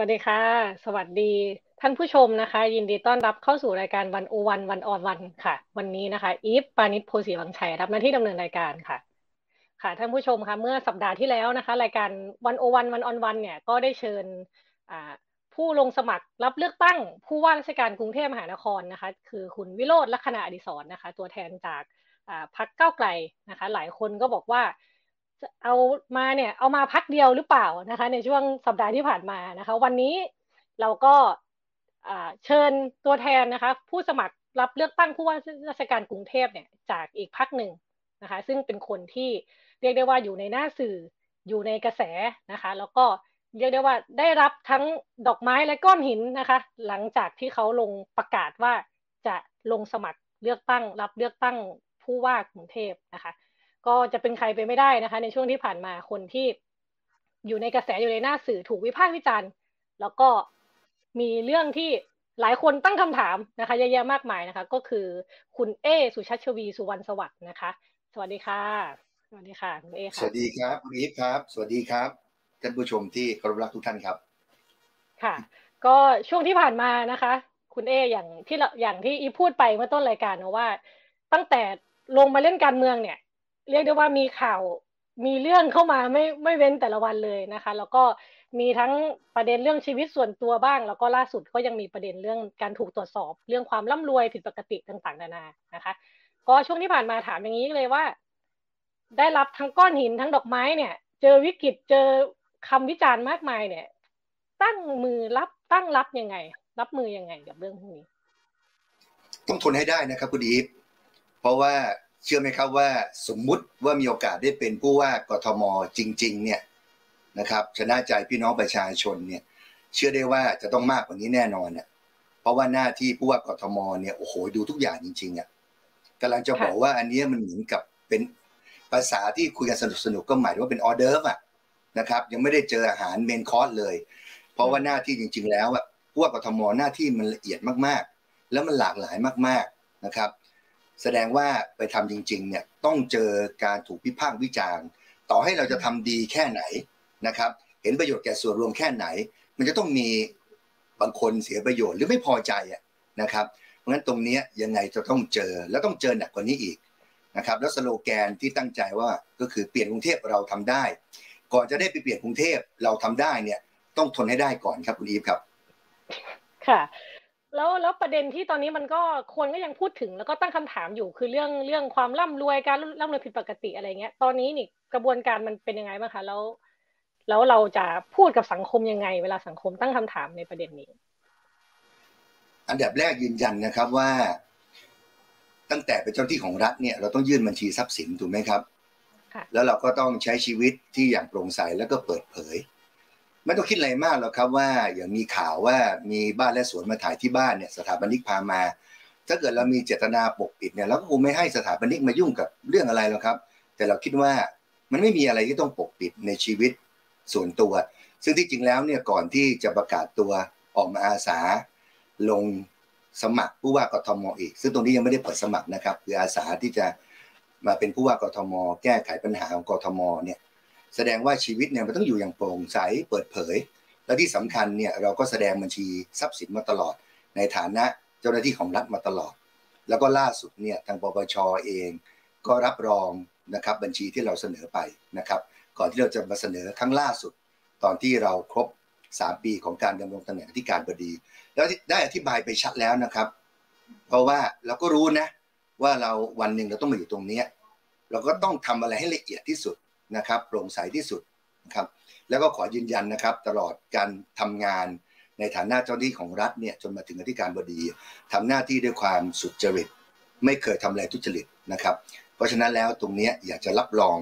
วัสดีค่ะ สวัสดีท่านผู้ชมนะคะ ยินดีต้อนรับเข้าสู่รายการวันโอวันวันออนวันค่ะ วันนี้นะคะอีฟปานิชโพสีวังชัยรับหน้าที่ดำเนินรายการค่ะ ค่ะท่านผู้ชมคะเมื่อสัปดาห์ที่แล้วนะคะ รายการวันโอวันวันออนวันเนี่ยก็ได้เชิญผู้ลงสมัครรับเลือกตั้งผู้ว่าราชการกรุงเทพมหานครนะคะ คือคุณวิโรธลักษณะอดิศรนะคะ ตัวแทนจากพรรคเก้าไกลนะคะ หลายคนก็บอกว่า เอามาเนี่ยเอามาพักเดียวหรือเปล่านะคะ ในช่วงสัปดาห์ที่ผ่านมานะคะ วันนี้เราก็เชิญตัวแทนนะคะ ผู้สมัครรับเลือกตั้งผู้ว่าราชการกรุงเทพเนี่ยจากอีกพักหนึ่งนะคะ ซึ่งเป็นคนที่เรียกได้ว่าอยู่ในหน้าสื่ออยู่ในกระแสนะคะ แล้วก็เรียกได้ว่าได้รับทั้งดอกไม้และก้อนหินนะคะ หลังจากที่เขาลงประกาศว่าจะลงสมัครเลือกตั้ง รับเลือกตั้งผู้ว่ากรุงเทพนะคะ ก็จะเป็นใครไปไม่ได้นะคะ ในช่วงที่ผ่านมาคนที่อยู่ในกระแสอยู่ในหน้าสื่อถูกวิพากษ์วิจารณ์แล้วก็มีเรื่องที่หลายคนตั้งคำถามนะคะเยอะแยะมากมายนะคะ ก็คือคุณเอ สุชัชวีสุวรรณสวัสดิ์นะคะ สวัสดีค่ะ สวัสดีค่ะคุณเอค่ะสวัสดีครับคุณอีฟครับ สวัสดีครับท่านผู้ชมที่เคารพรักทุกท่านครับ ค่ะ ก็ช่วงที่ผ่านมานะคะ คุณเออย่างที่อย่างที่อีพูดไปเมื่อต้นรายการนะว่า ตั้งแต่ลงมาเล่นการเมืองเนี่ย เรียกได้ว่ามีข่าวมีเรื่องเข้ามาไม่ไม่เว้นแต่ละวันเลยนะคะ แล้วก็มีทั้งประเด็นเรื่องชีวิตส่วนตัวบ้าง แล้วก็ล่าสุดก็ยังมีประเด็นเรื่องการถูกตรวจสอบ เรื่องความร่ำรวยผิดปกติต่างๆ นานานะคะ ก็ช่วงที่ผ่านมาถามอย่างนี้เลยว่า ได้รับทั้งก้อนหินทั้งดอกไม้เนี่ย เจอวิกฤตเจอคำวิจารณ์มากมายเนี่ย ตั้งมือรับตั้งรับยังไง รับมือยังไงกับเรื่องพวกนี้ ต้องทนให้ได้นะครับคุณอีฟเพราะว่า เชื่อไหมครับว่าสมมุติว่ามีโอกาสได้เป็นผู้ว่ากทมจริง ๆ เนี่ยนะครับชนะใจพี่น้องประชาชนเนี่ย เชื่อได้ว่าจะต้องมากกว่านี้แน่นอนเนี่ยเพราะว่าหน้าที่ผู้ว่ากทมเนี่ยโอ้โหดูทุกอย่างจริงๆอะกำลังจะบอกว่าอันนี้มันเหมือนกับเป็นภาษาที่คุยกันสนุกสนุกก็หมายถึงว่าเป็นออเดอร์ฟอะนะครับ ยังไม่ได้เจออาหารเมนคอร์สเลย เพราะว่าหน้าที่จริง ๆ แล้วอะผู้ว่ากทมหน้าที่มันละเอียดมากๆ แล้วมันหลากหลายมาก ๆนะครับ แสดงว่าไปทำจริง ๆ เนี่ยต้องเจอการถูกพิพากษ์วิจารณ์ ต่อให้เราจะทำดีแค่ไหนนะครับ เห็นประโยชน์แก่ส่วนรวมแค่ไหน มันจะต้องมีบางคนเสียประโยชน์หรือไม่พอใจนะครับ เพราะฉะนั้นตรงนี้ยังไงจะต้องเจอแล้วต้องเจอหนักกว่านี้อีกนะครับ แล้วสโลแกนที่ตั้งใจว่าก็คือเปลี่ยนกรุงเทพเราทำได้ ก่อนจะได้ไปเปลี่ยนกรุงเทพเราทำได้เนี่ยต้องทนให้ได้ก่อนครับคุณอีฟครับ ค่ะ แล้วแล้วประเด็นที่ตอนนี้มันก็คนก็ยังพูดถึงแล้วก็ตั้งคำถามอยู่คือเรื่องเรื่องความร่ำรวยการร่ำรวยผิดปกติอะไรเงี้ย ตอนนี้นี่กระบวนการมันเป็นยังไงบ้างคะแล้วแล้วเราจะพูดกับสังคมยังไง เวลาสังคมตั้งคำถามในประเด็นนี้ อันดับแรกยืนยันนะครับว่า ตั้งแต่เป็นเจ้าที่ของรัฐเนี่ยเราต้องยื่นบัญชีทรัพย์สินถูกไหมครับแล้วเราก็ต้องใช้ชีวิตที่อย่างโปร่งใสแล้วก็เปิดเผย ไม่ต้องคิดอะไรมากหรอกครับว่าอย่างมีข่าวว่ามีบ้านและสวนมาถ่ายที่บ้านเนี่ยสถาปนิกพามา ถ้าเกิดเรามีเจตนาปกปิดเนี่ยเราก็คงไม่ให้สถาปนิกมายุ่งกับเรื่องอะไรหรอกครับ แต่เราคิดว่ามันไม่มีอะไรที่ต้องปกปิดในชีวิตส่วนตัว ซึ่งที่จริงแล้วเนี่ยก่อนที่จะประกาศตัวออกมาอาสา ลงสมัครผู้ว่ากทมอีก ซึ่งตรงนี้ยังไม่ได้เปิดสมัครนะครับ คืออาสาที่จะมาเป็นผู้ว่ากทม แก้ไขปัญหาของกทมเนี่ย แสดงว่าชีวิตเนี่ยมันต้องอยู่อย่างโปร่งใสเปิดเผย และที่สำคัญเนี่ยเราก็แสดงบัญชีทรัพย์สินมาตลอด ในฐานะเจ้าหน้าที่ของรัฐมาตลอด แล้วก็ล่าสุดเนี่ยทางปปชเอง ก็รับรองนะครับบัญชีที่เราเสนอไปนะครับก่อนที่เราจะมาเสนอครั้งล่าสุด ตอนที่เราครบ 3 ปีของการดำรงตำแหน่งที่การบดี แล้วได้อธิบายไปชัดแล้วนะครับ เพราะว่าเราก็รู้นะว่าเราวันหนึ่งเราต้องมาอยู่ตรงนี้เราก็ต้องทำอะไรให้ละเอียดที่สุด นะครับโปร่งใสที่สุดนะครับแล้วก็ขอยืนยันนะครับตลอดการทำงานในฐานะเจ้าหน้าที่ของรัฐเนี่ยจนมาถึงอธิการบดีทำหน้าที่ด้วยความสุจริต ไม่เคยทำอะไรทุจริตนะครับ เพราะฉะนั้นแล้วตรงนี้อยากจะรับรอง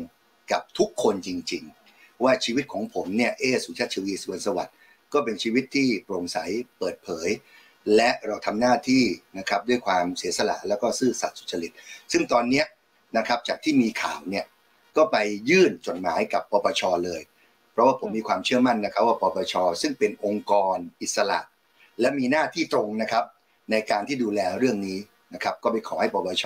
กับทุกคนจริง ๆ ว่าชีวิตของผมเนี่ยเอสุชาติชวีสวนสวัสดิ์ก็เป็นชีวิตที่โปร่งใสเปิดเผย และเราทำหน้าที่นะครับด้วยความเสียสละแล้วก็ซื่อสัตย์สุจริต ซึ่งตอนนี้นะครับจากที่มีข่าวเนี่ย ก็ไปยื่นจดหมายกับปปชเลย เพราะว่าผมมีความเชื่อมั่นนะครับว่าปปช ซึ่งเป็นองค์กรอิสระ และมีหน้าที่ตรงนะครับ ในการที่ดูแลเรื่องนี้นะครับ ก็ไปขอให้ปปช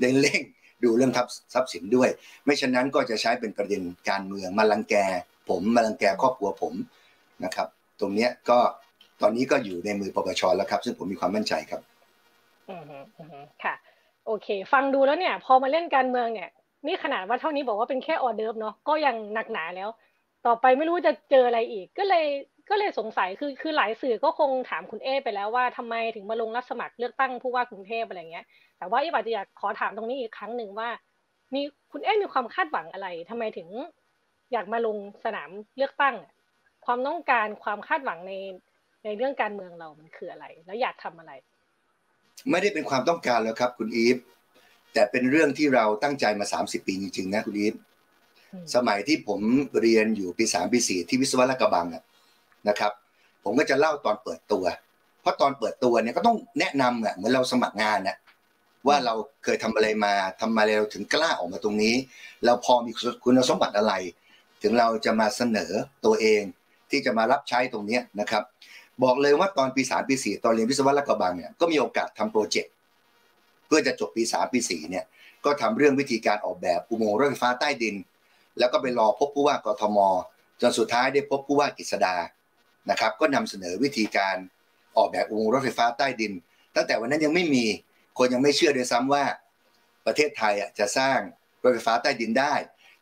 ได้เร่งดูเรื่องทรัพย์สินด้วย ไม่ฉะนั้นก็จะใช้เป็นประเด็นการเมืองมาลังแก ผมมาลังแกครอบครัวผมนะครับ ตรงเนี้ยก็ตอนนี้ก็อยู่ในมือปปชแล้วครับ ซึ่งผมมีความมั่นใจครับ อืมค่ะ โอเค ฟังดูแล้วเนี่ย พอมาเล่นการเมืองเนี่ย นี่ขนาดว่าเท่านี้บอกว่าเป็นแค่ออเดิร์ฟเนาะก็ยังหนักหนาแล้ว ต่อไปไม่รู้จะเจออะไรอีก ก็เลยก็เลยสงสัยคือคือหลายสื่อก็คงถามคุณเอไปแล้วว่าทำไมถึงมาลงรับสมัครเลือกตั้งผู้ว่ากรุงเทพอะไรเงี้ย แต่ว่าอีบอาจจะอยากขอถามตรงนี้อีกครั้งหนึ่งว่ามีคุณเอมีความคาดหวังอะไรทำไมถึงอยากมาลงสนามเลือกตั้ง ความต้องการความคาดหวังในในเรื่องการเมืองเรามันคืออะไร แล้วอยากทำอะไร ไม่ได้เป็นความต้องการแล้วครับ คุณอีฟ แต่เป็นเรื่องที่เราตั้งใจมาสามสิบปีจริงๆนะคุณอีฟสมัยที่ผมเรียนอยู่ปีสามปีสี่ที่วิศวะลกระบังนะครับ ผมก็จะเล่าตอนเปิดตัว เพราะตอนเปิดตัวเนี่ยก็ต้องแนะนำอะเหมือนเราสมัครงานน่ะว่าเราเคยทำอะไรมาทำมาแล้วถึงกล้าออกมาตรงนี้ เราพอมีคุณสมบัติอะไร ถึงเราจะมาเสนอตัวเองที่จะมารับใช้ตรงนี้นะครับ บอกเลยว่าตอนปีสามปีสี่ตอนเรียนวิศวะลกระบังเนี่ยก็มีโอกาสทำโปรเจกต์ เพื่อจะจบปีสามปีสี่เนี่ยก็ทำเรื่องวิธีการออกแบบอุโมงค์รถไฟฟ้าใต้ดิน แล้วก็ไปรอพบผู้ว่ากทม จนสุดท้ายได้พบผู้ว่ากฤษดานะครับ ก็นำเสนอวิธีการออกแบบอุโมงค์รถไฟฟ้าใต้ดิน ตั้งแต่วันนั้นยังไม่มีคนยังไม่เชื่อด้วยซ้ำว่า ประเทศไทยจะสร้างรถไฟฟ้าใต้ดินได้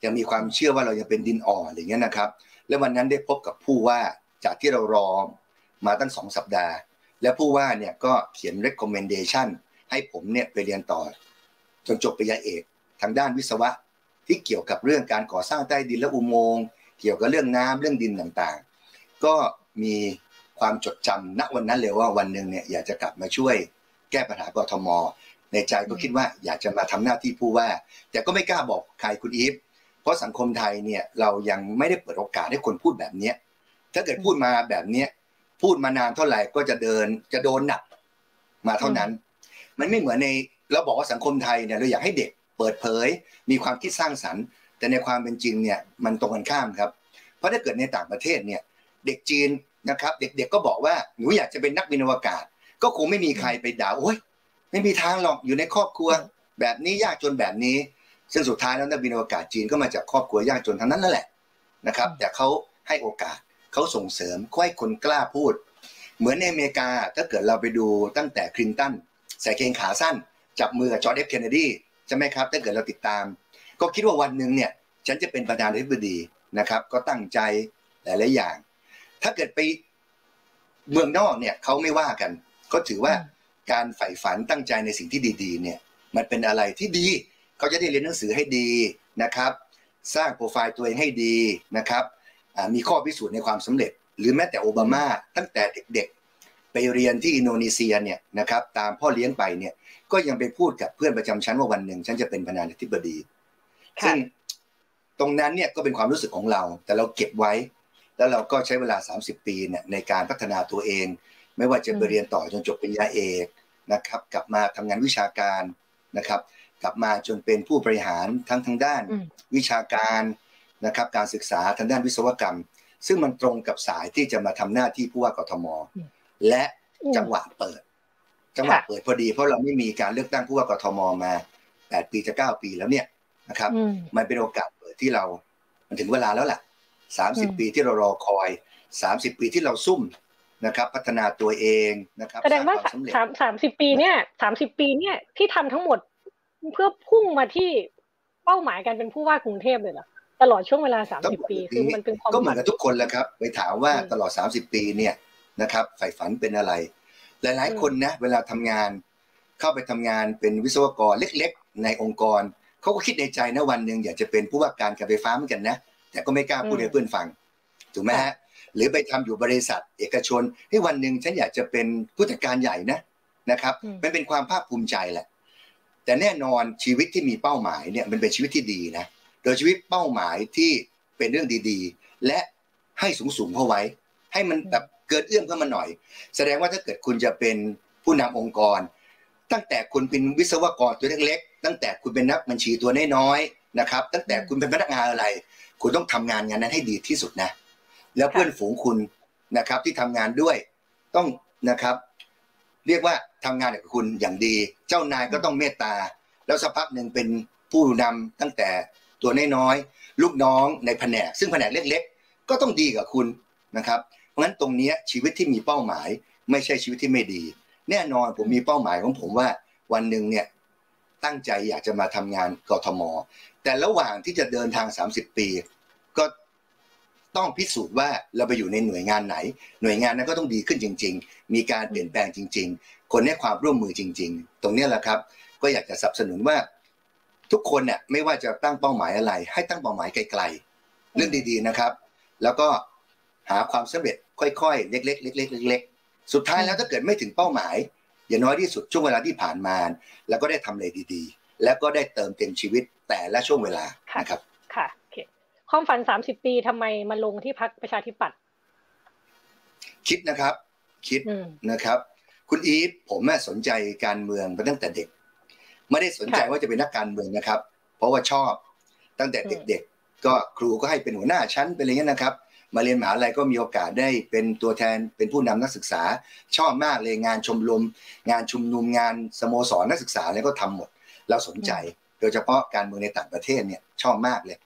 ยังมีความเชื่อว่าเรายังเป็นดินอ่อนอะไรเงี้ยนะครับ แล้ววันนั้นได้พบกับผู้ว่าจากที่เรารอมาตั้งสองสัปดาห์ และผู้ว่าเนี่ยก็เขียน recommendation ให้ผมเนี่ยไปเรียนต่อ จนจบปริญญาเอกทางด้านวิศวะที่เกี่ยวกับเรื่องการก่อสร้างใต้ดินและอุโมงค์เกี่ยวกับเรื่องน้ำเรื่องดินต่างๆ ก็มีความจดจำณวันนั้นเลยว่าวันหนึ่งเนี่ยอยากจะกลับมาช่วยแก้ปัญหากทม ในใจก็คิดว่าอยากจะมาทำหน้าที่ผู้ว่า แต่ก็ไม่กล้าบอกใครคุณอีฟเพราะสังคมไทยเนี่ยเรายังไม่ได้เปิดโอกาสให้คนพูดแบบเนี้ยถ้าเกิดพูดมาแบบเนี้ยพูดมานานเท่าไหร่ก็จะเดินจะโดนหนักมาเท่านั้น มันไม่เหมือนในเราบอกว่าสังคมไทยเนี่ยเราอยากให้เด็กเปิดเผย มีความคิดสร้างสรรค์ แต่ในความเป็นจริงเนี่ยมันตรงกันข้ามครับ เพราะถ้าเกิดในต่างประเทศเนี่ยเด็กจีนนะครับ เด็กๆก็บอกว่าหนูอยากจะเป็นนักบินอวกาศ ก็คงไม่มีใครไปด่าโอ้ยไม่มีทางหรอกอยู่ในครอบครัว แบบนี้ยากจนแบบนี้ ซึ่งสุดท้ายแล้วนักบินอวกาศจีนก็มาจากครอบครัวยากจนทั้งนั้นนั่นแหละนะครับ แต่เขาให้โอกาสเขาส่งเสริมให้คนกล้าพูด เหมือนในอเมริกาถ้าเกิดเราไปดูตั้งแต่คลินตัน ใส่เกงขาสั้น จับมือกับจอห์น เอฟเคนเนดีใช่ไหมครับถ้าเกิดเราติดตาม ก็คิดว่าวันหนึ่งเนี่ยฉันจะเป็นประธานาธิบดีนะครับ ก็ตั้งใจหลายๆอย่าง ถ้าเกิดไปเมืองนอกเนี่ยเขาไม่ว่ากันเขาถือว่าการใฝ่ฝันตั้งใจในสิ่งที่ดีๆ เนี่ย มันเป็นอะไรที่ดีเขาจะได้เรียนหนังสือให้ดีนะครับ สร้างโปรไฟล์ตัวเองให้ดีนะครับมีข้อพิสูจน์ในความสำเร็จ หรือแม้แต่โอบามาตั้งแต่เด็กๆ ไปเรียนที่อินโดนีเซียเนี่ยนะครับตามพ่อเลี้ยงไปเนี่ยก็ยังไปพูดกับเพื่อนประจำชั้นว่าวันหนึ่งฉันจะเป็นประธานาธิบดีซึ่งตรงนั้นเนี่ยก็เป็นความรู้สึกของเรา แต่เราเก็บไว้ แล้วเราก็ใช้เวลา 30 ปีเนี่ยในการพัฒนาตัวเอง ไม่ว่าจะไปเรียนต่อจนจบปริญญาเอกนะครับ กลับมาทำงานวิชาการนะครับ กลับมาจนเป็นผู้บริหารทั้งทางด้านวิชาการนะครับ การศึกษาทางด้านวิศวกรรม ซึ่งมันตรงกับสายที่จะมาทำหน้าที่ผู้ว่ากทม และจังหวะเปิด จังหวะเปิดพอดีเพราะเราไม่มีการเลือกตั้งผู้ว่ากทมมาแปดปีจะเก้าปีแล้วเนี่ยนะครับ มันเป็นโอกาสเปิดที่เรา มันถึงเวลาแล้วแหละสามสิบปีที่เรารอคอยสามสิบปีที่เราซุ่มนะครับ พัฒนาตัวเองนะครับแสดงว่าสามสามสิบปีเนี่ยสามสิบปีเนี่ยที่ทำทั้งหมดเพื่อพุ่งมาที่เป้าหมายการเป็นผู้ว่ากรุงเทพเลยเหรอตลอดช่วงเวลาสามสิบปี คือมันเป็นความก็เหมือนกับทุกคนแหละครับ ไปถามว่าตลอดสามสิบปีเนี่ย นะครับใฝ่ฝันเป็นอะไร หลายๆ คนนะเวลาทำงาน เข้าไปทำงานเป็นวิศวกรเล็กๆ ในองค์กรเขาก็คิดในใจนะวันหนึ่งอยากจะเป็นผู้ว่าการการไฟฟ้าเหมือนกันนะแต่ก็ไม่กล้าพูดให้เพื่อนฟังถูกไหมฮะหรือไปทำอยู่บริษัท เอกชนให้วันหนึ่งฉันอยากจะเป็นผู้จัดการใหญ่นะนะครับมันเป็นความภาคภูมิใจแหละ แต่แน่นอนชีวิตที่มีเป้าหมายเนี่ยมันเป็นชีวิตที่ดีนะโดยชีวิตเป้าหมายที่เป็นเรื่องดีๆ และให้สูงๆเข้าไว้ ให้มันแบบเกิดเอื้อมขึ้นมาหน่อย แสดงว่าถ้าเกิดคุณจะเป็นผู้นำองค์กร ตั้งแต่คุณเป็นวิศวกรตัวเล็กๆ ตั้งแต่คุณเป็นนักบัญชีตัวน้อยๆนะครับ ตั้งแต่คุณเป็นพนักงานอะไร คุณต้องทำงานงานนั้นให้ดีที่สุดนะ แล้วเพื่อนฝูงคุณนะครับที่ทำงานด้วยต้องนะครับเรียกว่าทำงานกับคุณอย่างดี เจ้านายก็ต้องเมตตา แล้วสักพักหนึ่งเป็นผู้นำตั้งแต่ตัวน้อยๆ ลูกน้องในแผนก ซึ่งแผนกเล็ก ๆ ก็ต้องดีกับคุณนะครับ เพราะฉะนั้นตรงนี้ชีวิตที่มีเป้าหมาย ไม่ใช่ชีวิตที่ไม่ดี แน่นอนผมมีเป้าหมายของผมว่าวันหนึ่งเนี่ยตั้งใจอยากจะมาทำงานกทม แต่ระหว่างที่จะเดินทาง 30 ปี ก็ต้องพิสูจน์ว่าเราไปอยู่ในหน่วยงานไหน หน่วยงานนั้นก็ต้องดีขึ้นจริง ๆ มีการเปลี่ยนแปลงจริง ๆ คนให้ความร่วมมือจริง ๆ ตรงนี้แหละครับ ก็อยากจะสนับสนุนว่าทุกคนเนี่ยไม่ว่าจะตั้งเป้าหมายอะไร ให้ตั้งเป้าหมายไกลๆเรื่องดีๆนะครับ แล้วก็หาความสำเร็จ ค่อยๆ เล็กๆเล็กๆเล็กๆสุดท้ายแล้วถ้าเกิดไม่ถึงเป้าหมาย อย่างน้อยที่สุดช่วงเวลาที่ผ่านมา แล้วก็ได้ทำอะไรดีๆ แล้วก็ได้เติมเต็มชีวิตแต่ละช่วงเวลานะครับค่ะความฝันสามสิบปีทำไมมาลงที่พักประชาธิปัตย์คิดนะครับ คิดนะครับ คุณอีฟผมแม่สนใจการเมืองมาตั้งแต่เด็ก ไม่ได้สนใจว่าจะเป็นนักการเมืองนะครับ เพราะว่าชอบตั้งแต่เด็กๆก็ครูก็ให้เป็นหัวหน้าชั้นเป็นอะไรเงี้ยนะครับ มาเรียนมหาลัยก็มีโอกาสได้เป็นตัวแทนเป็นผู้นำนักศึกษา ชอบมากเลยงานชมรมงานชุมนุมงานสโมสรนักศึกษาอะไรก็ทำหมด เราสนใจ โดยเฉพาะการเมืองในต่างประเทศเนี่ยชอบมากเลย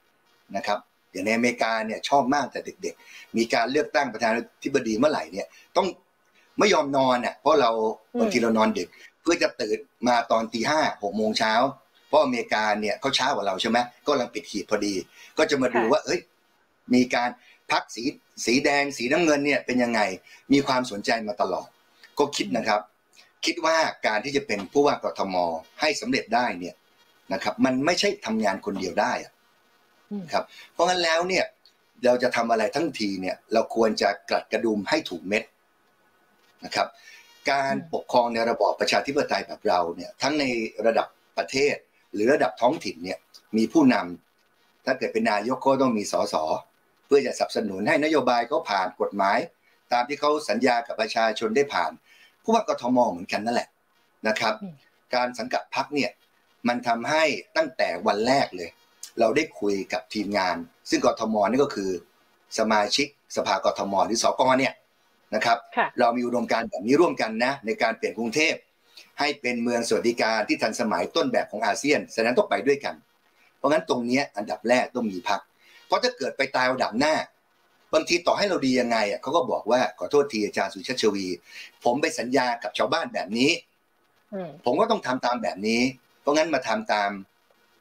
นะครับอย่างในอเมริกาเนี่ยชอบมากแต่เด็ก ๆ มีการเลือกตั้งประธานาธิบดีเมื่อไหร่เนี่ยต้องไม่ยอมนอนอะเพราะเราบางทีเรานอนดึก เพื่อจะตื่นมาตอนตีห้าหกโมงเช้าเพราะอเมริกาเนี่ยเขาเช้ากว่าเราใช่ไหมก็กำลังปิดขีดพอดี ก็จะมาดูว่า เอ้ย มีการ พักสีสีแดงสีน้ำเงินเนี่ยเป็นยังไงมีความสนใจมาตลอด ก็คิดนะครับ คิดว่าการที่จะเป็นผู้ว่ากทมให้สำเร็จได้เนี่ยนะครับ มันไม่ใช่ทำงานคนเดียวได้อะครับ เพราะงั้นแล้วเนี่ย เราจะทำอะไรทั้งทีเนี่ย เราควรจะกลัดกระดุมให้ถูกเม็ดนะครับ การปกครองในระบอบประชาธิปไตยแบบเราเนี่ย ทั้งในระดับประเทศ หรือระดับท้องถิ่นเนี่ย มีผู้นำถ้าเกิดเป็นนายกก็ต้องมีสส เพื่อจะสนับสนุนให้นโยบายเขาผ่านกฎหมาย ตามที่เขาสัญญากับประชาชนได้ผ่าน ผู้ว่ากทมเหมือนกันนั่นแหละนะครับ การสังกัดพักเนี่ยมันทำให้ตั้งแต่วันแรกเลย เราได้คุยกับทีมงาน ซึ่งกทมนี่ก็คือ สมาชิกสภากทมหรือสกเนี่ยนะครับเรามีอุดมการแบบนี้ร่วมกันนะ ในการเปลี่ยนกรุงเทพ ให้เป็นเมืองสวัสดิการที่ทันสมัยต้นแบบของอาเซียนฉะนั้นต้องไปด้วยกัน เพราะงั้นตรงนี้อันดับแรกต้องมีพัก เพราะถ้าเกิดไปตายอันดับหน้า บางทีต่อให้เราดียังไงอะเขาก็บอกว่าขอโทษทีอาจารย์สุชาติชวี ผมไปสัญญากับชาวบ้านแบบนี้ผมก็ต้องทำตามแบบนี้ เพราะงั้นมาทำตาม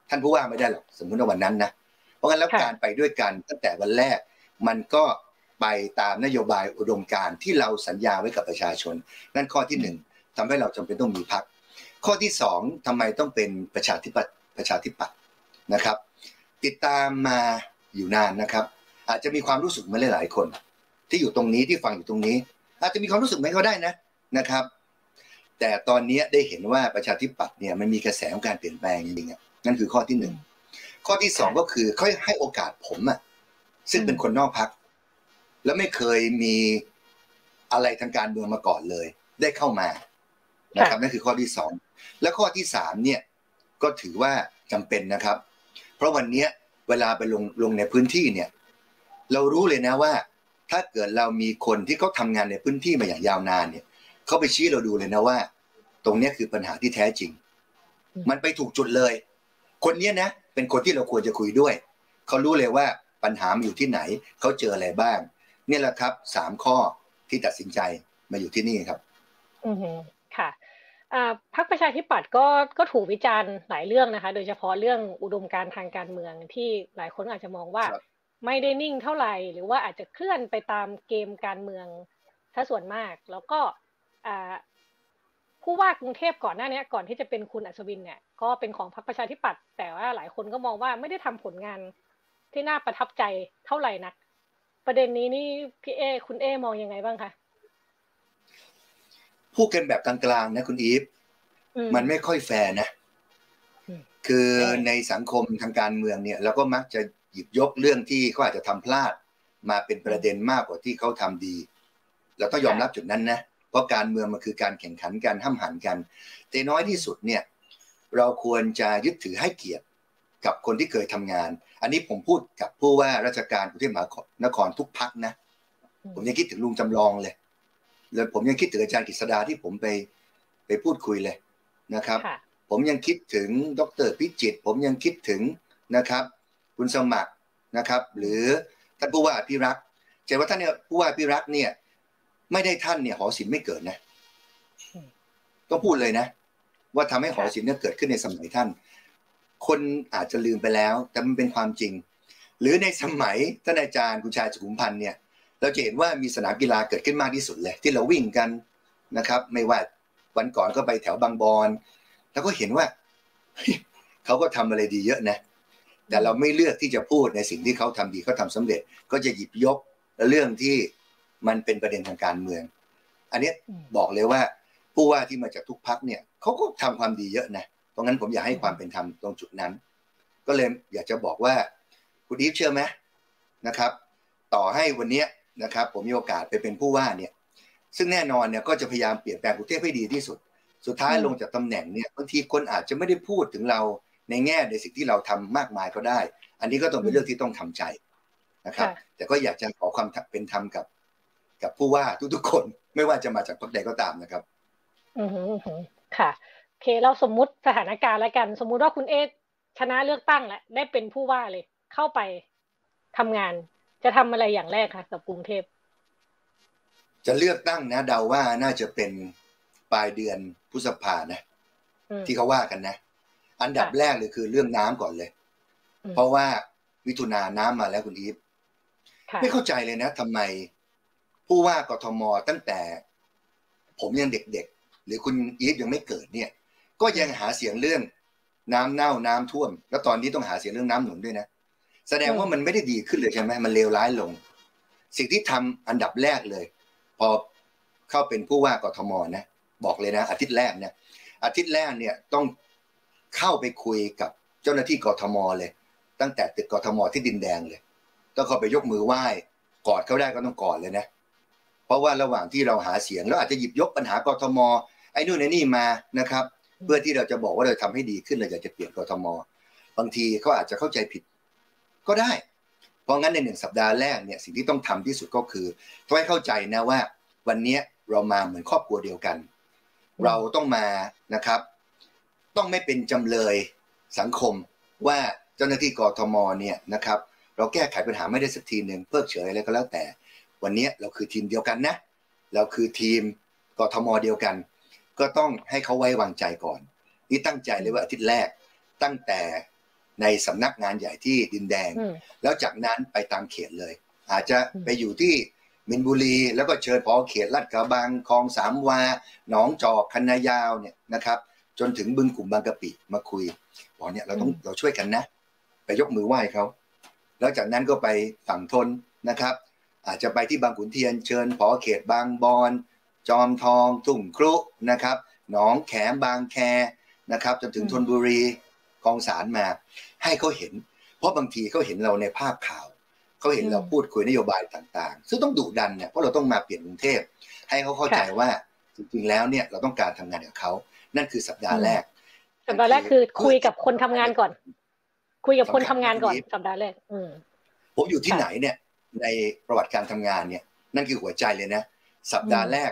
ท่านผู้ว่าไม่ได้หรอกสมมติว่าวันนั้นนะเพราะงั้นแล้วการไปด้วยกันตั้งแต่วันแรก มันก็ไปตามนโยบายอุดมการที่เราสัญญาไว้กับประชาชน นั่นข้อที่หนึ่งทำให้เราจำเป็นต้องมีพักข้อที่สองทำไมต้องเป็นประชาธิปัตย์ประชาธิปัตย์นะครับ ติดตามมา อยู่นานนะครับ อาจจะมีความรู้สึกมาหลาย ๆ คน ที่อยู่ตรงนี้ที่ฟังอยู่ตรงนี้ อาจจะมีความรู้สึกไม่ก็ได้นะนะครับ แต่ตอนนี้ได้เห็นว่าประชาธิปัตย์เนี่ยมันมีกระแสของการเปลี่ยนแปลงจริงๆนั่นคือข้อที่หนึ่งข้อที่สองก็คือค่อยให้โอกาสผมอะซึ่งเป็นคนนอกพัก แล้วไม่เคยมีอะไรทางการเมืองมาก่อนเลย ได้เข้ามานะครับนั่นคือข้อที่สองและข้อที่สามเนี่ยก็ถือว่าจำเป็นนะครับ เพราะวันนี้ เวลาไปลงลงในพื้นที่เนี่ย เรารู้เลยนะว่า ถ้าเกิดเรามีคนที่เขาทางานในพื้นที่มาอย่างยาวนานเนี่ยเขาไปชี้เราดูเลยนะว่า ตรงนี้คือปัญหาที่แท้จริง มันไปถูกจุดเลย คนนี้นะ เป็นคนที่เราควรจะคุยด้วยเขารู้เลยว่าปัญหามันอยู่ที่ไหนเขาเจออะไรบ้างนี่แหละครับสามข้อที่ตัดสินใจมาอยู่ที่นี่ครับ อือ พรรคประชาธิปัตย์ก็ก็ถูกวิจารณ์หลายเรื่องนะคะ โดยเฉพาะเรื่องอุดมการทางการเมืองที่หลายคนอาจจะมองว่าไม่ได้นิ่งเท่าไหร่ หรือว่าอาจจะเคลื่อนไปตามเกมการเมืองถ้าส่วนมาก แล้วก็ผู้ว่ากรุงเทพก่อนหน้านี้ก่อนที่จะเป็นคุณอัศวินเนี่ยก็เป็นของพรรคประชาธิปัตย์แต่ว่าหลายคนก็มองว่าไม่ได้ทำผลงานที่น่าประทับใจเท่าไหร่นัก ประเด็นนี้นี่พี่เอ คุณเอมองยังไงบ้างคะ พูดกันแบบกลางๆนะคุณอีฟมันไม่ค่อยแฟร์นะ คือในสังคมทางการเมืองเนี่ยเราก็มักจะหยิบยกเรื่องที่เขาอาจจะทำพลาด มาเป็นประเด็นมากกว่าที่เขาทำดี เราต้องยอมรับจุดนั้นนะ เพราะการเมืองมันคือการแข่งขันกันห้ามหันกันแต่น้อยที่สุดเนี่ย เราควรจะยึดถือให้เกียรติกับคนที่เคยทำงาน อันนี้ผมพูดกับผู้ว่าราชการกรุงเทพมหานครทุกพักนะ ผมยังคิดถึงลุงจำลองเลย แล้วผมยังคิดถึงอาจารย์กฤษดาที่ผมไปไปพูดคุยเลยนะครับ ผมยังคิดถึงดรพิจิต ผมยังคิดถึงนะครับ คุณสมัครนะครับ หรือท่านผู้ว่าพิรักษ์เจว่าท่านเนี่ยผู้ว่าพิรักษ์เนี่ย ไม่ได้ท่านเนี่ยหอศิลป์ไม่เกิดนะต้องพูดเลยนะ ว่าทำให้หอศิลป์เนี่ยเกิดขึ้นในสมัยท่าน คนอาจจะลืมไปแล้ว แต่มันเป็นความจริง หรือในสมัยท่านอาจารย์คุณชายสุขุมพันธ์เนี่ย เราจะเห็นว่ามีสนามกีฬาเกิดขึ้นมากที่สุดเลย ที่เราวิ่งกันนะครับ ไม่ว่าวันก่อนก็ไปแถวบางบอนแล้วก็เห็นว่าเขาก็ทำอะไรดีเยอะนะ แต่เราไม่เลือกที่จะพูดในสิ่งที่เขาทำดีเขาทาสำเร็จ ก็จะหยิบยกเรื่องที่มันเป็นประเด็นทางการเมือง อันนี้บอกเลยว่าผู้ว่าที่มาจากทุกพักเนี่ยเขาก็ทำความดีเยอะนะเพราะงั้นผมอยากให้ความเป็นธรรมตรงจุดนั้น ก็เลยอยากจะบอกว่าคุณอีฟเชื่อไหมนะครับ ต่อให้วันเนี้ย นะครับผมมีโอกาสไปเป็นผู้ว่าเนี่ยซึ่งแน่นอนเนี่ยก็จะพยายามเปลี่ยนแปลงกรุงเทพให้ดีที่สุด สุดท้ายลงจากตำแหน่งเนี่ยบางทีคนอาจจะไม่ได้พูดถึงเราในแง่ในสิ่งที่เราทำมากมายก็ได้ อันนี้ก็ต้องเป็นเรื่องที่ต้องทำใจนะครับ แต่ก็อยากจะขอความเป็นธรรมกับ กับผู้ว่าทุกๆคนไม่ว่าจะมาจากพรรคใดก็ตามนะครับ อือค่ะโอเคเราสมมุติสถานการณ์แล้วกัน สมมุติว่าคุณเอชนะเลือกตั้งแล้วได้เป็นผู้ว่าเลย เข้าไปทำงาน จะทำอะไรอย่างแรกคะกับกรุงเทพ จะเลือกตั้งนะเดาว่าน่าจะเป็นปลายเดือนพฤษภานะที่เขาว่ากันนะ อันดับแรกเลยคือเรื่องน้ำก่อนเลย เพราะว่ามิถุนาน้ำมาแล้วคุณอีฟไม่เข้าใจเลยนะทำไม ผู้ว่ากทมตั้งแต่ ผมยังเด็กๆ หรือคุณอีฟยังไม่เกิดเนี่ย ก็ยังหาเสียงเรื่องน้ำเน่าน้ำท่วม แล้วตอนนี้ต้องหาเสียงเรื่องน้ำหนุนด้วยนะ แสดงว่ามันไม่ได้ดีขึ้นเลยใช่ไหมมันเลวร้ายลง สิ่งที่ทำอันดับแรกเลย พอเข้าเป็นผู้ว่ากทมนะ บอกเลยนะ อาทิตย์แรกเนี่ย อาทิตย์แรกเนี่ยต้องเข้าไปคุยกับเจ้าหน้าที่กทมเลย ตั้งแต่ตึกกทมที่ดินแดงเลย ต้องเข้าไปยกมือไหว้กอดเขาได้ก็ต้องกอดเลยนะ เพราะว่าระหว่างที่เราหาเสียงเราอาจจะหยิบยกปัญหากทมไอ้นู่นไอ้นี่มานะครับ เพื่อที่เราจะบอกว่าเราทำให้ดีขึ้นเราอยากจะเปลี่ยนกทมบางทีเขาอาจจะเข้าใจผิด ก็ได้ เพราะงั้นในหนึ่งสัปดาห์แรกเนี่ยสิ่งที่ต้องทำที่สุดก็คือต้องให้เข้าใจนะว่า วันนี้เรามาเหมือนครอบครัวเดียวกัน เราต้องมานะครับ ต้องไม่เป็นจำเลยสังคมว่าเจ้าหน้าที่กรทมเนี่ยนะครับเราแก้ไขปัญหาไม่ได้สักทีหนึ่งเพิกเฉยอะไรก็แล้วแต่ วันนี้เราคือทีมเดียวกันนะ เราคือทีมกรทมเดียวกัน ก็ต้องให้เขาไว้วางใจก่อน นี่ตั้งใจเลยว่าอาทิตย์แรกตั้งแต่ ในสำนักงานใหญ่ที่ดินแดง แล้วจากนั้นไปตามเขตเลย อาจจะไปอยู่ที่มินบุรีแล้วก็เชิญพอเขตลาดกระบังคลองสามวา หนองจอกคันนายาวเนี่ยนะครับ จนถึงบึงกลุ่มบางกะปิมาคุยบอกเนี่ยเราต้องเราช่วยกันนะ ไปยกมือไหว้เขาแล้วจากนั้นก็ไปฝั่งทนนะครับ อาจจะไปที่บางขุนเทียนเชิญพอเขตบางบอน จอมทองทุ่งครุนะครับ หนองแขมบางแคนะครับ จนถึงธนบุรี กองสารมา ให้เขาเห็น เพราะบางทีเขาเห็นเราในภาพข่าวเขาเห็นเราพูดคุยนโยบายต่างๆ ซึ่งต้องดุดันเนี่ยเพราะเราต้องมาเปลี่ยนกรุงเทพให้เขาเข้าใจว่าจริงๆแล้วเนี่ยเราต้องการทำงานกับเขานั่นคือสัปดาห์แรก สัปดาห์แรกคือคุยกับคนทำงานก่อน คุยกับคนทำงานก่อนสัปดาห์แรกอืผมอยู่ที่ไหนเนี่ย ในประวัติการทำงานเนี่ย นั่นคือหัวใจเลยนะสัปดาห์แรก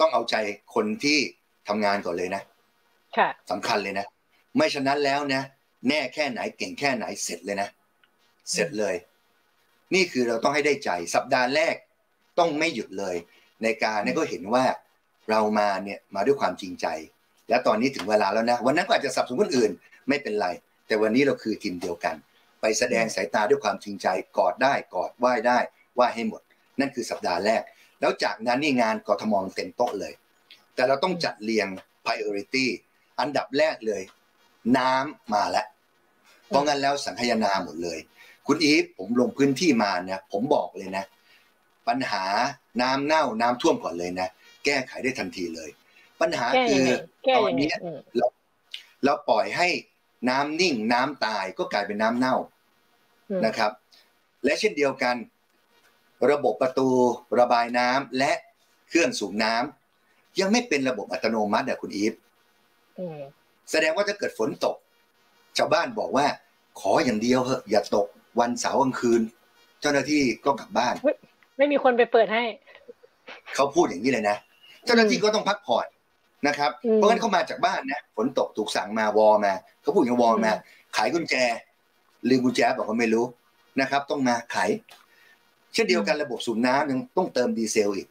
ต้องเอาใจคนที่ทำงานก่อนเลยนะค่ะสำคัญเลยนะ ไม่ฉะนั้นแล้วนะ แน่แค่ไหนเก่งแค่ไหนเสร็จเลยนะ เสร็จเลย นี่คือเราต้องให้ได้ใจสัปดาห์แรกต้องไม่หยุดเลย ในการนี่ก็เห็นว่าเรามาเนี่ยมาด้วยความจริงใจ แล้วตอนนี้ถึงเวลาแล้วนะ วันนั้นก็อาจจะสับสนคนอื่นไม่เป็นไร แต่วันนี้เราคือทีมเดียวกัน ไปแสดงสายตาด้วยความจริงใจกอดได้กอดไหว้ได้ไหว้ให้หมด นั่นคือสัปดาห์แรก แล้วจากนั้นนี่งานกทมเต็มโต๊ะเลย แต่เราต้องจัดเรียง priority อันดับแรกเลย น้ำมาแล้วเพราะงั้นแล้วสังคยนาหมดเลย คุณอีฟผมลงพื้นที่มาเนี่ยผมบอกเลยนะ ปัญหาน้ำเน่าน้ำท่วมก่อนเลยนะ แก้ไขได้ทันทีเลย ปัญหาคือตอนนี้เราเราปล่อยให้น้ำนิ่งน้ำตายก็กลายเป็นน้ำเน่านะครับ และเช่นเดียวกัน ระบบประตูระบายน้ำและเครื่องสูบน้ำยังไม่เป็นระบบอัตโนมัติอะคุณอีฟ แสดงว่าถ้าเกิดฝนตก ชาวบ้านบอกว่า ขออย่างเดียวเถอะอย่าตกวันเสาร์กลางคืน เจ้าหน้าที่ก็กลับบ้าน ไม่มีคนไปเปิดให้ เขาพูดอย่างนี้เลยนะ เจ้าหน้าที่ก็ต้องพักผ่อนนะครับ เพราะงั้นเขามาจากบ้านนะฝนตกถูกสั่งมาวอมาเขาพูดอย่างวอมา ขายกุญแจลืมกุญแจบอกเขาไม่รู้นะครับ ต้องมาขายเช่นเดียวกันระบบสูบน้ำยังต้องเติมดีเซลอีก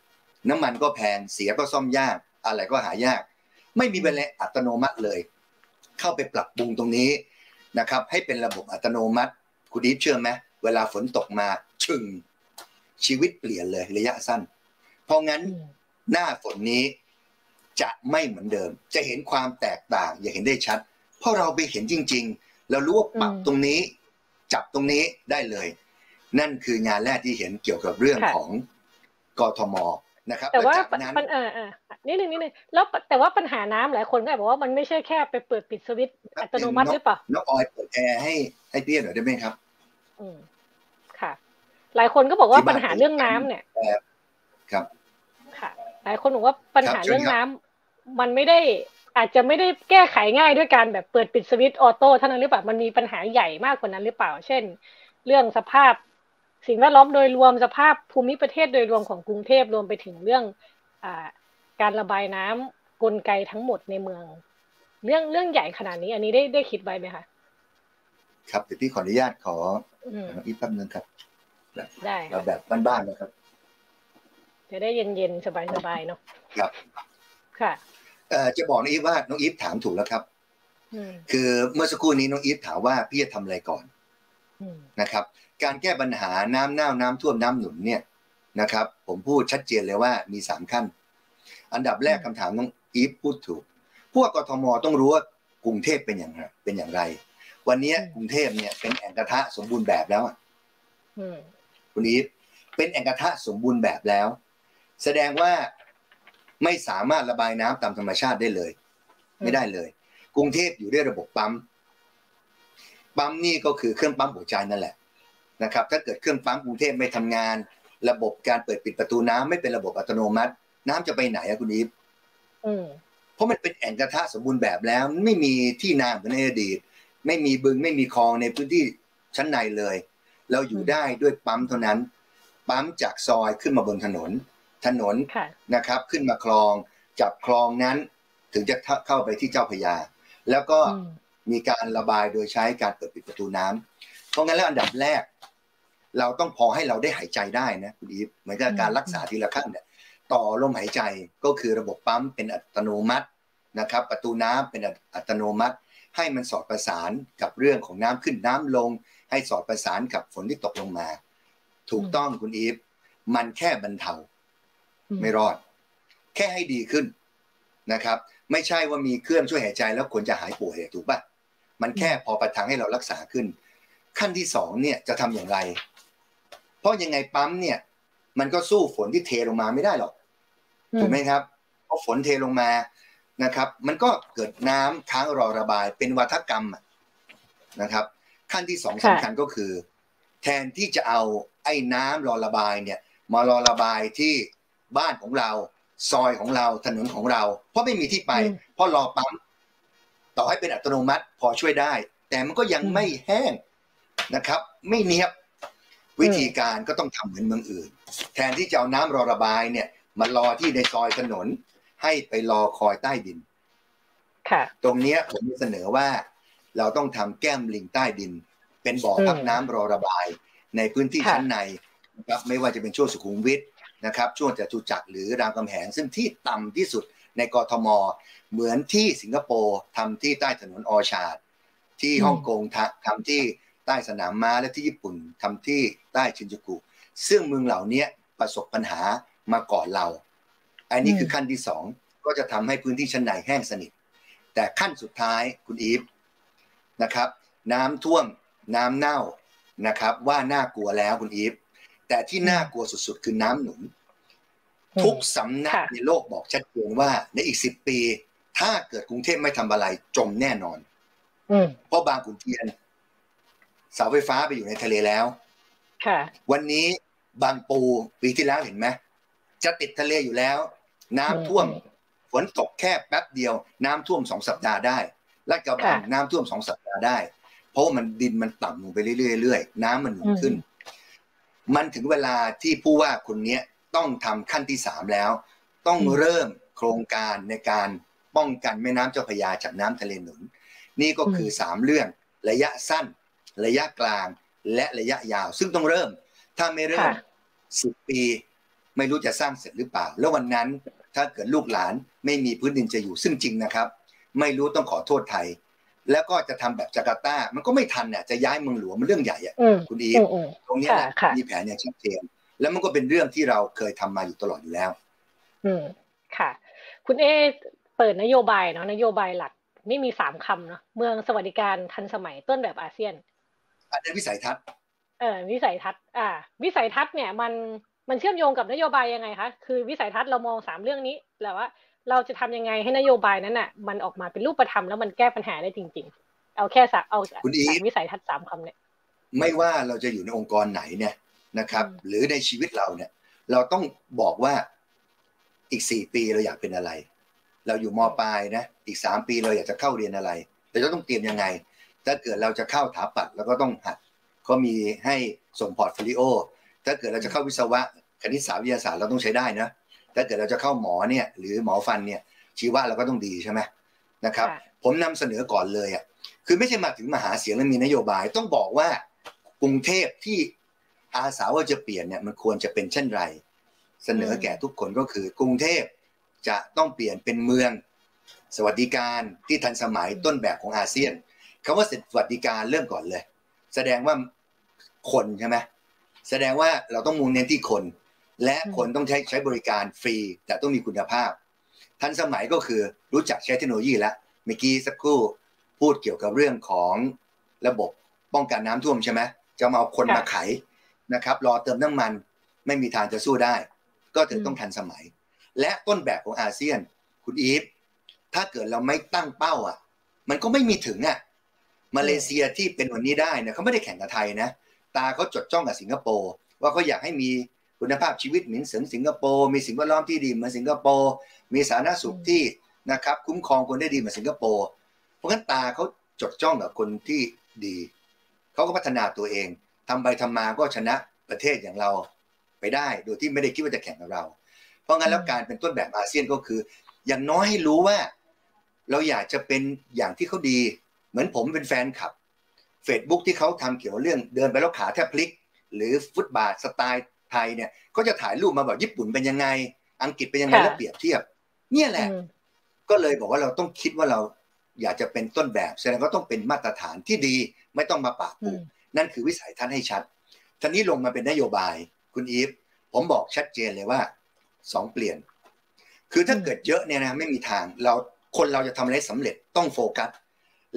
น้ำมันก็แพงเสียก็ซ่อมยาก อะไรก็หายาก ไม่มีเป็นอัตโนมัติเลย เข้าไปปรับปรุงตรงนี้นะครับ ให้เป็นระบบอัตโนมัติ คุณดิฟเชื่อไหมเวลาฝนตกมาชึงชีวิตเปลี่ยนเลยระยะสั้น เพราะงั้นหน้าฝนนี้จะไม่เหมือนเดิม จะเห็นความแตกต่าง อย่าเห็นได้ชัด เพราะเราไปเห็นจริง ๆ เรารู้ว่าปรับตรงนี้ จับตรงนี้ได้เลย นั่นคืองานแรกที่เห็นเกี่ยวกับเรื่องของกทม นะครับแต่ว่ามันเออเออนิดนึงนิดนึงแล้วแต่ว่าปัญหาน้ำหลายคนก็บอกว่ามันไม่ใช่แค่ไปเปิดปิดสวิตอัตโนมัติหรือเปล่าน้องออยเปิดแอร์ให้ให้เปี้ยหน่อยได้ไหมครับ อืมค่ะ หลายคนก็บอกว่าปัญหาเรื่องน้ำเนี่ยครับ ค่ะ หลายคนบอกว่าปัญหาเรื่องน้ำมันไม่ได้อาจจะไม่ได้แก้ไขง่ายด้วยการแบบเปิดปิดสวิตออโต้เท่านั้นหรือเปล่ามันมีปัญหาใหญ่มากกว่านั้นหรือเปล่า เช่น เรื่องสภาพ สิ่งแวดล้อมโดยรวมสภาพภูมิประเทศโดยรวมของกรุงเทพรวมไปถึงเรื่องอ่าการระบายน้ำกลไกทั้งหมดในเมือง เรื่องเรื่องใหญ่ขนาดนี้ อันนี้ได้ได้คิดไว้ไหมคะครับเดี๋ยวพี่ขออนุญาตขออีกแป๊บนึงครับได้เราแบบบ้านๆนะครับ จะได้เย็นๆ สบายๆเนาะครับ ค่ะเอ่อจะบอกน้องอีฟว่าน้องอีฟถามถูกแล้วครับคือเมื่อสักครู่นี้น้องอีฟถามว่าพี่จะทำอะไรก่อนนะครับ การแก้ปัญหาน้ำเน่าน้ำท่วมน้ำหนุนเนี่ยนะครับ ผมพูดชัดเจนเลยว่ามีสามขั้น อันดับแรกคำถามน้องอีฟพูดถูก พวกกทมต้องรู้ว่ากรุงเทพเป็นอย่างไรเป็นอย่างไร วันนี้กรุงเทพเนี่ยเป็นแอ่งกระทะสมบูรณ์แบบแล้วคุณอีฟเป็นแอ่งกระทะสมบูรณ์แบบแล้ว แสดงว่าไม่สามารถระบายน้ำตามธรรมชาติได้เลย ไม่ได้เลย กรุงเทพอยู่ด้วยระบบปั๊มปั๊มนี่ก็คือเครื่องปั๊มหัวใจนั่นแหละ นะครับถ้าเกิดเครื่องปั๊มกรุงเทพไม่ทำงาน ระบบการเปิดปิดประตูน้ำไม่เป็นระบบอัตโนมัติ น้ำจะไปไหนอะคุณอีฟเพราะมันเป็นแอ่งกระทะสมบูรณ์แบบแล้ว ไม่มีที่นาเหมือนในอดีต ไม่มีบึงไม่มีคลองในพื้นที่ชั้นในเลย เราอยู่ได้ด้วยปั๊มเท่านั้น ปั๊มจากซอยขึ้นมาบนถนน ถนนนะครับ ขึ้นมาคลองจับคลองนั้น ถึงจะเข้าไปที่เจ้าพยา แล้วก็มีการระบายโดยใช้การเปิดปิดประตูน้ำเพราะงั้นแล้วอันดับแรก เราต้องพอให้เราได้หายใจได้นะคุณอีฟเหมือนกับการรักษาทีละขั้นเนี่ยต่อลมหายใจก็คือระบบปั๊มเป็นอัตโนมัตินะครับ ประตูน้ำเป็นอัตโนมัติ ให้มันสอดประสานกับเรื่องของน้ำขึ้นน้ำลง ให้สอดประสานกับฝนที่ตกลงมา ถูกต้องคุณอีฟมันแค่บรรเทา ไม่รอด แค่ให้ดีขึ้นนะครับ ไม่ใช่ว่ามีเครื่องช่วยหายใจแล้วคนจะหายป่วยถูกปะมันแค่พอประทังให้เรารักษาขึ้น ขั้นที่สองเนี่ยจะทำอย่างไรเพ ราะยังไงปั๊มเนี่ย มันก็สู้ฝนที่เทลงมาไม่ได้หรอกถูกไหมครับพอฝนเทลงมานะครับ มันก็เกิดน้ำค้างรอระบายเป็นวัฒกรรมนะครับ ขั้นที่สองสำคัญก็คือ แทนที่จะเอาไอ้น้ำรอระบายเนี่ยมารอระบายที่บ้านของเราซอยของเราถนนของเรา เพราะไม่มีที่ไป เพราะรอปั๊มต่อให้เป็นอัตโนมัติพอช่วยได้ แต่มันก็ยังไม่แห้งนะครับ ไม่เนียบ วิธีการก็ต้องทำเหมือนเมืองอื่น แทนที่จะเอาน้ำรอระบายเนี่ยมารอที่ในซอยถนน ให้ไปรอคอยใต้ดินค่ะตรงนี้ผมเสนอว่าเราต้องทำแก้มลิงใต้ดิน เป็นบ่อพักน้ำรอระบาย ในพื้นที่ชั้นในนะครับไม่ว่าจะเป็นช่วงสุขุมวิทนะครับช่วงจตุจักรหรือรามคำแหงซึ่งที่ต่ำที่สุดในกรทม เหมือนที่สิงคโปร์ทำที่ใต้ถนนออชาร์ดที่ฮ่องกงทำที่ ใต้สนามม้าและที่ญี่ปุ่นทำที่ใต้ชินจูกุ ซึ่งเมืองเหล่านี้ประสบปัญหามาก่อนเรา อันนี้คือขั้นที่สองก็จะทำให้พื้นที่ชั้นในแห้งสนิท แต่ขั้นสุดท้ายคุณอีฟนะครับ น้ำท่วมน้ำเน่านะครับ ว่าน่ากลัวแล้วคุณอีฟแต่ที่น่ากลัวสุดๆ คือน้ำหนุน ทุกสำนักในโลกบอกชัดเจนว่าในอีกสิบปี ถ้าเกิดกรุงเทพไม่ทำอะไรจมแน่นอนเพราะบางขุนเทียน เสาไฟฟ้าไปอยู่ในทะเลแล้ววันนี้บางปูปีที่แล้วเห็นไหมจะติดทะเลอยู่แล้ว น้ำท่วมฝนตกแค่แป๊บเดียว น้ำท่วมสองสัปดาห์ได้และกระบังน้ำท่วมสองสัปดาห์ได้ เพราะมันดินมันต่ำลงไปเรื่อยๆน้ำมันหนุนขึ้น มันถึงเวลาที่ผู้ว่าคนนี้ต้องทำขั้นที่สามแล้ว ต้องเริ่มโครงการในการป้องกันแม่น้ำเจ้าพระยาจากน้ำทะเลหนุน นี่ก็คือสามเรื่องระยะสั้น ระยะกลางและระยะยาว ซึ่งต้องเริ่ม ถ้าไม่เริ่มสิบปีไม่รู้จะสร้างเสร็จหรือเปล่า แล้ววันนั้นถ้าเกิดลูกหลานไม่มีพื้นดินจะอยู่ซึ่งจริงนะครับ ไม่รู้ต้องขอโทษไทย แล้วก็จะทำแบบจาการ์ตา มันก็ไม่ทันเนี่ยจะย้ายเมืองหลวงมันเรื่องใหญ่อะคุณอีฟตรงนี้แหละมีแผนอย่างชัดเจนแล้วมันก็เป็นเรื่องที่เราเคยทำมาอยู่ตลอดอยู่แล้ว อืมค่ะ คุณเอเปิดนโยบายเนาะนโยบายหลักไม่มีสามคำเนาะเมืองสวัสดิการทันสมัยต้นแบบอาเซียน อันนี้วิสัยทัศน์เออวิสัยทัศน์อ่า วิสัยทัศน์เนี่ยมันมันเชื่อมโยงกับนโยบายยังไงคะคือวิสัยทัศน์เรามองสามเรื่องนี้แล้วว่าเราจะทำยังไงให้นโยบายนั้นอะ มันออกมาเป็นรูปธรรมแล้วมันแก้ปัญหาได้จริง ๆ เอาแค่สักเอาคุณอีวิสัยทัศน์สามคำเนี่ยไม่ว่าเราจะอยู่ในองค์กรไหนเนี่ยนะครับ หรือในชีวิตเราเนี่ย เราต้องบอกว่าอีกสี่ปีเราอยากเป็นอะไร เราอยู่มปลายนะอีกสามปีเราอยากจะเข้าเรียนอะไรแต่เราต้องเตรียมยังไง ถ้าเกิดเราจะเข้าถาปัดเราก็ต้องหัดเขามีให้ส่ง portfolio ถ้าเกิดเราจะเข้าวิศวะคณิตศาสตร์วิทยาศาสตร์เราต้องใช้ได้นะถ้าเกิดเราจะเข้าหมอเนี่ยหรือหมอฟันเนี่ยชีวะเราก็ต้องดีใช่ไหมนะครับ ผมนำเสนอก่อนเลยอะคือไม่ใช่มาถึงมาหาเสียงแล้วมีนโยบาย ต้องบอกว่ากรุงเทพที่อาสาว่าจะเปลี่ยนเนี่ยมันควรจะเป็นเช่นไร เสนอแก่ทุกคนก็คือกรุงเทพจะต้องเปลี่ยนเป็นเมือง สวัสดิการที่ทันสมัยต้นแบบของอาเซียน คำว่าสวัสดิการเริ่มก่อนเลย แสดงว่าคนใช่ไหมแสดงว่าเราต้องมุ่งเน้นที่คน และคนต้องใช้ใช้บริการฟรี แต่ต้องมีคุณภาพ ทันสมัยก็คือรู้จักใช้เทคโนโลยีแล้วเมื่อกี้สักครู่พูดเกี่ยวกับเรื่องของระบบป้องกันน้ำท่วมใช่ไหมจะมาเอาคนมาไขนะครับ รอเติมน้ำมันไม่มีทางจะสู้ได้ ก็ถึงต้องทันสมัย และต้นแบบของอาเซียน คุณอีฟถ้าเกิดเราไม่ตั้งเป้าอะ มันก็ไม่มีถึงอะ มาเลเซียที่เป็นวันนี้ได้เนี่ยเขาไม่ได้แข่งกับไทยนะ ตาเขาจดจ้องกับสิงคโปร์ว่าเขาอยากให้มีคุณภาพชีวิตเหมือนเสิงคโปร์มีสิ่งแวดล้อมที่ดีเหมือนสิงคโปร์มีสาธารณสุขที่นะครับคุ้มครองคนได้ดีเหมือนสิงคโปร์เพราะงั้นตาเขาจดจ้องกับคนที่ดีเขาก็พัฒนาตัวเองทำไปทำมาก็ชนะประเทศอย่างเราไปได้ โดยที่ไม่ได้คิดว่าจะแข่งกับเรา เพราะงั้นแล้วการเป็นต้นแบบอาเซียนก็คือ อย่างน้อยให้รู้ว่า เราอยากจะเป็นอย่างที่เขาดี มือนผมเป็นแฟนคลับ Facebook ที่เขาทำเกี่ยวเรื่องเดินไปแล้วขาแทบพลิก หรือฟุตบาทสไตล์ไทยเนี่ยก็จะถ่ายรูปมาแบบญี่ปุ่นเป็นยังไง อังกฤษเป็นยังไงแล้วเปรียบเทียบ เนี่ยแหละ ก็เลยบอกว่าเราต้องคิดว่าเราอยากจะเป็นต้นแบบแสดงก็ต้องเป็นมาตรฐานที่ดีไม่ต้องมาปากปูนั่นคือวิสัยทัศน์ให้ชัดท่านี้ลงมาเป็นนโยบายคุณอีฟผมบอกชัดเจนเลยว่าสองเปลี่ยน คือถ้าเกิดเยอะเนี่ยนะไม่มีทางเราคนเราจะทำอะไรสำเร็จต้องโฟกัส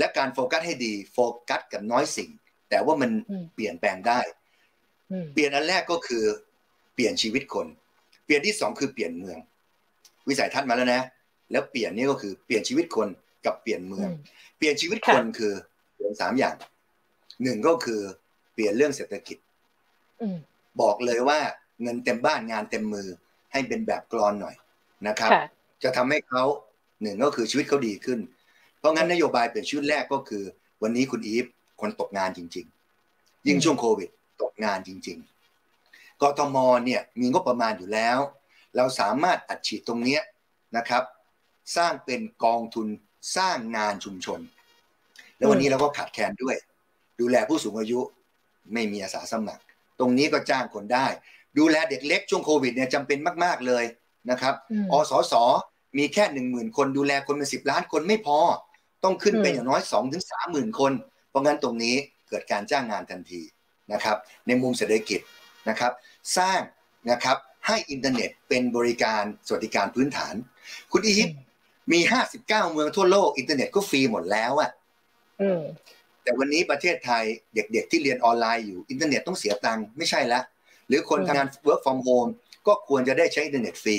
และการโฟกัสให้ดีโฟกัสกับน้อยสิ่ง แต่ว่ามันเปลี่ยนแปลงได้ เปลี่ยนอันแรกก็คือเปลี่ยนชีวิตคน เปลี่ยนที่สองคือเปลี่ยนเมือง วิสัยทัศน์มาแล้วนะ แล้วเปลี่ยนนี่ก็คือเปลี่ยนชีวิตคนกับเปลี่ยนเมือง เปลี่ยนชีวิตคนคือเปลี่ยนสามอย่างหนึ่งก็คือเปลี่ยนเรื่องเศรษฐกิจบอกเลยว่าเงินเต็มบ้านงานเต็มมือให้เป็นแบบกรอนหน่อยนะครับ จะทำให้เขาหนึ่งก็คือชีวิตเขาดีขึ้น เพราะงั้นนโยบายเปลี่ยนชีวิตแรกก็คือ วันนี้คุณอีฟคนตกงานจริง ๆ ยิ่งช่วงโควิดตกงานจริง ๆกทมเนี่ยมีงบประมาณอยู่แล้ว เราสามารถอัดฉีดตรงนี้นะครับ สร้างเป็นกองทุนสร้างงานชุมชน แล้ววันนี้เราก็ขาดแคลนด้วย ดูแลผู้สูงอายุไม่มีอาสาสมัคร ตรงนี้ก็จ้างคนได้ ดูแลเด็กเล็กช่วงโควิดเนี่ยจำเป็นมาก ๆเลยนะครับอสสมีแค่หนึ่งหมื่นคนดูแลคนเป็นสิบล้านคนไม่พอ ต้องขึ้นเป็นอย่างน้อยสองถึงสามหมื่นคน เพราะงั้นตรงนี้เกิดการจ้างงานทันทีนะครับ ในมุมเศรษฐกิจนะครับ สร้างนะครับให้อินเทอร์เน็ตเป็นบริการสวัสดิการพื้นฐาน คุณอีฟมีห้าสิบเก้าเมืองทั่วโลกอินเทอร์เน็ตก็ฟรีหมดแล้วอะแต่วันนี้ประเทศไทยเด็กๆที่เรียนออนไลน์อยู่อินเทอร์เน็ตต้องเสียตังค์ไม่ใช่ละ หรือคนทำงาน work from home ก็ควรจะได้ใช้อินเทอร์เน็ตฟรี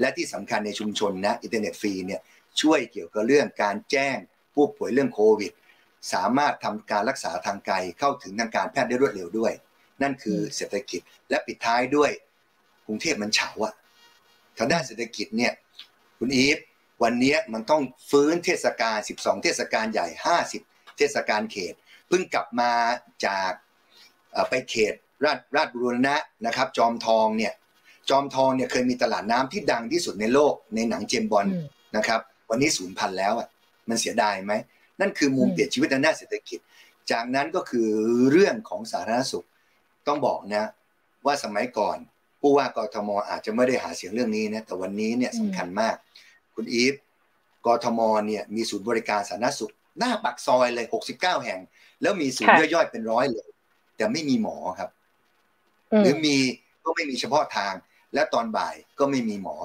และที่สำคัญในชุมชนนะ อินเทอร์เน็ตฟรีเนี่ยช่วยเกี่ยวกับเรื่องการแจ้ง ผู้ป่วยเรื่องโควิด สามารถทำการรักษาทางไกลเข้าถึงทางการแพทย์ได้รวดเร็วด้วย นั่นคือเศรษฐกิจและปิดท้ายด้วยกรุงเทพมันเฉาอะทางด้านเศรษฐกิจเนี่ยคุณอีฟวันนี้มันต้องฟื้นเทศกาล 12 เทศกาลใหญ่ 50 เทศกาลเขต เพิ่งกลับมาจากไปเขตราชราชบุรณะนะครับ จอมทองเนี่ยจอมทองเนี่ยเคยมีตลาดน้ำที่ดังที่สุดในโลกในหนังเจมบอลนะครับ วันนี้สูญพันธุ์แล้วอะ มันเสียดายไหม นั่นคือมุมเปลี่ยนชีวิตในหน้าเศรษฐกิจ จากนั้นก็คือเรื่องของสาธารณสุข ต้องบอกนะ ว่าสมัยก่อน ผู้ว่ากทมอาจจะไม่ได้หาเสียงเรื่องนี้นะแต่วันนี้เนี่ยสำคัญมาก คุณอีฟกทมเนี่ยมีศูนย์บริการสาธารณสุข หน้าปากซอยเลยหกสิบเก้าแห่ง แล้วมีศูนย์ย่อยๆเป็นร้อยเลย แต่ไม่มีหมอครับ หรือมีก็ไม่มีเฉพาะทาง และตอนบ่ายก็ไม่มีหมอ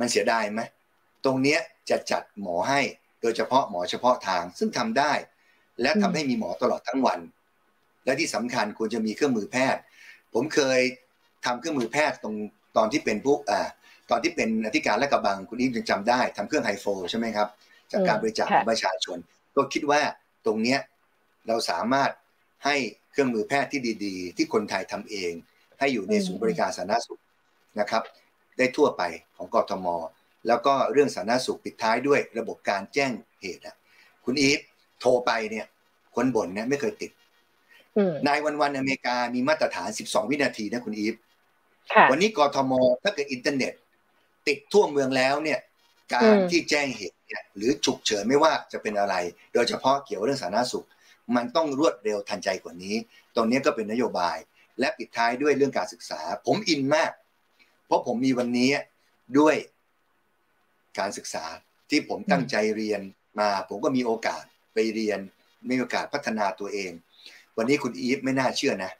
มันเสียดายไหมตรงเนี้ยจะจัดหมอให้ โดยเฉพาะหมอเฉพาะทางซึ่งทำได้ และทำให้มีหมอตลอดทั้งวัน และที่สำคัญควรจะมีเครื่องมือแพทย์ ผมเคยทำเครื่องมือแพทย์ตรงตอนที่เป็นผู้อ่าตอนที่เป็นอธิการและกระบังคุณอิมยังจำได้ทำเครื่องไฮโฟใช่ไหมครับ จากการบริจาคของประชาชน ก็คิดว่าตรงเนี้ยเราสามารถให้เครื่องมือแพทย์ที่ดี ๆ ที่คนไทยทำเอง ให้อยู่ในศูนย์บริการสาธารณสุขนะครับ ได้ทั่วไปของกทม แล้วก็เรื่องสาธารณสุขปิดท้ายด้วยระบบการแจ้งเหตุอะคุณอีฟโทรไปเนี่ยคนบ่นเนี่ยไม่เคยติดนายวันวันอเมริกามีมาตรฐาน 12 วินาทีนะคุณอีฟวันนี้กทมถ้าเกิดอินเทอร์เน็ต ติดทั่วเมืองแล้วเนี่ยการที่แจ้งเหตุเนี่ยหรือฉุกเฉินไม่ว่าจะเป็นอะไร โดยเฉพาะเกี่ยวเรื่องสาธารณสุข มันต้องรวดเร็วทันใจกว่านี้ ตรงนี้ก็เป็นนโยบาย และปิดท้ายด้วยเรื่องการศึกษา ผมอินมาก เพราะผมมีวันนี้ด้วย การศึกษาที่ผมตั้งใจเรียนมา ผมก็มีโอกาสไปเรียนมีโอกาสพัฒนาตัวเอง วันนี้คุณอีฟไม่น่าเชื่อนะ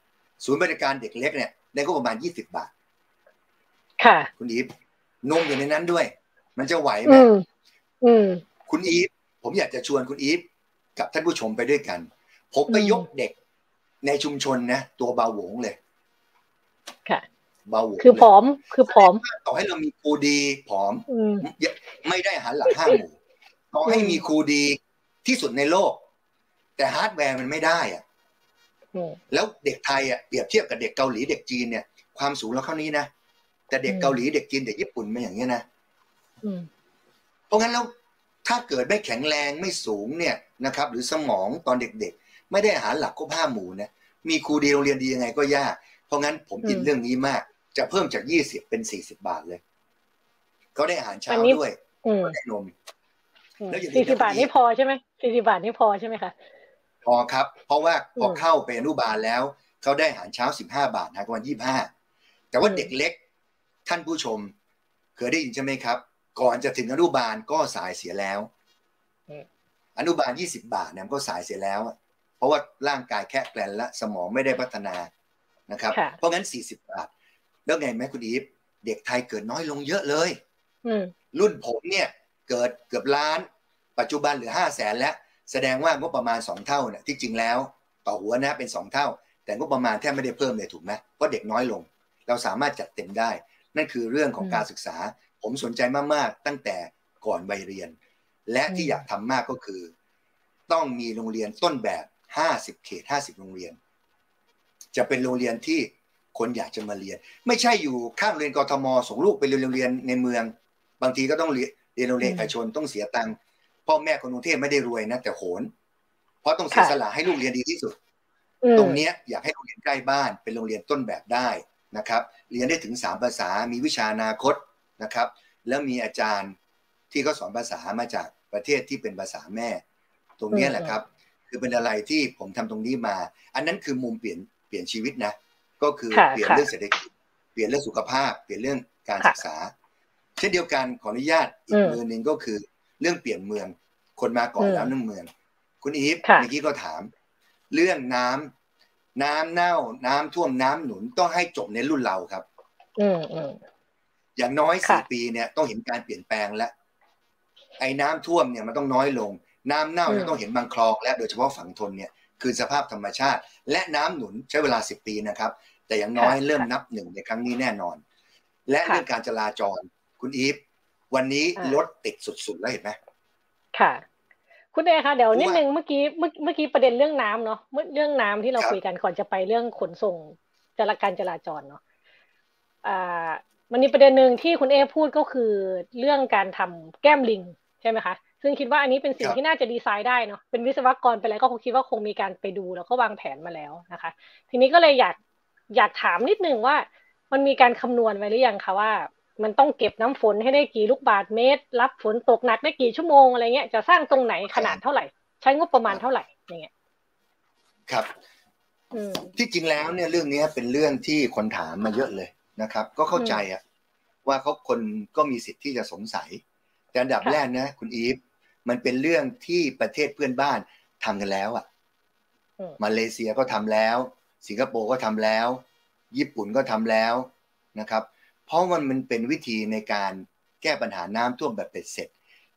ศูนย์บริการเด็กเล็กเนี่ยได้ก็ประมาณยี่สิบบาท ค่ะ คุณอีฟนมอยู่ในนั้นด้วย มันจะไหวไหมคุณอีฟผมอยากจะชวนคุณอีฟกับท่านผู้ชมไปด้วยกัน ผมไปยกเด็กในชุมชนนะ ตัวเบาหวงเลย ค่ะ เบาหวงคือผอมคือผอม ต่อให้เรามีครูดีผอมไม่ได้อาหารหลักห้าหมู่ต่อให้มีครูดีที่สุดในโลก แต่ฮาร์ดแวร์มันไม่ได้อะแล้วเด็กไทยอะเปรียบเทียบกับเด็กเกาหลีเด็กจีนเนี่ยความสูงเราเท่านี้นะแต่เด็กเกาหลีเด็กจีนเด็กญี่ปุ่นไม่อย่างเงี้ยนะเพราะงั้นแล้วถ้าเกิดไม่แข็งแรงไม่สูงเนี่ยนะครับ หรือสมองตอนเด็กๆ ไม่ได้อาหารหลักห้าหมู่นะมีครูดีโรงเรียนดียังไงก็ยาก เพราะงั้นผมอินเรื่องนี้มาก จะเพิ่มจากยี่สิบเป็นสี่สิบาทเลย เขาได้อาหารเช้าด้วยได้นมแล้วสี่สิบาทนี่พอใช่ไหมสี่สิบาทนี่พอใช่ไหมคะพอครับ เพราะว่าพอเข้าไปอนุบาลแล้ว เขาได้อาหารเช้าสิบห้าบาทนะวันยี่ห้าแต่ว่าเด็กเล็ก ท่านผู้ชม เคยได้ยินใช่ไหมครับ ก่อนจะถึงอนุบาลก็สายเสียแล้วอนุบาลยี่สิบาทเนี่ยก็สายเสียแล้ว เพราะว่าร่างกายแค่แกลนและสมองไม่ได้พัฒนานะครับ เพราะงั้นสี่สิบาท แล้วไงแม่คุณอีฟเด็กไทยเกิดน้อยลงเยอะเลยรุ่นผมเนี่ยเกิดเกือบล้าน ปัจจุบันเหลือห้าแสนแล้ว แสดงว่างบประมาณสองเท่าเนี่ยที่จริงแล้ว ต่อหัวนะเป็นสองเท่า แต่งบประมาณแทบไม่ได้เพิ่มเลยถูกไหมเพราะเด็กน้อยลง เราสามารถจัดเต็มได้ นั่นคือเรื่องของการศึกษา ผมสนใจมากๆตั้งแต่ก่อนวัยเรียน และที่อยากทำมากก็คือ ต้องมีโรงเรียนต้นแบบห้าสิบเขตห้าสิบโรงเรียน จะเป็นโรงเรียนที่ คนอยากจะมาเรียน ไม่ใช่อยู่ข้างเรียนกทมส่งลูกไปเรียนโรงเรียนในเมือง บางทีก็ต้องเรียนเรียนโรงเรียนเอกชนต้องเสียตังค์พ่อแม่คนกรุงเทพไม่ได้รวยนะแต่โหน เพราะต้องเสียสละให้ลูกเรียนดีที่สุด ตรงนี้อยากให้โรงเรียนใกล้บ้านเป็นโรงเรียนต้นแบบได้นะครับ เรียนได้ถึงสามภาษามีวิชาอนาคตนะครับ แล้วมีอาจารย์ที่เขาสอนภาษามาจากประเทศที่เป็นภาษาแม่ ตรงนี้แหละครับ คือเป็นอะไรที่ผมทำตรงนี้มา อันนั้นคือมุมเปลี่ยนเปลี่ยนชีวิตนะ ก็คือเปลี่ยนเรื่องเศรษฐกิจเปลี่ยนเรื่องสุขภาพ เปลี่ยนเรื่องการศึกษา เช่นเดียวกันขออนุญาตอีกมือหนึ่งก็คือ เรื่องเปลี่ยนเมือง คนมาก่อนแล้วนึ่งเมือง คุณอีฟเมื่อกี้ก็ถาม เรื่องน้ำน้ำเน่า น้ำท่วมน้ำหนุนต้องให้จบในรุ่นเราครับอย่างน้อยสี่ปีเนี่ยต้องเห็นการเปลี่ยนแปลงแล้วไอ้น้ำท่วมเนี่ยมันต้องน้อยลง น้ำเน่าเนี่ยต้องเห็นบางคลอง และโดยเฉพาะฝั่งทนเนี่ย คือสภาพธรรมชาติ และน้ำหนุนใช้เวลาสิบปีนะครับ แต่อย่างน้อยเริ่มนับหนึ่งในครั้งนี้แน่นอน และเรื่องการจราจรคุณอีฟวันนี้รถติดสุดๆแล้วเห็นไหมค่ะ คุณเอคะเดี๋ยวนิดนึงเมื่อกี้เมื่อเมื่อกี้ประเด็นเรื่องน้ำเนาะเรื่องน้ำที่เราคุยกันก่อนจะไปเรื่องขนส่งจราการจราจรเนาะอ่ามันมีประเด็นหนึ่งที่คุณเอพูดก็คือเรื่องการทำแก้มลิงใช่ไหมคะ ซึ่งคิดว่าอันนี้เป็นสิ่งที่น่าจะดีไซน์ได้เนาะเป็นวิศวกรไปแล้วก็คงคิดว่าคงมีการไปดูแล้วก็วางแผนมาแล้วนะคะ ทีนี้ก็เลยอยากอยากถามนิดนึงว่า มันมีการคำนวณไว้หรือยังคะว่า มันต้องเก็บน้ำฝนให้ได้กี่ลูกบาทเมตร รับฝนตกหนักได้กี่ชั่วโมงอะไรเงี้ยจะสร้างตรงไหนขนาดเท่าไหร่ ใช้งบประมาณเท่าไหร่อย่างเงี้ยครับที่จริงแล้วเนี่ยเรื่องนี้เป็นเรื่องที่คนถามมาเยอะเลยนะครับ ก็เข้าใจอะว่าเขาคนก็มีสิทธิ์ที่จะสงสัย แต่อันดับแรกนะ คุณอีฟ มันเป็นเรื่องที่ประเทศเพื่อนบ้านทำกันแล้วอะมาเลเซียก็ทำแล้ว สิงคโปร์ก็ทำแล้ว ญี่ปุ่นก็ทำแล้วนะครับ เพราะมันมันเป็นวิธีในการแก้ปัญหาน้ำท่วมแบบเป็ดเสร็จ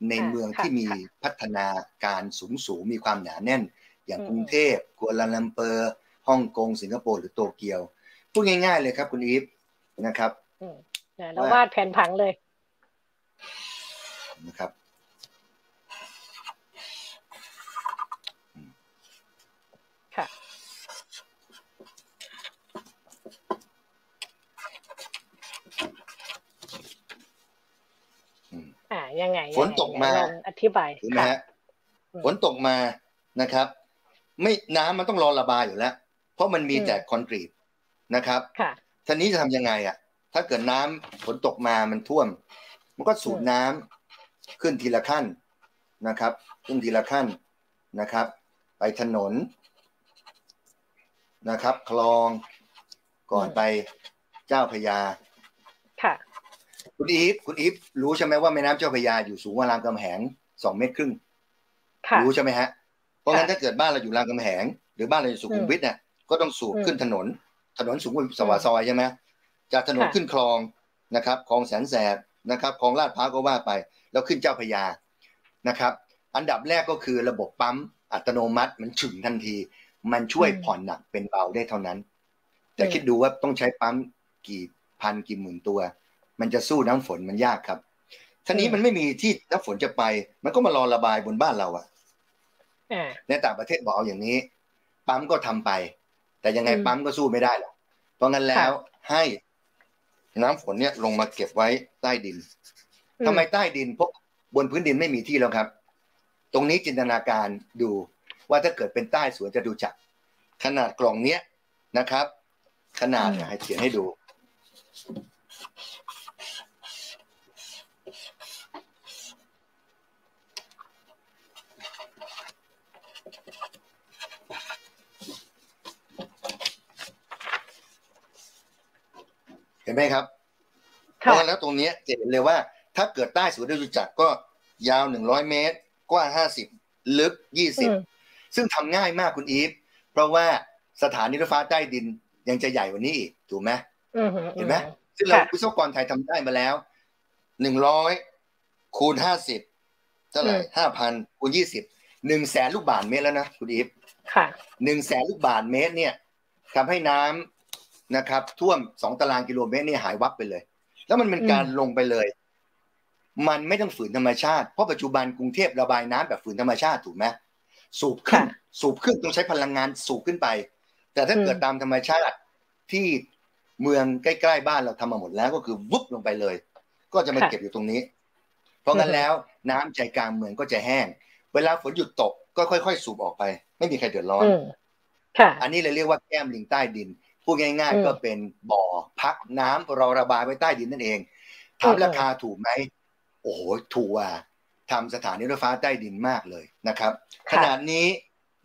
ในเมืองที่มีพัฒนาการสูงสูงมีความหนาแน่น อย่างกรุงเทพกัวลาลัมเปอร์ฮ่องกง สิงคโปร์หรือโตเกียวพูดง่ายๆเลยครับคุณอีฟนะครับแล้ววาดแผนผังเลยนะครับ อ่ายังไงฝนตกมาอธิบายถูกไหมฮะฝนตกมานะครับ ไม่น้ำมันต้องรอระบายอยู่แล้ว เพราะมันมีแต่คอนกรีตนะครับค่ะทีนี้จะทำยังไงอะ ถ้าเกิดน้ำฝนตกมามันท่วม มันก็สูบน้ำขึ้นทีละขั้นนะครับ ขึ้นทีละขั้นนะครับ ไปถนนนะครับ คลองก่อนไปเจ้าพยาค่ะ คุณอีฟคุณอีฟรู้ใช่ไหมว่าแม่น้ำเจ้าพยาอยู่สูงกว่ารามกำแหงสองเมตรครึ่งรู้ใช่ไหมฮะ เพราะงั้นถ้าเกิดบ้านเราอยู่รามกำแหง หรือบ้านเราอยู่สุขุมวิทเนี่ยก็ต้องสูบขึ้นถนน ถนนสูงสวาซอยใช่ไหมจากถนนขึ้นคลองนะครับคลองแสนแสบนะครับคลองลาดพร้าวก็ว่าไป แล้วขึ้นเจ้าพยานะครับ อันดับแรกก็คือระบบปั๊มอัตโนมัติมันฉึงทันที มันช่วยผ่อนหนักเป็นเบาได้เท่านั้น แต่คิดดูว่าต้องใช้ปั๊มกี่พันกี่หมื่นตัว มันจะสู้น้ำฝนมันยากครับท่านี้มันไม่มีที่น้ำฝนจะไป มันก็มารอระบายบนบ้านเราอะในต่างประเทศบอกเอาอย่างนี้ ปั๊มก็ทำไป แต่ยังไงปั๊มก็สู้ไม่ได้หรอกเพราะงั้นแล้วให้น้ำฝนเนี่ยลงมาเก็บไว้ใต้ดินทำไมใต้ดินเพราะบนพื้นดินไม่มีที่แล้วครับ ตรงนี้จินตนาการดูว่าถ้าเกิดเป็นใต้สวนจะดูจัก ขนาดกล่องเนี้ยนะครับ ขนาดให้เขียนให้ดู ห็นไหมครับเพราะแล้วตรงนี้จะเห็นเลยว่า ถ้าเกิดใต้ศูนย์ดจุจักรก็ยาวหนึ่งร้อยเมตร กว้างห้าสิบลึกยี่สิบซึ่งทำง่ายมากคุณอีฟเพราะว่าสถานีรถไฟฟ้าใต้ดินยังจะใหญ่กว่านี้อีกถูกไหมเห็นไหมซึ่งเราวิศวกรไทยทำได้มาแล้วหนึ่งร้อยคูณห้าสิบเท่าไหร่ห้าพันคูณยี่สิบหนึ่งแสนลูกบาทเมตรแล้วนะคุณอีฟหนึ่งแสนลูกบาทเมตรเนี่ยทำให้น้ำ นะครับท่วมสองตารางกิโลเมตรนี่หายวับไปเลย แล้วมันเป็นการลงไปเลย มันไม่ต้องฝืนธรรมชาติเพราะปัจจุบันกรุงเทพระบายน้ำแบบฝืนธรรมชาติถูกไหมสูบขึ้นสูบขึ้นต้องใช้พลังงานสูบขึ้นไป แต่ถ้าเกิดตามธรรมชาติที่เมืองใกล้ๆบ้านเราทำมาหมดแล้วก็คือวุบลงไปเลย ก็จะมาเก็บอยู่ตรงนี้ เพราะงั้นแล้วน้ำใจกลางเมืองก็จะแห้ง เวลาฝนหยุดตกก็ค่อย ๆ สูบออกไป ไม่มีใครเดือดร้อนอันนี้เลยเรียกว่าแก้มลิงใต้ดิน พูดง่าย ๆ ก็เป็นบ่อพักน้ำเราระบายไว้ใต้ดินนั่นเองถามราคาถูกไหมโอ้โหถูกอะทำสถานีรถไฟฟ้าใต้ดินมากเลยนะครับ ขนาดนี้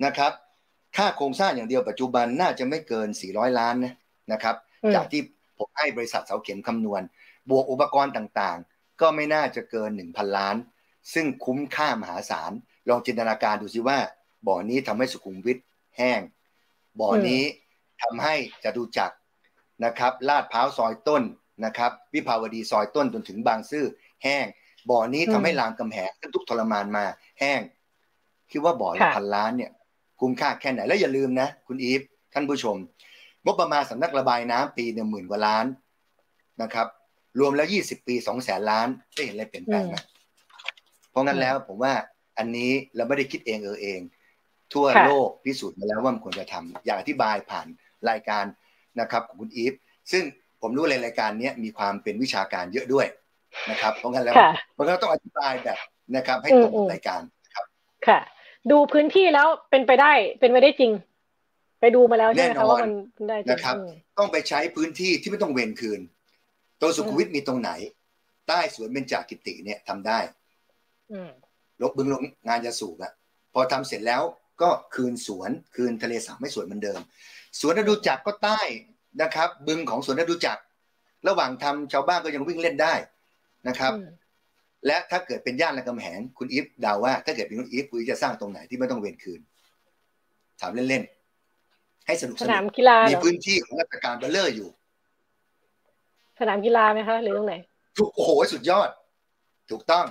นะครับ ค่าโครงสร้างอย่างเดียวปัจจุบันน่าจะไม่เกิน 400 ล้านนะนะครับ จากที่ผมให้บริษัทเสาเข็มคำนวณ บวกอุปกรณ์ต่างๆ ก็ไม่น่าจะเกิน 1,000 ล้าน ซึ่งคุ้มค่ามหาศาล ลองจินตนาการดูสิว่า บ่อนี้ทำให้สุขุมวิทแห้ง บ่อนี้ ทำให้จะดูจักนะครับลาดพร้าวซอยต้นนะครับ วิภาวดีซอยต้นจนถึงบางซื่อแห้ง บ่อนี้ทำให้รามกำแหงทุกทรมานมาแห้ง คิดว่าบ่อละพันล้านเนี่ย คุ้มค่าแค่ไหน แล้วอย่าลืมนะ คุณอีฟท่านผู้ชมงบประมาณสำนักระบายน้ำปีหนึ่งหมื่นกว่าล้านนะครับ รวมแล้วยี่สิบปีสองแสนล้านจะเห็นอะไรเปลี่ยนแปลงไหมเพราะงั้นแล้วผมว่าอันนี้เราไม่ได้คิดเองเออเอง ทั่วโลกพิสูจน์มาแล้วว่ามันควรจะทำอย่างอธิบายผ่าน รายการนะครับของคุณอีฟซึ่งผมรู้เลยรายการนี้มีความเป็นวิชาการเยอะด้วยนะครับ เพราะงั้นแล้วมันก็ต้องอธิบายแบบนะครับ ให้ตรงรายการครับค่ะ ดูพื้นที่แล้วเป็นไปได้เป็นไปได้จริง ไปดูมาแล้วใช่ไหมคะว่ามันได้จริงนะครับ ต้องไปใช้พื้นที่ที่ไม่ต้องเวนคืนตัวสุขุมวิทมีตรงไหน ใต้สวนเบญจกิติเนี่ยทำได้ลบบึงลงงานจะสูบอะพอทำเสร็จแล้วก็คืนสวนคืนทะเลสาบไม่สวยเหมือนเดิม สวนฤดูจักรก็ใต้นะครับ บึงของสวนฤดูจักร ระหว่างทำชาวบ้านก็ยังวิ่งเล่นได้นะครับ และถ้าเกิดเป็นย่านระกำแหงคุณอีฟดาวว่า ถ้าเกิดเป็นคุณอีฟคุณจะสร้างตรงไหนที่ไม่ต้องเวนคืน ถามเล่นๆให้สนุกสนามกีฬามีพื้นที่ของราชการเบ้อเร่ออยู่ สนามกีฬาไหมคะหรือตรงไหนถูกโอ้โหสุดยอด ถูกต้อง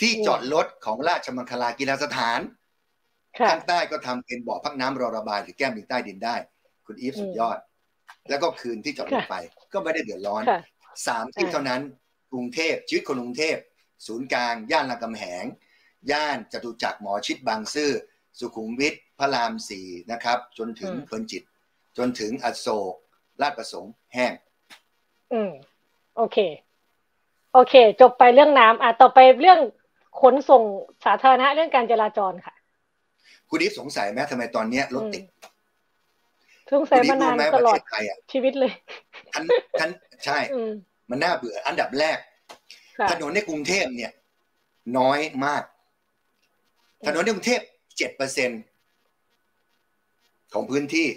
ที่จอดรถของราชมังคลากีฬาสถานข้างใต้ก็ทำเป็นบ่อพักน้ำรอระบายหรือแก้มลิงใต้ดินได้ คุณอีฟสุดยอด แล้วก็คืนที่จอดรถไป ก็ไม่ได้เดือดร้อนสามที่เท่านั้นกรุงเทพชีวิตคนกรุงเทพศูนย์กลาง ย่านรามคำแหง ย่านจตุจักรหมอชิดบางซื่อ สุขุมวิทพระรามสี่นะครับ จนถึงเพลินจิต จนถึงอโศกลาดประสงค์แห้ง อืม โอเค โอเค จบไปเรื่องน้ำอะต่อไปเรื่องขนส่งสาธารณะเรื่องการจราจรค่ะ คุณดิฟสงสัยไหมทำไมตอนเนี้ยรถติด สงสัยมานานตลอดชีวิตเลยทันทันใช่ มันน่าเบื่อ อันดับแรก ถนนในกรุงเทพเนี่ย น้อยมาก ถนนในกรุงเทพเจ็ดเปอร์เซ็นของพื้นที่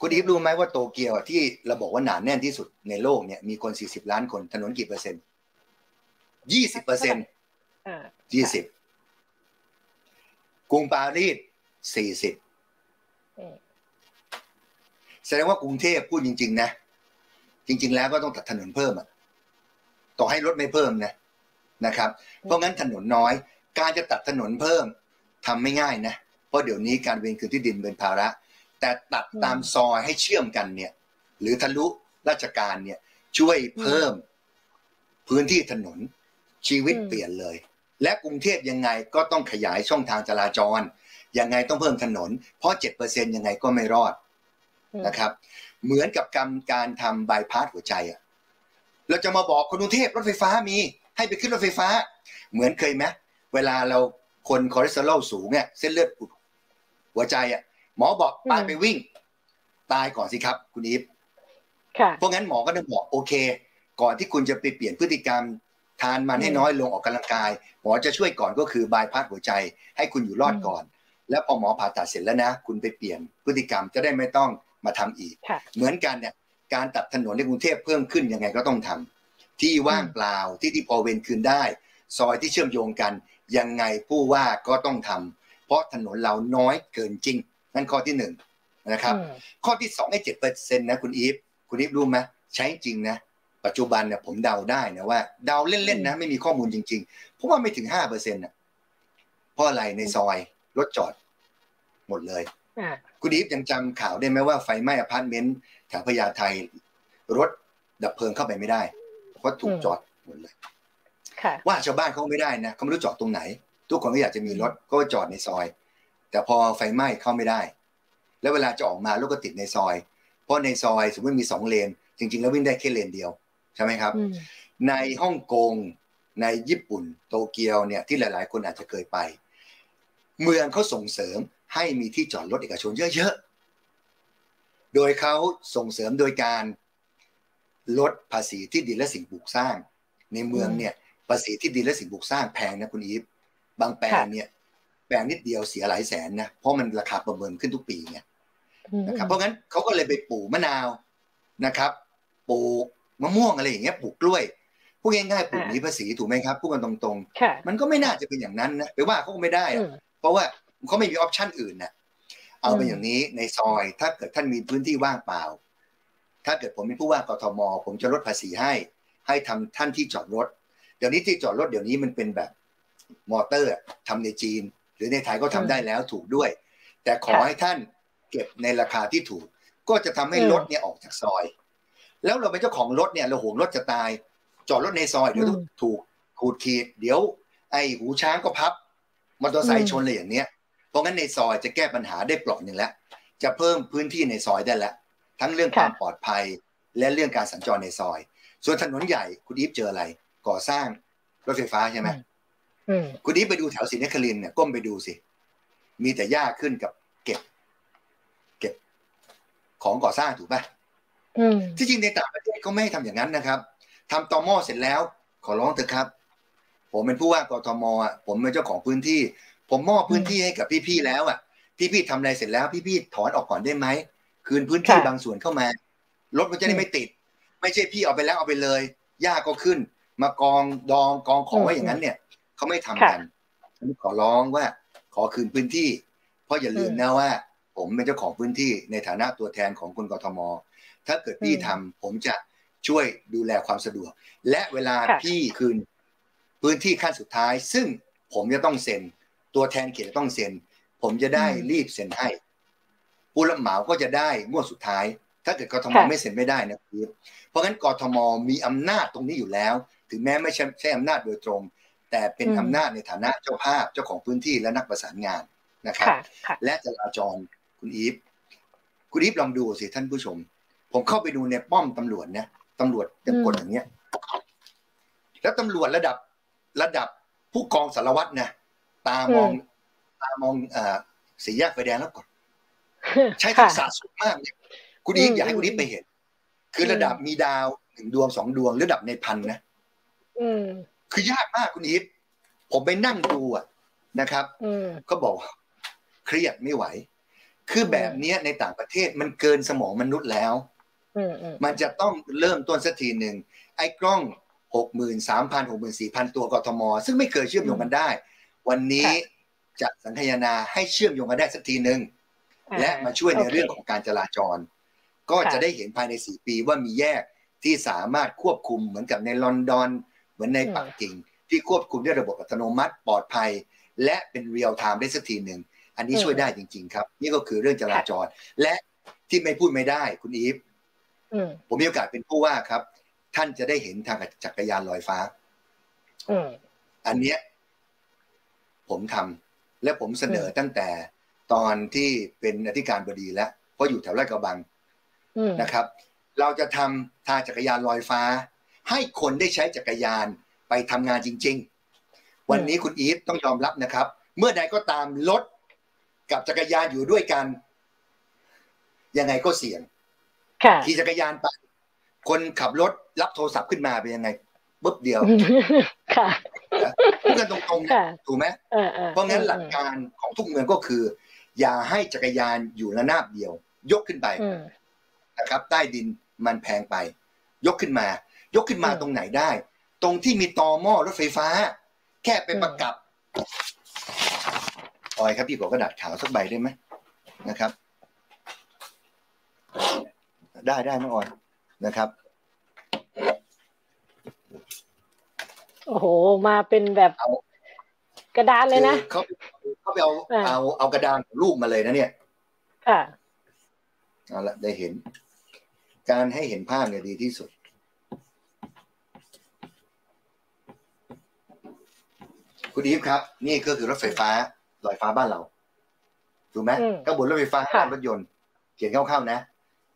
คุณอีฟรู้ไหมว่าโตเกียวที่เราบอกว่าหนาแน่นที่สุดในโลกเนี่ยมีคนสี่สิบล้านคนถนนกี่เปอร์เซ็นต์ยี่สิบเปอร์เซ็นต์ยี่สิบกรุงปารีสสี่สิบ แสดงว่ากรุงเทพพูดจริง ๆ นะ จริง ๆ แล้วก็ต้องตัดถนนเพิ่มอะต่อให้รถไม่เพิ่มนะนะครับ เพราะงั้นถนนน้อย การจะตัดถนนเพิ่มทำไม่ง่ายนะ เพราะเดี๋ยวนี้การเวนคืนที่ดินเป็นภาระ แต่ตัดตามซอยให้เชื่อมกันเนี่ย หรือทะลุราชการเนี่ยช่วยเพิ่มพื้นที่ถนนชีวิตเปลี่ยนเลย และกรุงเทพยังไงก็ต้องขยายช่องทางจราจร ยังไงต้องเพิ่มถนน เพราะเจ็ดเปอร์เซ็นยังไงก็ไม่รอด นะครับ เหมือนกับกรรมการทำบายพาสหัวใจอะเราจะมาบอกคนกรุงเทพรถไฟฟ้ามี ให้ไปขึ้นรถไฟฟ้า เหมือนเคยไหมเวลาเราคนคอเลสเตอรอลสูงเนี่ยเส้นเลือดอุดหัวใจอะหมอบอกตายไปวิ่ง ตายก่อนสิครับ คุณอีฟเพราะงั้นหมอก็ต้องบอกโอเค ก่อนที่คุณจะไปเปลี่ยนพฤติกรรมทานมันให้น้อยลงออกกำลังกาย หมอจะช่วยก่อนก็คือบายพาสหัวใจ ให้คุณอยู่รอดก่อน แล้วพอหมอผ่าตัดเสร็จแล้วนะ คุณไปเปลี่ยนพฤติกรรมจะได้ไม่ต้อง มาทำอีก เหมือนกันเนี่ยการตัดถนนในกรุงเทพเพิ่มขึ้นยังไงก็ต้องทำที่ว่างเปล่าที่ที่พอเวนคืนได้ ซอยที่เชื่อมโยงกัน ยังไงผู้ว่าก็ต้องทำเพราะถนนเราน้อยเกินจริง นั่นข้อที่หนึ่งนะครับ ข้อที่สองไอ้เจ็ดเปอร์เซ็นต์นะคุณอีฟคุณอีฟรู้ไหมใช้จริงนะปัจจุบันเนี่ยผมเดาได้นะว่าเดาเล่นๆนะไม่มีข้อมูลจริงๆเพราะว่าไม่ถึงห้าเปอร์เซ็นต์นะเพราะอะไรในซอยรถจอด หมดเลย คุณอีฟยังจำข่าวได้ไหมว่าไฟไหม้อพาร์ตเมนต์แถวพญาไทรถดับเพลิงเข้าไปไม่ได้เพราะรถจอดหมดเลยว่าชาวบ้านเขาไม่ได้นะเขาไม่รู้จอดตรงไหน ทุกคนก็อยากจะมีรถก็จอดในซอย แต่พอไฟไหม้เข้าไม่ได้ แล้วเวลาจะออกมารถก็ติดในซอย เพราะในซอยสมมติมีสองเลน จริง ๆ แล้ววิ่งได้แค่เลนเดียวใช่ไหมครับ ในฮ่องกงในญี่ปุ่นโตเกียวเนี่ยที่หลาย ๆ คนอาจจะเคยไป เมืองเขาส่งเสริม ให้มีที่จอดรถเอกชนเยอะๆ โดยเขาส่งเสริมโดยการลดภาษีที่ดินและสิ่งปลูกสร้าง ในเมืองเนี่ยภาษีที่ดินและสิ่งปลูกสร้างแพงนะคุณอีฟบางแปลงเนี่ยแปลงนิดเดียวเสียหลายแสนนะเพราะมันราคาประเมินขึ้นทุกปีไงนะครับเพราะงั้นเขาก็เลยไปปลูกมะนาวนะครับปลูกมะม่วงอะไรอย่างเงี้ยปลูกกล้วยพูดง่ายๆปลูกนี้ภาษีถูกไหมครับพูดกันตรงๆ มันก็ไม่น่าจะเป็นอย่างนั้นนะไปว่าเขาก็ไม่ได้ เพราะว่า เขาไม่มีออปชันอื่นนะเอาเป็นอย่างนี้ในซอย ถ้าเกิดท่านมีพื้นที่ว่างเปล่า ถ้าเกิดผมเป็นผู้ว่ากทม ผมจะลดภาษีให้ ให้ทำท่านที่จอดรถ เดี๋ยวนี้ที่จอดรถเดี๋ยวนี้มันเป็นแบบมอเตอร์ทำในจีน หรือในไทยก็ทำได้แล้วถูกด้วย แต่ขอให้ท่านเก็บในราคาที่ถูก ก็จะทำให้รถเนี่ยออกจากซอย แล้วเราเป็นเจ้าของรถเนี่ยเราห่วงรถจะตาย จอดรถในซอยเดี๋ยวถูกขูดขีด เดี๋ยว ไอ้หูช้างก็พับมอเตอร์ไซค์ชนเลยอย่างเนี้ย ราะงั้นในซอยจะแก้ปัญหาได้ปลอกหนึ่งแล้ว จะเพิ่มพื้นที่ในซอยได้แล้ว ทั้งเรื่องความปลอดภัย และเรื่องการสัญจรในซอย ส่วนถนนใหญ่คุณอีฟเจออะไร ก่อสร้างรถไฟฟ้าใช่ไหมคุณอีฟไปดูแถวศรีนครินเนี่ยก้มไปดูสิ มีแต่หญ้าขึ้นกับเก็บ เก็บของก่อสร้างถูกป่ะที่จริงในต่างประเทศเขาไม่ให้ทำอย่างนั้นนะครับทำตอมอเสร็จแล้ว ขอร้องเถอะครับ ผมเป็นผู้ว่ากทมอะผมเป็นเจ้าของพื้นที่ ผมมอบพื้นที่ให้กับพี่ๆแล้วอะ พี่ๆทำอะไรเสร็จแล้วพี่ๆถอนออกก่อนได้ไหมคืนพื้นที่บางส่วนเข้ามารถมันจะได้ไม่ติด ไม่ใช่พี่เอาไปแล้วเอาไปเลยหญ้าก็ขึ้น มากองดองกองของไว้อย่างนั้นเนี่ยเขาไม่ทำกันขอร้องว่าขอคืนพื้นที่ เพราะอย่าลืมนะว่า ผมเป็นเจ้าของพื้นที่ในฐานะตัวแทนของคนกทม ถ้าเกิดพี่ทำผมจะช่วยดูแลความสะดวก และเวลาพี่คืนพื้นที่ขั้นสุดท้าย ซึ่งผมจะต้องเซ็น ตัวแทนเขตต้องเซ็น ผมจะได้รีบเซ็นให้ผู้รับเหมาก็จะได้งวดสุดท้าย ถ้าเกิดกทมไม่เซ็นไม่ได้นะคือเพราะงั้นกทมมีอำนาจตรงนี้อยู่แล้ว ถึงแม้ไม่ใช่ใช่อำนาจโดยตรง แต่เป็นอำนาจในฐานะเจ้าภาพเจ้าของพื้นที่และนักประสานงานนะครับ และจราจรคุณอีฟคุณอีฟลองดูสิท่านผู้ชม ผมเข้าไปดูในป้อมตำรวจเนี่ยตำรวจจะกดอย่างเงี้ยแล้วตำรวจระดับระดับผู้กองสารวัตรนะ ตามองตามองอ่าสีแยกไฟแดงแล้วก่อนใช้ทักษะสูงมากเนี่ยคุณอีกอยากให้คุณอีกไปเห็น คือระดับมีดาวหนึ่งดวงสองดวงระดับในพันนะคือยากมากคุณอีฟผมไปนั่งดูอะนะครับก็บอกเครียดไม่ไหว คือแบบนี้ในต่างประเทศมันเกินสมองมนุษย์แล้วมันจะต้องเริ่มต้นสักทีหนึ่งไอ้กล้องหกหมื่นสามพันหกหมื่นสี่พันตัวกทม ซึ่งไม่เคยเชื่อมโยงกันได้ วันนี้จะสังคายนาให้เชื่อมโยงกันได้สักทีหนึ่งและมาช่วยในเรื่องของการจราจร ก็จะได้เห็นภายในสี่ปีว่ามีแยกที่สามารถควบคุมเหมือนกับในลอนดอน เหมือนในปักกิ่ง ที่ควบคุมด้วยระบบอัตโนมัติปลอดภัย และเป็นเรียลไทม์ได้สักทีหนึ่งอันนี้ช่วยได้จริง ๆ ครับ นี่ก็คือเรื่องจราจร และที่ไม่พูดไม่ได้คุณอีฟผมมีโอกาสเป็นผู้ว่าครับ ท่านจะได้เห็นทางจักรยานลอยฟ้าอันเนี้ย ผมทำและผมเสนอตั้งแต่ตอนที่เป็นอธิการบดีแล้วเพราะอยู่แถวราชกระบังนะครับ เราจะทำทางจักรยานลอยฟ้า ให้คนได้ใช้จักรยานไปทำงานจริง ๆ วันนี้คุณอีฟต้องยอมรับนะครับ เมื่อใดก็ตามรถกับจักรยานอยู่ด้วยกัน ยังไงก็เสี่ยงขี่จักรยานไปคนขับรถรับโทรศัพท์ขึ้นมาเป็นยังไงปุ๊บเดียวค่ะ พูดกันตรงๆถูกไหมเพราะงั้นหลักการของทุกเมืองก็คือ อย่าให้จักรยานอยู่ระนาบเดียว ยกขึ้นไปนะครับ ใต้ดินมันแพงไป ยกขึ้นมา ยกขึ้นมาตรงไหนได้ ตรงที่มีตอหม้อรถไฟฟ้า แค่ไปประกับออยครับพี่ขอกระดาษขาวสักใบได้ไหมนะครับ ได้ได้น้องออยนะครับ โอ้โห มาเป็นแบบกระดานเลยนะเขาเขาไปเอาเอาเอากระดานรูปมาเลยนะเนี่ย ค่ะเอาละได้เห็น การให้เห็นภาพเนี่ยดีที่สุด คุณอีฟครับ นี่ก็คือรถไฟฟ้าลอยฟ้าบ้านเราถูกไหมก็บนรถไฟฟ้ารถยนต์ เขียนคร่าวๆนะ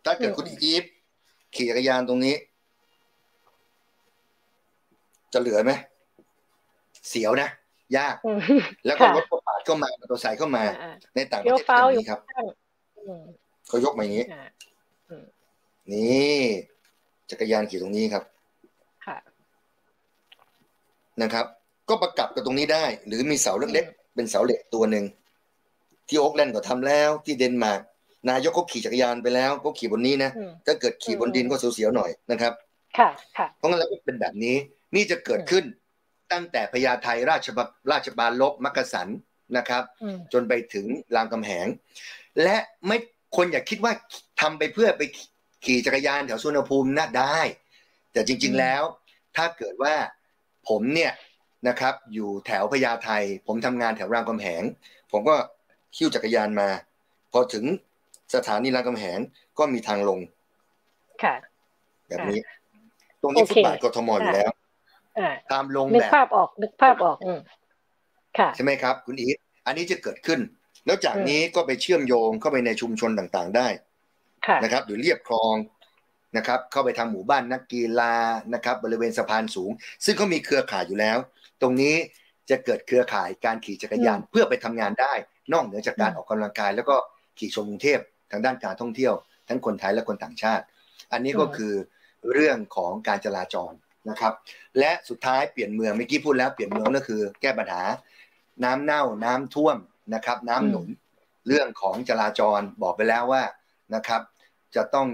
ถ้าเกิดคุณอีฟขี่จักรยานตรงนี้ จะเหลือไหมเสียวนะยาก แล้วก็รถก็ปาดเข้ามามอเตอร์ไซค์เข้ามา ในต่างประเทศแบบนี้ครับเขายกมาอย่างนี้นี่จักรยานขี่ตรงนี้ครับนะครับ ก็ประกับกับตรงนี้ได้ หรือมีเสาเล็กๆเป็นเสาเหล็กตัวหนึ่งที่โอ๊กแลนด์ก็ทำแล้ว ที่เดนมาร์กนายกก็ขี่จักรยานไปแล้วก็ขี่บนนี้นะถ้าเกิดขี่บนดินก็เสียวๆหน่อยนะครับ ค่ะค่ะเพราะงั้นแล้วก็เป็นแบบนี้ นี่จะเกิดขึ้นตั้งแต่พญาไทราชบัราชบาลลบมักกะสันนะครับ จนไปถึงรามคำแหง และไม่คนอย่าคิดว่าทำไปเพื่อไปขี่จักรยานแถวสุนรภูมินะได้ แต่จริง ๆแล้ว ถ้าเกิดว่าผมเนี่ยนะครับ อยู่แถวพญาไทผมทำงานแถวรามคำแหง ผมก็คิ้วจักรยานมา พอถึงสถานีรามคำแหงก็มีทางลงค่ะแบบนี้ ตรงนี้ฟุตบาทกทมอยู่แล้ว ตามลงแบบนึกภาพออกนึกภาพออกค่ะใช่ไหมครับ คุณอีทอันนี้จะเกิดขึ้น แล้วจากนี้ก็ไปเชื่อมโยงเข้าไปในชุมชนต่างๆได้นะครับ หรือเรียบคลองนะครับ เข้าไปทางหมู่บ้านนักกีฬานะครับ บริเวณสะพานสูง ซึ่งเขามีเครือข่ายอยู่แล้ว ตรงนี้จะเกิดเครือข่ายการขี่จักรยานเพื่อไปทำงานได้ นอกเหนือจากการออกกำลังกาย แล้วก็ขี่ชมกรุงเทพทางด้านการท่องเที่ยว ทั้งคนไทยและคนต่างชาติ อันนี้ก็คือเรื่องของการจราจร นะครับ และสุดท้ายเปลี่ยนเมืองเมื่อกี้พูดแล้วเปลี่ยนเมืองก็คือ แก้ปัญหา น้ำเน่าน้ำท่วมนะครับ น้ำหนุนเรื่องของจราจรบอกไปแล้วว่านะครับ จะต้อง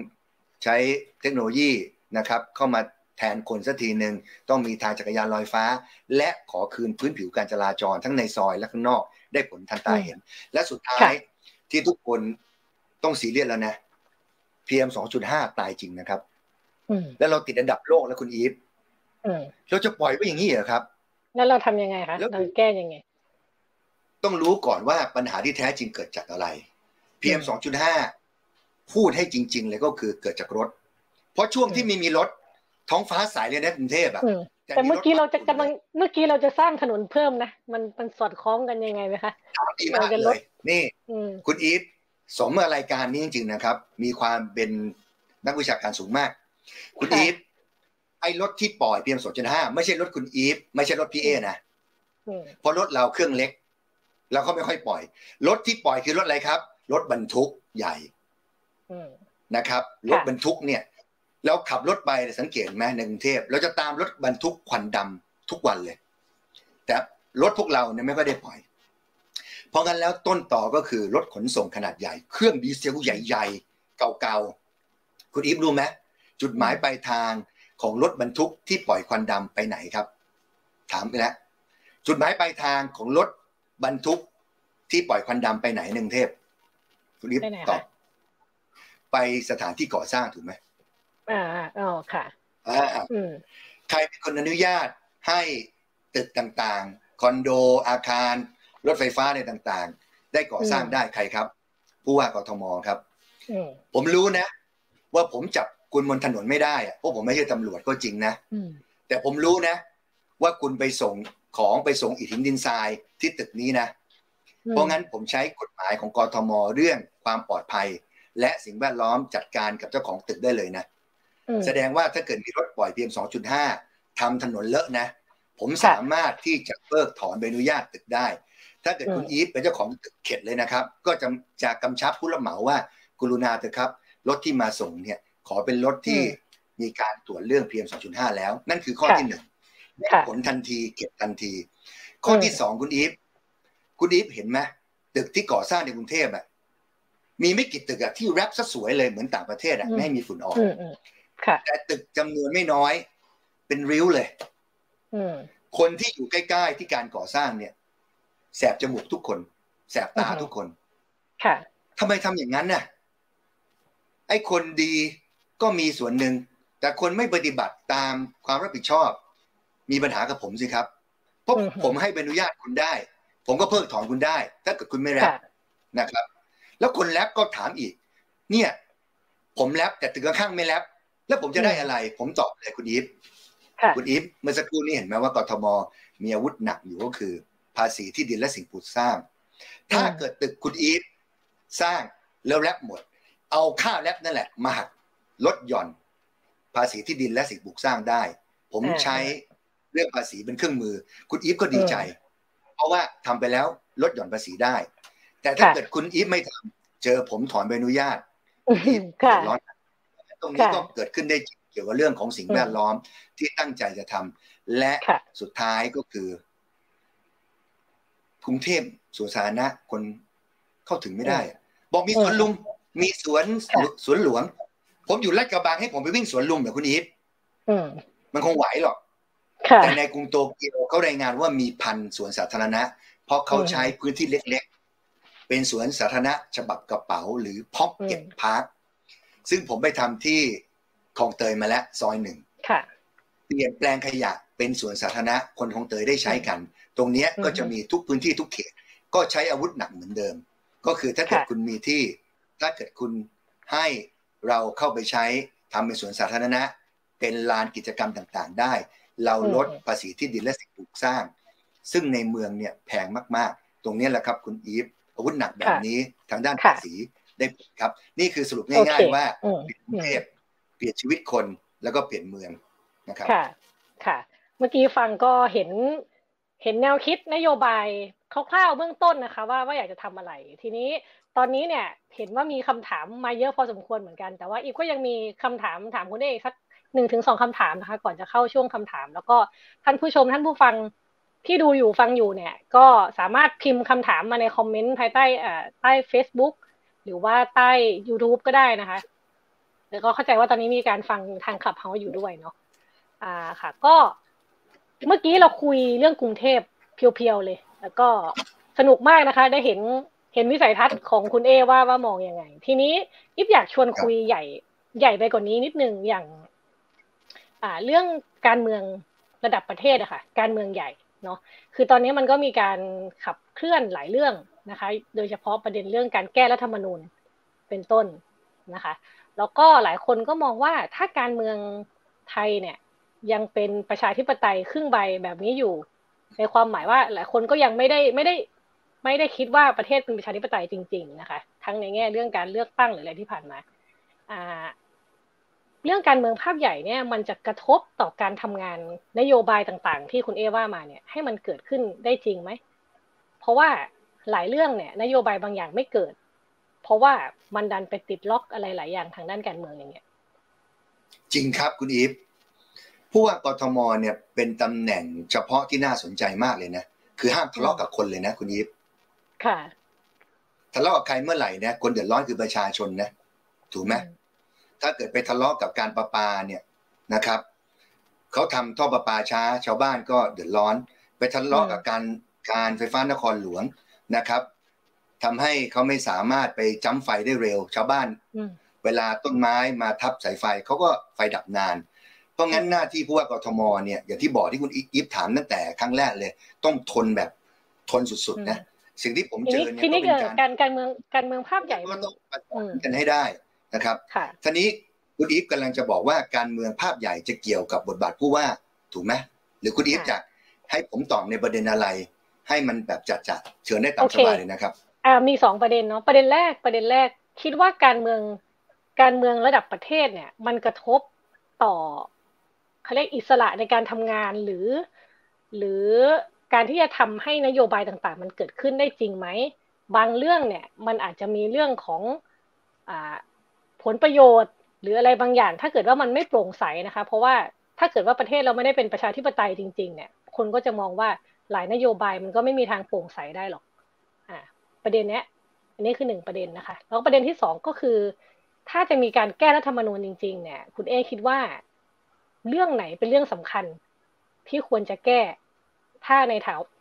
ใช้เทคโนโลยีนะครับ เข้ามาแทนคนสักทีหนึ่งต้องมีทางจักรยานลอยฟ้า และขอคืนพื้นผิวการจราจรทั้งในซอยและข้างนอกได้ผลทันตาเห็น และสุดท้ายที่ทุกคนต้องสีเรียสแล้วนะ PM 2.5ตายจริงนะครับแล้วเราติดอันดับโลกแล้วคุณอีฟ เราจะปล่อยไว้อย่างนี้เหรอครับ แล้วเราทำยังไงคะเราแก้ยังไง ต้องรู้ก่อนว่าปัญหาที่แท้จริงเกิดจากอะไร PM 2.5พูดให้จริง ๆ เลยก็คือเกิดจากรถ เพราะช่วงที่มีมีรถท้องฟ้าสายเลยนะกรุงเทพอะแต่เมื่อกี้เราจะกำลังเมื่อกี้เราจะสร้างถนนเพิ่มนะมันมันสอดคล้องกันยังไงไหมคะดีมากเลยนี่คุณอีฟสมรายการนี้จริง ๆนะครับ มีความเป็นนักวิชาการสูงมาก คุณอีฟไอ้รถที่ปล่อย PM สองจุดห้าไม่ใช่รถคุณอีฟไม่ใช่รถพี่เอนะเพราะรถเราเครื่องเล็กเราก็ไม่ค่อยปล่อย รถที่ปล่อยคือรถอะไรครับ รถบรรทุกใหญ่นะครับ รถบรรทุกเนี่ยเราขับรถไปสังเกตไหมในกรุงเทพเราจะตามรถบรรทุกควันดำทุกวันเลย แต่รถพวกเราเนี่ยไม่ค่อยได้ปล่อย เพราะงั้นแล้วต้นตอก็คือรถขนส่งขนาดใหญ่ เครื่องดีเซลใหญ่ ๆ เก่าๆคุณอีฟรู้ไหมจุดหมายปลายทาง ของรถบรรทุกที่ปล่อยควันดำไปไหนครับ ถามไปแล้วจุดหมายปลายทางของรถบรรทุกที่ปล่อยควันดำไปไหนหนึ่งเทพคุณอีฟตอบไปสถานที่ก่อสร้างถูกไหมอ่าอ๋อค่ะอ่าใครเป็นคนอนุญาตให้ตึกต่างๆ คอนโดอาคาร รถไฟฟ้าในต่างๆ ได้ก่อสร้างได้ใครครับ ผู้ว่ากทมครับ ผมรู้นะ ว่าผมจับ คุณบนถนนไม่ได้อะเพราะผมไม่ใช่ตำรวจก็จริงนะแต่ผมรู้นะ ว่าคุณไปส่งของไปส่งอิฐหินดินทรายที่ตึกนี้นะ เพราะงั้นผมใช้กฎหมายของกทมเรื่องความปลอดภัย และสิ่งแวดล้อมจัดการกับเจ้าของตึกได้เลยนะ แสดงว่าถ้าเกิดมีรถปล่อยพีเอ็มสองจุดห้าทำถนนเลอะนะ ผมสามารถที่จะเพิกถอนใบอนุญาตตึกได้ ถ้าเกิดคุณอีฟเป็นเจ้าของเขตเลยนะครับ ก็จะจะกำชับผู้รับเหมาว่า กรุณาเถอะครับ รถที่มาส่งเนี่ย ขอเป็นรถที่มีการตรวจเรื่อง PM 2.5 แล้ว นั่นคือข้อที่หนึ่งผลทันทีเก็บทันที ข้อที่สองคุณอีฟคุณอีฟเห็นไหมตึกที่ก่อสร้างในกรุงเทพอะมีไม่กี่ตึกอะที่แรปซะสวยเลยเหมือนต่างประเทศอะไม่มีฝุ่นออกแต่ตึกจำนวนไม่น้อย เป็นริ้วเลยคนที่อยู่ใกล้ ๆ ที่การก่อสร้างเนี่ย แสบจมูกทุกคน แสบตาทุกคน ค่ะทำไมทำอย่างนั้นน่ะ ไอ้คนดี ก็มีส่วนหนึ่ง แต่คนไม่ปฏิบัติตามความรับผิดชอบ มีปัญหากับผมสิครับเพราะผมให้ใบอนุญาตคุณได้ ผมก็เพิกถอนคุณได้ ถ้าเกิดคุณไม่แรปนะครับ แล้วคนแรปก็ถามอีก เนี่ย ผมแรปแต่ตึกข้างไม่แรปแล้วผมจะได้อะไร ผมตอบเลยคุณอีฟคุณอีฟเมื่อสักครู่นี้เห็นไหมว่ากทมมีอาวุธหนักอยู่ก็คือ ภาษีที่ดินและสิ่งปลูกสร้าง ถ้าเกิดตึกคุณอีฟสร้างแล้วแลบหมด เอาค่าแลบนั่นแหละมาหัก ลดหย่อนภาษีที่ดินและสิ่งปลูกสร้างได้ ผมใช้เรื่องภาษีเป็นเครื่องมือ คุณอีฟก็ดีใจ เพราะว่าทำไปแล้วลดหย่อนภาษีได้ แต่ถ้าเกิดคุณอีฟไม่ทำเจอผมถอนใบอนุญาตร้อนตรงนี้ก็เกิดขึ้นได้เกี่ยวกับเรื่องของสิ่งแวดล้อมที่ตั้งใจจะทำและสุดท้ายก็คือกรุงเทพสวนสาธารณะคนเข้าถึงไม่ได้ บอกมีสวนลุมมีสวนสวนหลวง ผมอยู่ลาดกระบังให้ผมไปวิ่งสวนลุมแบบคุณอีฟมันคงไหวหรอกแต่ในกรุงโตเกียวเขารายงานว่ามีพันสวนสาธารณะ เพราะเขาใช้พื้นที่เล็กๆ เป็นสวนสาธารณะฉบับกระเป๋าหรือพ็อกเก็ตพาร์คซึ่งผมไปทำที่คลองเตยมาแล้วซอยหนึ่งเปลี่ยนแปลงขยะเป็นสวนสาธารณะคนคลองเตยได้ใช้กัน ตรงนี้ก็จะมีทุกพื้นที่ทุกเขต ก็ใช้อาวุธหนักเหมือนเดิม ก็คือถ้าเกิดคุณมีที่ ถ้าเกิดคุณให้ เราเข้าไปใช้ทำเป็นสวนสาธารณะ เป็นลานกิจกรรมต่างๆ ได้ เราลดภาษีที่ดินและสิ่งปลูกสร้าง ซึ่งในเมืองเนี่ยแพงมากๆ ตรงนี้แหละครับคุณอีฟอาวุธหนักแบบนี้ทางด้านภาษีได้ครับ นี่คือสรุปง่าย ๆ ว่าเปลี่ยนประเทศเปลี่ยนชีวิตคนแล้วก็เปลี่ยนเมืองนะครับค่ะค่ะ เมื่อกี้ฟังก็เห็นเห็นแนวคิดนโยบายคร่าวๆเบื้องต้นนะคะ ว่าว่าอยากจะทำอะไร ทีนี้ ตอนนี้เนี่ยเห็นว่ามีคำถามมาเยอะพอสมควรเหมือนกัน แต่ว่าอีกก็ยังมีคำถามถามคุณเอกสักหนึ่งถึงสองคำถามนะคะ ก่อนจะเข้าช่วงคำถาม แล้วก็ท่านผู้ชมท่านผู้ฟังที่ดูอยู่ฟังอยู่เนี่ย ก็สามารถพิมพ์คำถามมาในคอมเมนต์ภายใต้อ่าใต้ Facebook หรือว่าใต้ YouTube ก็ได้นะคะแล้วก็เข้าใจว่าตอนนี้มีการฟังทางขับเฮาอยู่ด้วยเนาะอ่าค่ะ ก็เมื่อกี้เราคุยเรื่องกรุงเทพเพียวๆเลย แล้วก็สนุกมากนะคะ ได้เห็น เห็นวิสัยทัศน์ของคุณเอว่าว่ามองอยังไง ทีนี้อิฟอยากชวนคุยใหญ่ใหญ่ไปกว่านี้นิดนึงอย่าง อ่า เรื่องการเมืองระดับประเทศอะค่ะ การเมืองใหญ่เนาะคือตอนนี้มันก็มีการขับเคลื่อนหลายเรื่องนะคะ โดยเฉพาะประเด็นเรื่องการแก้รัฐธรรมนูญเป็นต้นนะคะ แล้วก็หลายคนก็มองว่าถ้าการเมืองไทยเนี่ยยังเป็นประชาธิปไตยครึ่งใบแบบนี้อยู่ ในความหมายว่าหลายคนก็ยังไม่ได้ไม่ได้ ไม่ได้คิดว่าประเทศเป็นประชาธิปไตยจริง ๆ นะคะ ทั้งในแง่เรื่องการเลือกตั้งหรืออะไรที่ผ่านมาอ่าเรื่องการเมืองภาพใหญ่เนี่ยมันจะกระทบต่อการทำงานนโยบายต่างๆ ที่คุณเอว่ามาเนี่ย ให้มันเกิดขึ้นได้จริงไหม เพราะว่าหลายเรื่องเนี่ย นโยบายบางอย่างไม่เกิด เพราะว่ามันดันไปติดล็อกอะไรหลายอย่างทางด้านการเมืองอย่างเงี้ย จริงครับคุณอีฟผู้ว่ากทมเนี่ยเป็นตำแหน่งเฉพาะที่น่าสนใจมากเลยนะ คือห้ามทะเลาะกับคนเลยนะคุณอีฟ ค่ะทะเลาะกับใครเมื่อไหร่เนี่ยคนเดือดร้อนคือประชาชนนะถูกไหมถ้าเกิดไปทะเลาะกับการประปาเนี่ยนะครับเขาทำท่อประปาช้า ชาวบ้านก็เดือดร้อน ไปทะเลาะกับการการไฟฟ้านครหลวงนะครับทำให้เขาไม่สามารถไปจ้ำไฟได้เร็ว ชาวบ้านเวลาต้นไม้มาทับสายไฟเขาก็ไฟดับนาน เพราะงั้นหน้าที่ผู้ว่ากทมเนี่ยอย่างที่บอกที่คุณอิฟถามตั้งแต่ครั้งแรกเลย ต้องทนแบบทนสุดๆนะ สิ่งที่ผมเจอเนี่ยก็เป็นการการเมืองการเมืองภาพใหญ่ก็ต้องกันให้ได้นะครับทีนี้คุณอีฟกำลังจะบอกว่าการเมืองภาพใหญ่จะเกี่ยวกับบทบาทผู้ว่าถูกไหมหรือคุณอีฟจะให้ผมตอบในประเด็นอะไร ให้มันแบบจัดจัดเชิญได้ตามสบายเลยนะครับอ่ามีสองประเด็นเนาะประเด็นแรกประเด็นแรก คิดว่าการเมืองการเมืองระดับประเทศเนี่ย มันกระทบต่อเขาเรียกอิสระในการทำงานหรือ หรือ การที่จะทำให้นโยบายต่างๆ มันเกิดขึ้นได้จริงไหม บางเรื่องเนี่ยมันอาจจะมีเรื่องของอผลประโยชน์ หรืออะไรบางอย่าง ถ้าเกิดว่ามันไม่โปร่งใสนะคะ เพราะว่าถ้าเกิดว่าประเทศเราไม่ได้เป็นประชาธิปไตยจริง ๆ เนี่ย คนก็จะมองว่าหลายนโยบายมันก็ไม่มีทางโปร่งใสได้หรอก อ่า ประเด็นเนี้ย อันนี้คือหนึ่งประเด็นนะคะ แล้วประเด็นที่สองก็คือ ถ้าจะมีการแก้รัฐธรรมนูญจริง ๆ เนี่ย คุณเอคิดว่า เรื่องไหนเป็นเรื่องสำคัญที่ควรจะแก้ ถ้าใน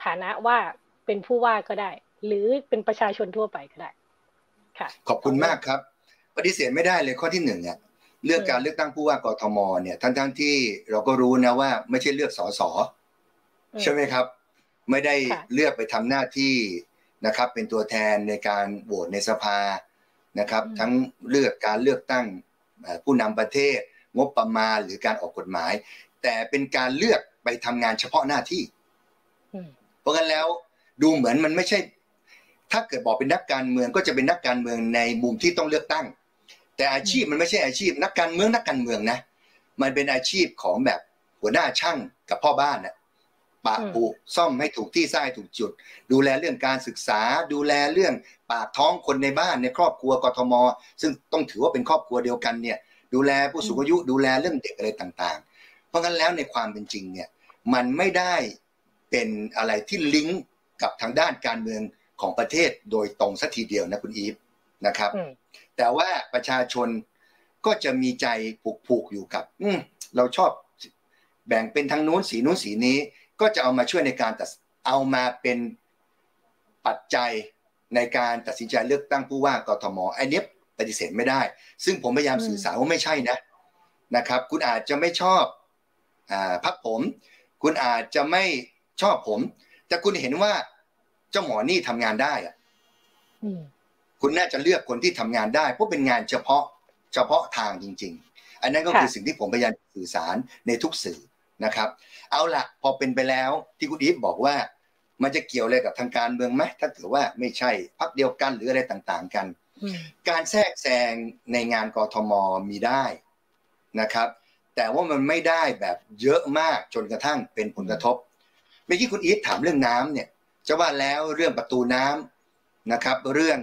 ฐานะว่าเป็นผู้ว่าก็ได้ หรือเป็นประชาชนทั่วไปก็ได้ ค่ะ ขอบคุณมากครับ ปฏิเสธไม่ได้เลยข้อที่หนึ่งเนี่ยเลือกการเลือกตั้งผู้ว่ากทมเนี่ยทั้งทั้งที่เราก็รู้นะว่า ไม่ใช่เลือกสสใช่ไหมครับ ไม่ได้เลือกไปทำหน้าที่นะครับ เป็นตัวแทนในการโหวตในสภานะครับ ทั้งเลือกการเลือกตั้งผู้นำประเทศ งบประมาณหรือการออกกฎหมาย แต่เป็นการเลือกไปทำงานเฉพาะหน้าที่ เพราะงั้นแล้วดูเหมือนมันไม่ใช่ ถ้าเกิดบอกเป็นนักการเมืองก็จะเป็นนักการเมืองในมุมที่ต้องเลือกตั้ง แต่อาชีพมันไม่ใช่อาชีพ นักการเมืองนักการเมืองนะ มันเป็นอาชีพของแบบหัวหน้าช่างกับพ่อบ้านนะปะปูซ่อมให้ถูกที่ใส้ถูกจุด ดูแลเรื่องการศึกษา ดูแลเรื่องปากท้องคนในบ้านในครอบครัวกทม ซึ่งต้องถือว่าเป็นครอบครัวเดียวกันเนี่ย ดูแลผู้สูงอายุดูแลเรื่องเด็กอะไรต่าง ๆ เพราะงั้นแล้วในความเป็นจริงเนี่ย มันไม่ได้ เป็นอะไรที่ลิงก์กับทางด้านการเมืองของประเทศโดยตรงสักทีเดียวนะคุณอีฟนะครับ แต่ว่าประชาชนก็จะมีใจผูกๆอยู่กับ อืเราชอบแบ่งเป็นทางนู้นสีนู้นสีนี้ ก็จะเอามาช่วยในการตัดเอามาเป็นปัจจัยในการตัดสินใจเลือกตั้งผู้ว่ากทมไอ้นี้ปฏิเสธไม่ได้ ซึ่งผมพยายามสื่อสารว่าไม่ใช่นะนะครับ คุณอาจจะไม่ชอบอพักผม คุณอาจจะไม่ ชอบผม แต่คุณเห็นว่าจ้าหมอนี่ทำงานได้อะคุณน่าจะเลือกคนที่ทำงานได้เพราะเป็นงานเฉพาะเฉพาะทางจริง ๆ อันนั้นก็คือสิ่งที่ผมพยายามสื่อสารในทุกสื่อนะครับ เอาละพอเป็นไปแล้วที่คุณอีฟบอกว่ามันจะเกี่ยวอะไรกับทางการเมืองไหมถ้าเกิดว่าไม่ใช่พักเดียวกันหรืออะไรต่าง ๆ กัน การแทรกแซงในงานกรทมมีได้นะครับ แต่ว่ามันไม่ได้แบบเยอะมากจนกระทั่งเป็นผลกระทบ เมื่อกี้คุณอีฟถามเรื่องน้ำเนี่ยจะว่าแล้วเรื่องประตูน้ำนะครับ เรื่อง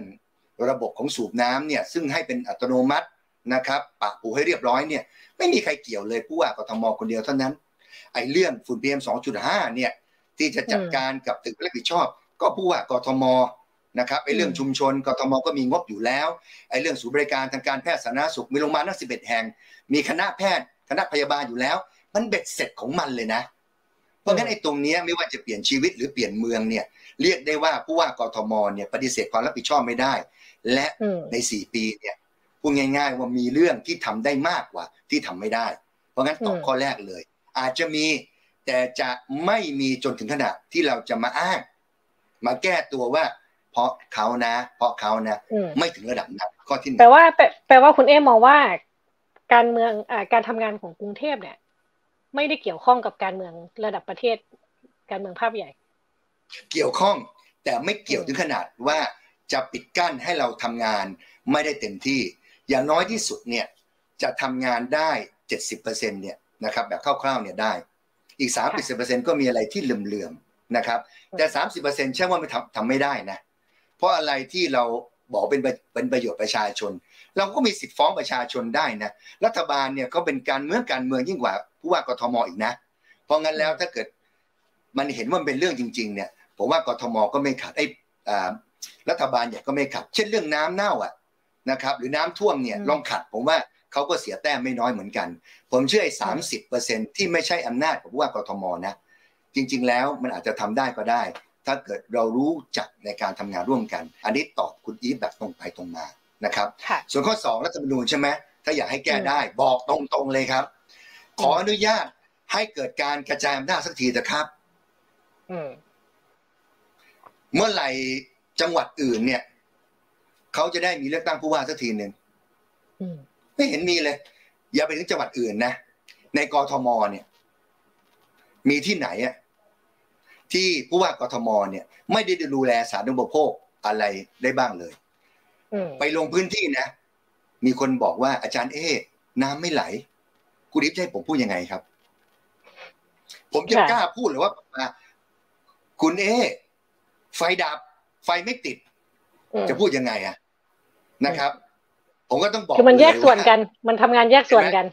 ระบบของสูบน้ำเนี่ยซึ่งให้เป็นอัตโนมัตินะครับปะปูให้เรียบร้อยเนี่ยไม่มีใครเกี่ยวเลยผู้ว่ากทมคนเดียวเท่านั้น ไอ้เรื่องฝุ่น PM 2.5เนี่ยที่จะจัดการกับตึกรับผิดชอบ ก็ผู้ว่ากทมนะครับไอ้เรื่องชุมชนกทมก็มีงบอยู่แล้วไอ้เรื่องศูนย์บริการทางการแพทย์สาธารณสุขมีโรงพยาบาลทั้งสิบเอ็ดแห่ง มีคณะแพทย์คณะพยาบาลอยู่แล้ว มันเบ็ดเสร็จของมันเลยนะ เพราะงั้นไอ้ตรงนี้ไม่ว่าจะเปลี่ยนชีวิตหรือเปลี่ยนเมืองเนี่ย เรียกได้ว่าผู้ว่ากทมเนี่ยปฏิเสธความรับผิดชอบไม่ได้ และในสี่ปีเนี่ยพูดง่าย ๆ ว่ามีเรื่องที่ทำได้มากกว่าที่ทำไม่ได้ เพราะงั้นตอบข้อแรกเลย อาจจะมีแต่จะไม่มีจนถึงขนาดที่เราจะมาอ้าง มาแก้ตัวว่า เพราะเขานะ เพราะเขานะไม่ถึงระดับนั้นข้อที่แปลว่าแปลว่าคุณเอมองว่า การเมืองอ่าการทำงานของกรุงเทพเนี่ย ไม่ได้เกี่ยวข้องกับการเมืองระดับประเทศ การเมืองภาพใหญ่ เกี่ยวข้องแต่ไม่เกี่ยวถึงขนาดว่าจะปิดกั้นให้เราทำงานไม่ได้เต็มที่ อย่างน้อยที่สุดเนี่ยจะทำงานได้เจ็ดสิบเปอร์เซ็นเนี่ยนะครับแบบคร่าวๆเนี่ยได้ อีกสามสิบเปอร์เซ็นก็มีอะไรที่เหลื่อมๆนะครับ แต่สามสิบเปอร์เซ็นใช่ว่าไม่ทำทำไม่ได้นะ เพราะอะไรที่เราบอกเป็นเป็นประโยชน์ประชาชน เราก็มีสิทธิ์ฟ้องประชาชนได้นะรัฐบาลเนี่ยเขาเป็นการเมืองการเมืองยิ่งกว่า ผู้ว่ากทมอีกนะ เพราะงั้นแล้วถ้าเกิดมันเห็นว่าเป็นเรื่องจริง ๆ เนี่ยผมว่ากทมก็ไม่ขัดไอ้รัฐบาลเนี่ยก็ไม่ขัด เช่นเรื่องน้ำเน่าอะนะครับหรือน้ำท่วมเนี่ยลองขัดผมว่าเขาก็เสียแต้มไม่น้อยเหมือนกัน ผมเชื่อไอ้สามสิบเปอร์เซ็นที่ไม่ใช่อำนาจของผู้ว่ากทมนะจริง ๆ แล้วมันอาจจะทำได้ก็ได้ ถ้าเกิดเรารู้จักในการทำงานร่วมกัน อันนี้ตอบคุณอีฟแบบตรงไปตรงมานะครับ ส่วนข้อสองรัฐธรรมนูญใช่ไหมถ้าอยากให้แก้ได้บอกตรงๆเลยครับ ขออนุญาตให้เกิดการกระจายอำนาจสักทีนะครับเมื่อไหร่จังหวัดอื่นเนี่ยเขาจะได้มีเลือกตั้งผู้ว่าสักทีหนึ่งไม่เห็นมีเลย อย่าไปถึงจังหวัดอื่นนะในกรทมเนี่ย มีที่ไหนอะที่ผู้ว่ากรทมเนี่ย ไม่ได้ดูแลสาธารณูปโภคอะไรได้บ้างเลยไปลงพื้นที่นะ มีคนบอกว่าอาจารย์เอ๊น้ำไม่ไหล คุณดิฟให้ผมพูดยังไงครับ ผมจะกล้าพูดหรือว่าคุณเอ๊ไฟดับ ไฟไม่ติด จะพูดยังไงอะนะครับ ผมก็ต้องบอกคือมันแยกส่วนกัน มันทำงานแยกส่วนกัน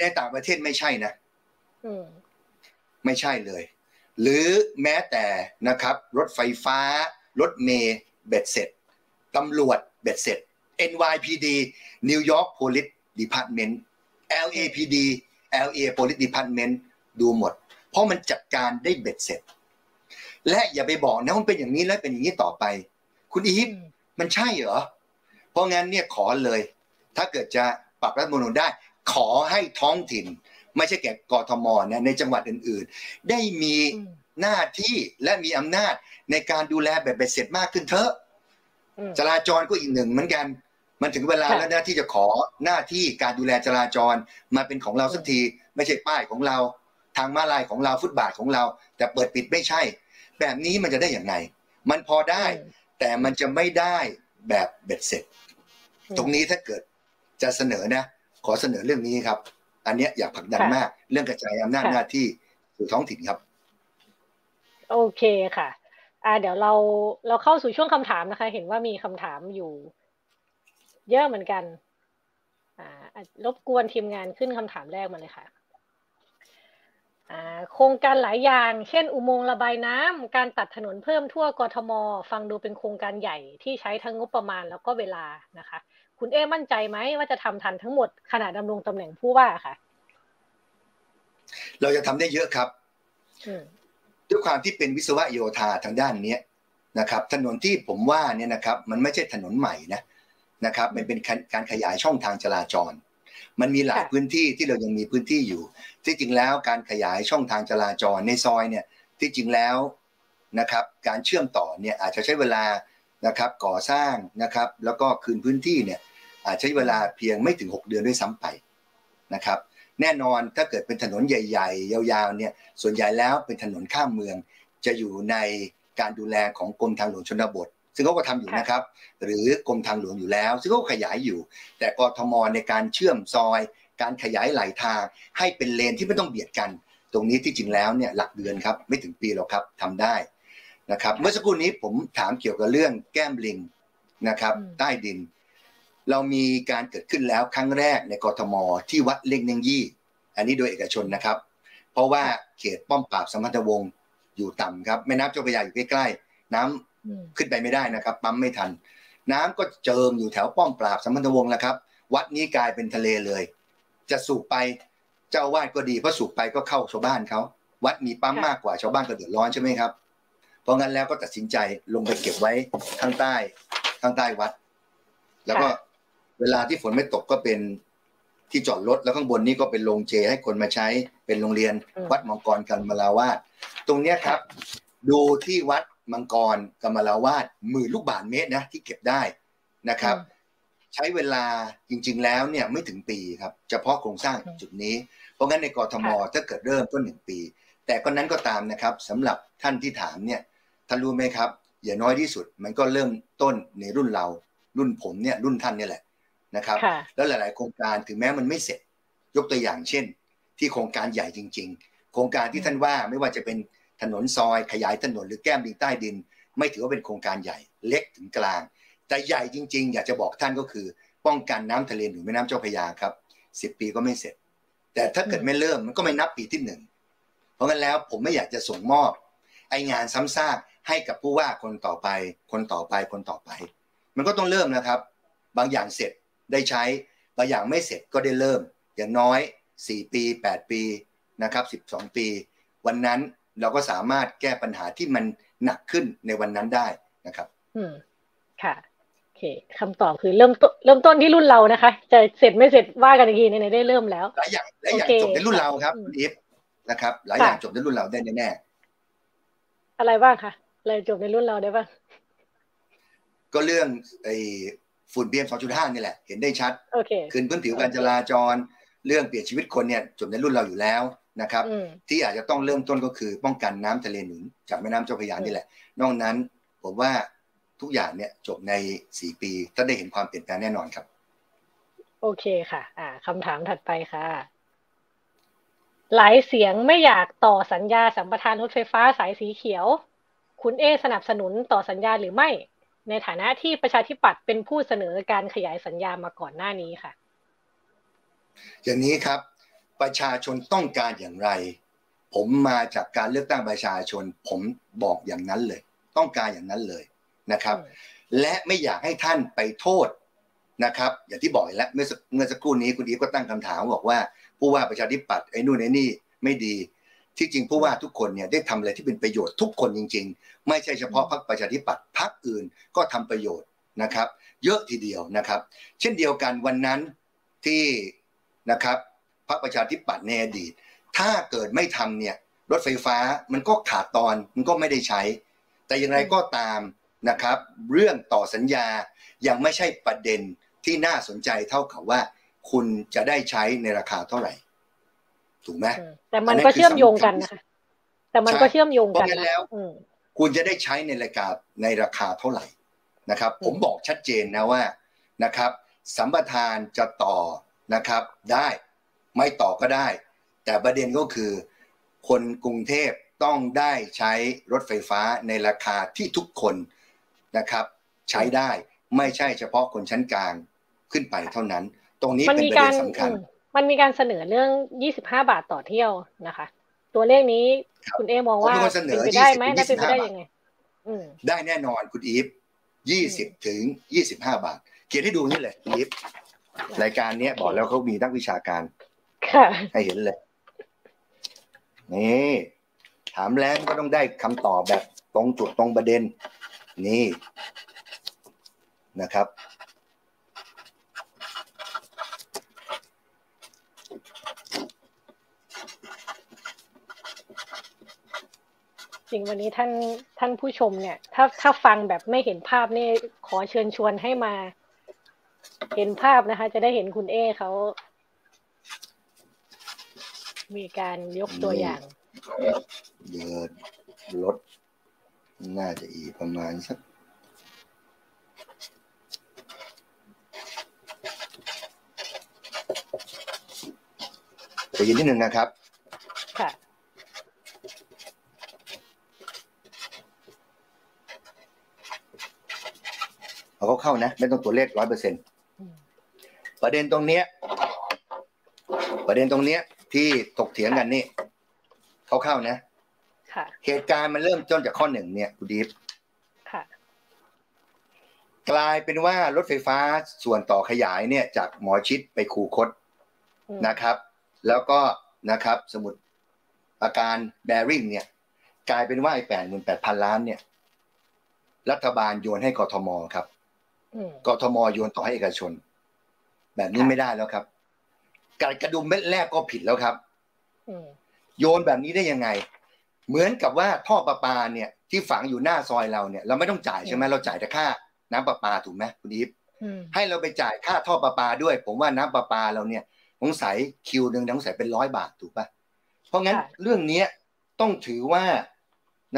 ในต่างประเทศไม่ใช่นะไม่ใช่เลย หรือแม้แต่นะครับ รถไฟฟ้า รถเมย์เบ็ดเสร็จตำรวจเบ็ดเสร็จ NYPD New York Police Department LAPD LA Police Department ดูหมด เพราะมันจัดการได้เบ็ดเสร็จ และอย่าไปบอกนะมันเป็นอย่างนี้แล้วเป็นอย่างนี้ต่อไป คุณอีฟมันใช่เหรอ เพราะงั้นเนี่ยขอเลย ถ้าเกิดจะปรับรัฐมนูลได้ ขอให้ท้องถิ่น ไม่ใช่แก่กทมเนี่ยในจังหวัดอื่นๆ ได้มีหน้าที่และมีอำนาจในการดูแลแบบเบ็ดเสร็จมากขึ้นเถอะจราจรก็อีกหนึ่งเหมือนกัน มันถึงเวลาแล้วนะที่จะขอหน้าที่การดูแลจราจรมาเป็นของเราสักที ไม่ใช่ป้ายของเรา ทางม้าลายของเราฟุตบาทของเรา แต่เปิดปิดไม่ใช่ แบบนี้มันจะได้อย่างไง มันพอได้ แต่มันจะไม่ได้แบบเบ็ดเสร็จ ตรงนี้ถ้าเกิดจะเสนอนะ ขอเสนอเรื่องนี้ครับ อันนี้อยากผลักดันมาก เรื่องกระจายอำนาจหน้าที่สู่ท้องถิ่นครับ โอเคค่ะ อ่า เดี๋ยวเราเราเข้าสู่ช่วงคำถามนะคะ เห็นว่ามีคำถามอยู่ เยอะเหมือนกันอ่ารบกวนทีมงานขึ้นคำถามแรกมาเลยค่ะโครงการหลายอย่าง เช่น อุโมงค์ระบายน้ำการตัดถนนเพิ่มทั่วกทม ฟังดูเป็นโครงการใหญ่ที่ใช้ทั้งงบประมาณแล้วก็เวลานะคะ คุณเอมั่นใจไหมว่าจะทำทันทั้งหมดขณะดำรงตำแหน่งผู้ว่าค่ะ เราจะทำได้เยอะครับด้วยความที่เป็นวิศวะโยธาทางด้านนี้นะครับ ถนนที่ผมว่าเนี่ยนะครับ มันไม่ใช่ถนนใหม่นะ นะครับมันเป็นการขยายช่องทางจราจร มันมีหลายพื้นที่ที่เรายังมีพื้นที่อยู่ ที่จริงแล้วการขยายช่องทางจราจรในซอยเนี่ยที่จริงแล้วนะครับการเชื่อมต่อเนี่ยอาจจะใช้เวลานะครับก่อสร้างนะครับแล้วก็คืนพื้นที่เนี่ยอาจใช้เวลาเพียงไม่ถึง 6 เดือนด้วยซ้ำไปนะครับแน่นอนถ้าเกิดเป็นถนนใหญ่ ๆ ยาวๆเนี่ยส่วนใหญ่แล้วเป็นถนนข้ามเมือง จะอยู่ในการดูแลของกรมทางหลวงชนบท ซึ่งเขาก็ทำอยู่นะครับ หรือกรมทางหลวงอยู่แล้ว ซึ่งเขาขยายอยู่ แต่กทมในการเชื่อมซอย การขยายไหลทาง ให้เป็นเลนที่ไม่ต้องเบียดกัน ตรงนี้ที่จริงแล้วเนี่ยหลักเดือนครับไม่ถึงปีหรอกครับทำได้นะครับ เมื่อสักครู่นี้ผมถามเกี่ยวกับเรื่องแก้มลิงนะครับ ใต้ดิน เรามีการเกิดขึ้นแล้วครั้งแรกในกทมที่วัดเล่งเนงยี่ อันนี้โดยเอกชนนะครับ เพราะว่าเขตป้อมปราบสมพันธวงศ์อยู่ต่ำครับแม่น้ำเจ้าพระยาอยู่ใกล้ๆน้ำ ขึ้นไปไม่ได้นะครับ ปั๊มไม่ทัน น้ำก็เจิงอยู่แถวป้อมปราบสัมพันธวงศ์แล้วครับ วัดนี้กลายเป็นทะเลเลย จะสูบไปเจ้าวาดก็ดีเพราะสูบไปก็เข้าชาวบ้านเขาวัดมีปั๊มมากกว่าชาวบ้านก็เดือดร้อนใช่ไหมครับ เพราะงั้นแล้วก็ตัดสินใจลงไปเก็บไว้ข้างใต้ข้างใต้วัด แล้วก็เวลาที่ฝนไม่ตกก็เป็นที่จอดรถแล้วข้างบนนี้ก็เป็นโรงเจให้คนมาใช้เป็นโรงเรียนวัดมังกรกันมาลาวาดตรงเนี้ยครับ ดูที่วัด มังกรกรรมลาวาดหมื่นลูกบาทเมตรนะที่เก็บได้นะครับ ใช้เวลาจริง ๆ แล้วเนี่ยไม่ถึงปีครับ เฉพาะโครงสร้างจุดนี้ เพราะงั้นในกรทมถ้าเกิดเริ่มต้นหนึ่งปี แต่ก็นั้นก็ตามนะครับสำหรับท่านที่ถามเนี่ยท่านรู้ไหมครับ อย่าน้อยที่สุดมันก็เริ่มต้นในรุ่นเรา รุ่นผมเนี่ยรุ่นท่านเนี่ยแหละนะครับ แล้วหลาย ๆ โครงการถึงแม้มันไม่เสร็จ ยกตัวอย่างเช่น ที่โครงการใหญ่จริง ๆ โครงการที่ท่านว่าไม่ว่าจะเป็น ถนนซอยขยายถนนหรือแก้มดินใต้ดิน ไม่ถือว่าเป็นโครงการใหญ่เล็กถึงกลาง แต่ใหญ่จริง ๆ อยากจะบอกท่านก็คือ ป้องกันน้ำทะเลหนุนแม่น้ำเจ้าพระยาครับสิบปีก็ไม่เสร็จ แต่ถ้าเกิดไม่เริ่มมันก็ไม่นับปีที่หนึ่งเพราะงั้นแล้วผมไม่อยากจะส่งมอบไองานซ้ำซากให้กับผู้ว่าคนต่อไป คนต่อไปคนต่อไป มันก็ต้องเริ่มนะครับ บางอย่างเสร็จได้ใช้บางอย่างไม่เสร็จก็ได้เริ่ม อย่างน้อย 4 ปี 8 ปีนะครับ12 ปี วันนั้น เราก็สามารถแก้ปัญหาที่มันหนักขึ้นในวันนั้นได้นะครับ อืมค่ะโอเคคำตอบคือเริ่มต้นเริ่มต้นที่รุ่นเรานะคะ จะเสร็จไม่เสร็จว่ากันอีกทีในได้เริ่มแล้วหลายอย่างหลายอย่างจบในรุ่นเราครับอีฟนะครับหลายอย่างจบในรุ่นเราได้แน่อะไรบ้างคะอะไรจบในรุ่นเราได้บ้างก็เรื่องไอ้ฝุ่น PM 2.5นี่แหละ เห็นได้ชัดคืนพื้นผิวการจราจร เรื่องเปลี่ยนชีวิตคนเนี่ยจบในรุ่นเราอยู่แล้ว นะครับ ที่อาจจะต้องเริ่มต้นก็คือป้องกันน้ำทะเลหนุนจากแม่น้ำเจ้าพระยานี่แหละ นอกนั้นผมว่าทุกอย่างเนี่ยจบในสี่ปีถ้าได้เห็นความเปลี่ยนแปลงแน่นอนครับ โอเคค่ะ อ่าคำถามถัดไปค่ะ หลายเสียงไม่อยากต่อสัญญาสัมปทานรถไฟฟ้าสายสีเขียว คุณเอสนับสนุนต่อสัญญาหรือไม่ ในฐานะที่ประชาธิปัตย์เป็นผู้เสนอการขยายสัญญามาก่อนหน้านี้ค่ะ อย่างนี้ครับ ประชาชนต้องการอย่างไร ผมมาจากการเลือกตั้งประชาชน ผมบอกอย่างนั้นเลย ต้องการอย่างนั้นเลยนะครับ และไม่อยากให้ท่านไปโทษนะครับ อย่างที่บอกแล้วเมื่อเมื่อสักครู่นี้คุณอีฟก็ตั้งคำถามบอกว่า ผู้ว่าประชาธิปัตย์ไอ้นู่นไอ้นี่ไม่ดี ที่จริงผู้ว่าทุกคนเนี่ยได้ทำอะไรที่เป็นประโยชน์ทุกคนจริง ๆ ไม่ใช่เฉพาะพรรคประชาธิปัตย์พรรคอื่นก็ทำประโยชน์นะครับ เยอะทีเดียวนะครับ เช่นเดียวกันวันนั้นที่นะครับ พรรคประชาธิปัตย์ในอดีต ถ้าเกิดไม่ทำเนี่ยรถไฟฟ้ามันก็ขาดตอนมันก็ไม่ได้ใช้ แต่อย่างไรก็ตามนะครับ เรื่องต่อสัญญายังไม่ใช่ประเด็นที่น่าสนใจเท่ากับว่า คุณจะได้ใช้ในราคาเท่าไหร่ ถูกไหมแต่มันก็เชื่อมโยงกันนะคะแต่มันก็เชื่อมโยงกันแล้วคุณจะได้ใช้ในรายการในราคาเท่าไหร่นะครับ ผมบอกชัดเจนนะว่านะครับสัมปทานจะต่อนะครับ ได้ ไม่ต่อก็ได้ แต่ประเด็นก็คือ คนกรุงเทพต้องได้ใช้รถไฟฟ้าในราคาที่ทุกคนนะครับ ใช้ได้ไม่ใช่เฉพาะคนชั้นกลางขึ้นไปเท่านั้น ตรงนี้เป็นประเด็นสำคัญ มันมีการเสนอเรื่อง 25 บาทต่อเที่ยวนะคะ ตัวเลขนี้คุณเอมองว่าเป็นไปได้ไหมน่าเป็นไปได้ยังไงได้แน่นอนคุณอีฟ 20 ถึง 25 บาท เขียนให้ดูนี่เลยอีฟรายการนี้บอกแล้วเขามีนักวิชาการ ให้เห็นเลย นี่ถามแล้วก็ต้องได้คำตอบแบบตรงจุดตรงประเด็น นี่นะครับ จริงวันนี้ท่านท่านผู้ชมเนี่ย ถ้าถ้าฟังแบบไม่เห็นภาพนี่ขอเชิญชวนให้มา เห็นภาพนะคะ จะได้เห็นคุณเอเขา มีการยกตัวอย่างเดินรถน่าจะอีกประมาณสักจะยินนิดหนึ่งนะครับเอาเขาเข้านะ ไม่ต้องตัวเลขร้อยเปอร์เซ็นประเด็นตรงเนี้ย ประเด็นตรงเนี้ย ที่ถกเถียงกันนี่เขาเข้านะเหตุการณ์มันเริ่มต้นจากข้อหนึ่งเนี่ยคุณดีฟกลายเป็นว่ารถไฟฟ้าส่วนต่อขยายเนี่ย จากหมอชิดไปคูคตนะครับ แล้วก็นะครับ สมุดอาการแบริ่งเนี่ย กลายเป็นว่าไอ้แปดหมื่นแปดพันล้านเนี่ย รัฐบาลโยนให้กทมครับกทมโยนต่อให้เอกชน แบบนี้ไม่ได้แล้วครับ การกระดุมเม็ดแรกก็ผิดแล้วครับโยนแบบนี้ได้ยังไง เหมือนกับว่าท่อประปาเนี่ย ที่ฝังอยู่หน้าซอยเราเนี่ย เราไม่ต้องจ่ายใช่ไหมเราจ่ายแต่ค่า น้ำประปาถูกไหมคุณอีฟให้เราไปจ่ายค่าท่อประปาด้วย ผมว่าน้ำประปาเราเนี่ยสงสัยคิวหนึ่งสงสัยเป็นร้อยบาทถูกปะเพราะงั้นเรื่องนี้ต้องถือว่า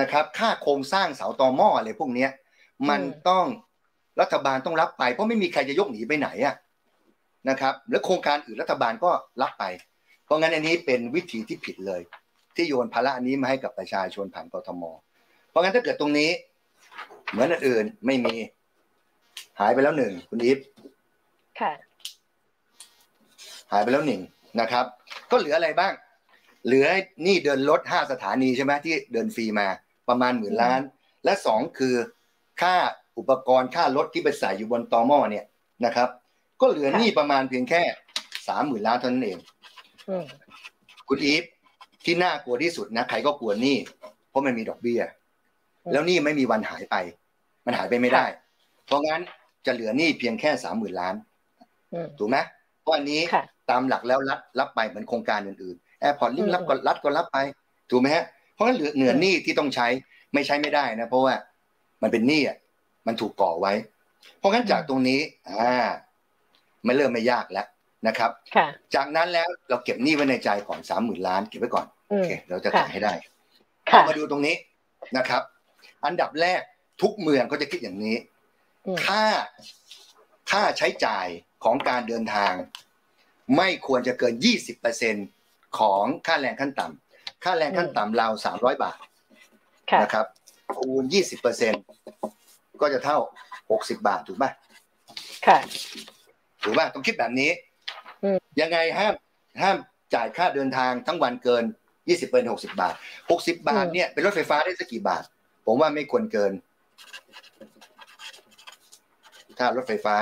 นะครับ ค่าโครงสร้างเสาตอหม้ออะไรพวกเนี้ย มันต้องรัฐบาลต้องรับไป เพราะไม่มีใครจะยกหนีไปไหนอะ นะครับ แล้วโครงการอื่นรัฐบาลก็รับไป เพราะงั้นอันนี้เป็นวิธีที่ผิดเลย ที่โยนภาระนี้มาให้กับประชาชนผ่านกทม เพราะงั้นถ้าเกิดตรงนี้ เหมือนอื่นไม่มี หายไปแล้วหนึ่งคุณอีฟค่ะ หายไปแล้วหนึ่งนะครับ ก็เหลืออะไรบ้าง เหลือนี่เดินรถห้าสถานีใช่ไหมที่เดินฟรีมาประมาณหมื่นล้าน และสองคือค่าอุปกรณ์ค่ารถที่ไปใส่อยู่บนตอหม้อเนี่ยนะครับ ก็เหลือนี่ประมาณเพียงแค่สามหมื่นล้านเท่านั้นเองคุณอีฟที่น่ากลัวที่สุดนะใครก็กลัวนี่เพราะมันมีดอกเบี้ย แล้วนี่ไม่มีวันหายไป มันหายไปไม่ได้ เพราะงั้นจะเหลือนี่เพียงแค่สามหมื่นล้านถูกไหมเพราะอันนี้ตามหลักแล้วรับรับไปเหมือนโครงการอื่นๆแอร์พอร์ตลิงรับก็รับก็รับไปถูกไหมฮะเพราะงั้นเหลือเหนือนี่ที่ต้องใช้ไม่ใช้ไม่ได้นะ เพราะว่ามันเป็นหนี้อะมันถูกก่อไว้ เพราะงั้นจากตรงนี้ อ่า ไม่เริ่มไม่ยากแล้วนะครับจากนั้นแล้วเราเก็บหนี้ไว้ในใจก่อนสามหมื่นล้านเก็บไว้ก่อนโอเคเราจะจ่ายให้ได้เรามาดูตรงนี้นะครับ อันดับแรกทุกเมืองก็จะคิดอย่างนี้ ค่าค่าใช้จ่ายของการเดินทาง ไม่ควรจะเกินยี่สิบเปอร์เซ็นของค่าแรงขั้นต่ำค่าแรงขั้นต่ำเราสามร้อยบาทนะครับคูณยี่สิบเปอร์เซ็นก็จะเท่าหกสิบาทถูกไหมค่ะ ถูกป่ะต้องคิดแบบนี้ยังไงห้ามห้ามจ่ายค่าเดินทางทั้งวันเกินยี่สิบเป็นหกสิบาทหกสิบาทเนี่ยเป็นรถไฟฟ้าได้สักกี่บาท ผมว่าไม่ควรเกินค่ารถไฟฟ้า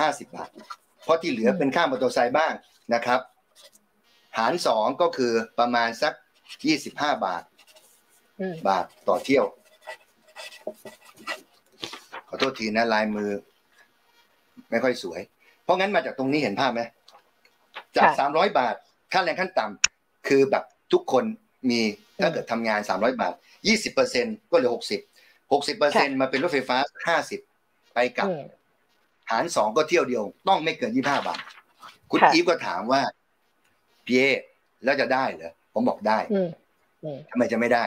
ห้าสิบาท เพราะที่เหลือเป็นค่ามอเตอร์ไซค์บ้างนะครับ หารสองก็คือประมาณสักยี่สิบห้าบาท บาทต่อเที่ยว ขอโทษทีนะลายมือ ไม่ค่อยสวย เพราะงั้นมาจากตรงนี้เห็นภาพไหมจากสามร้อยบาทค่าแรงขั้นต่ำคือแบบทุกคนมีถ้าเกิดทำงานสามร้อยบาทยี่สิบเปอร์เซ็นก็เหลือหกสิบหกสิบเปอร์เซ็นมาเป็นรถไฟฟ้าห้าสิบไปกับหารสองก็เที่ยวเดียว ต้องไม่เกินยี่ห้าบาท คุณอีฟก็ถามว่าพี่เอแล้วจะได้เหรอผมบอกได้ทำไมจะไม่ได้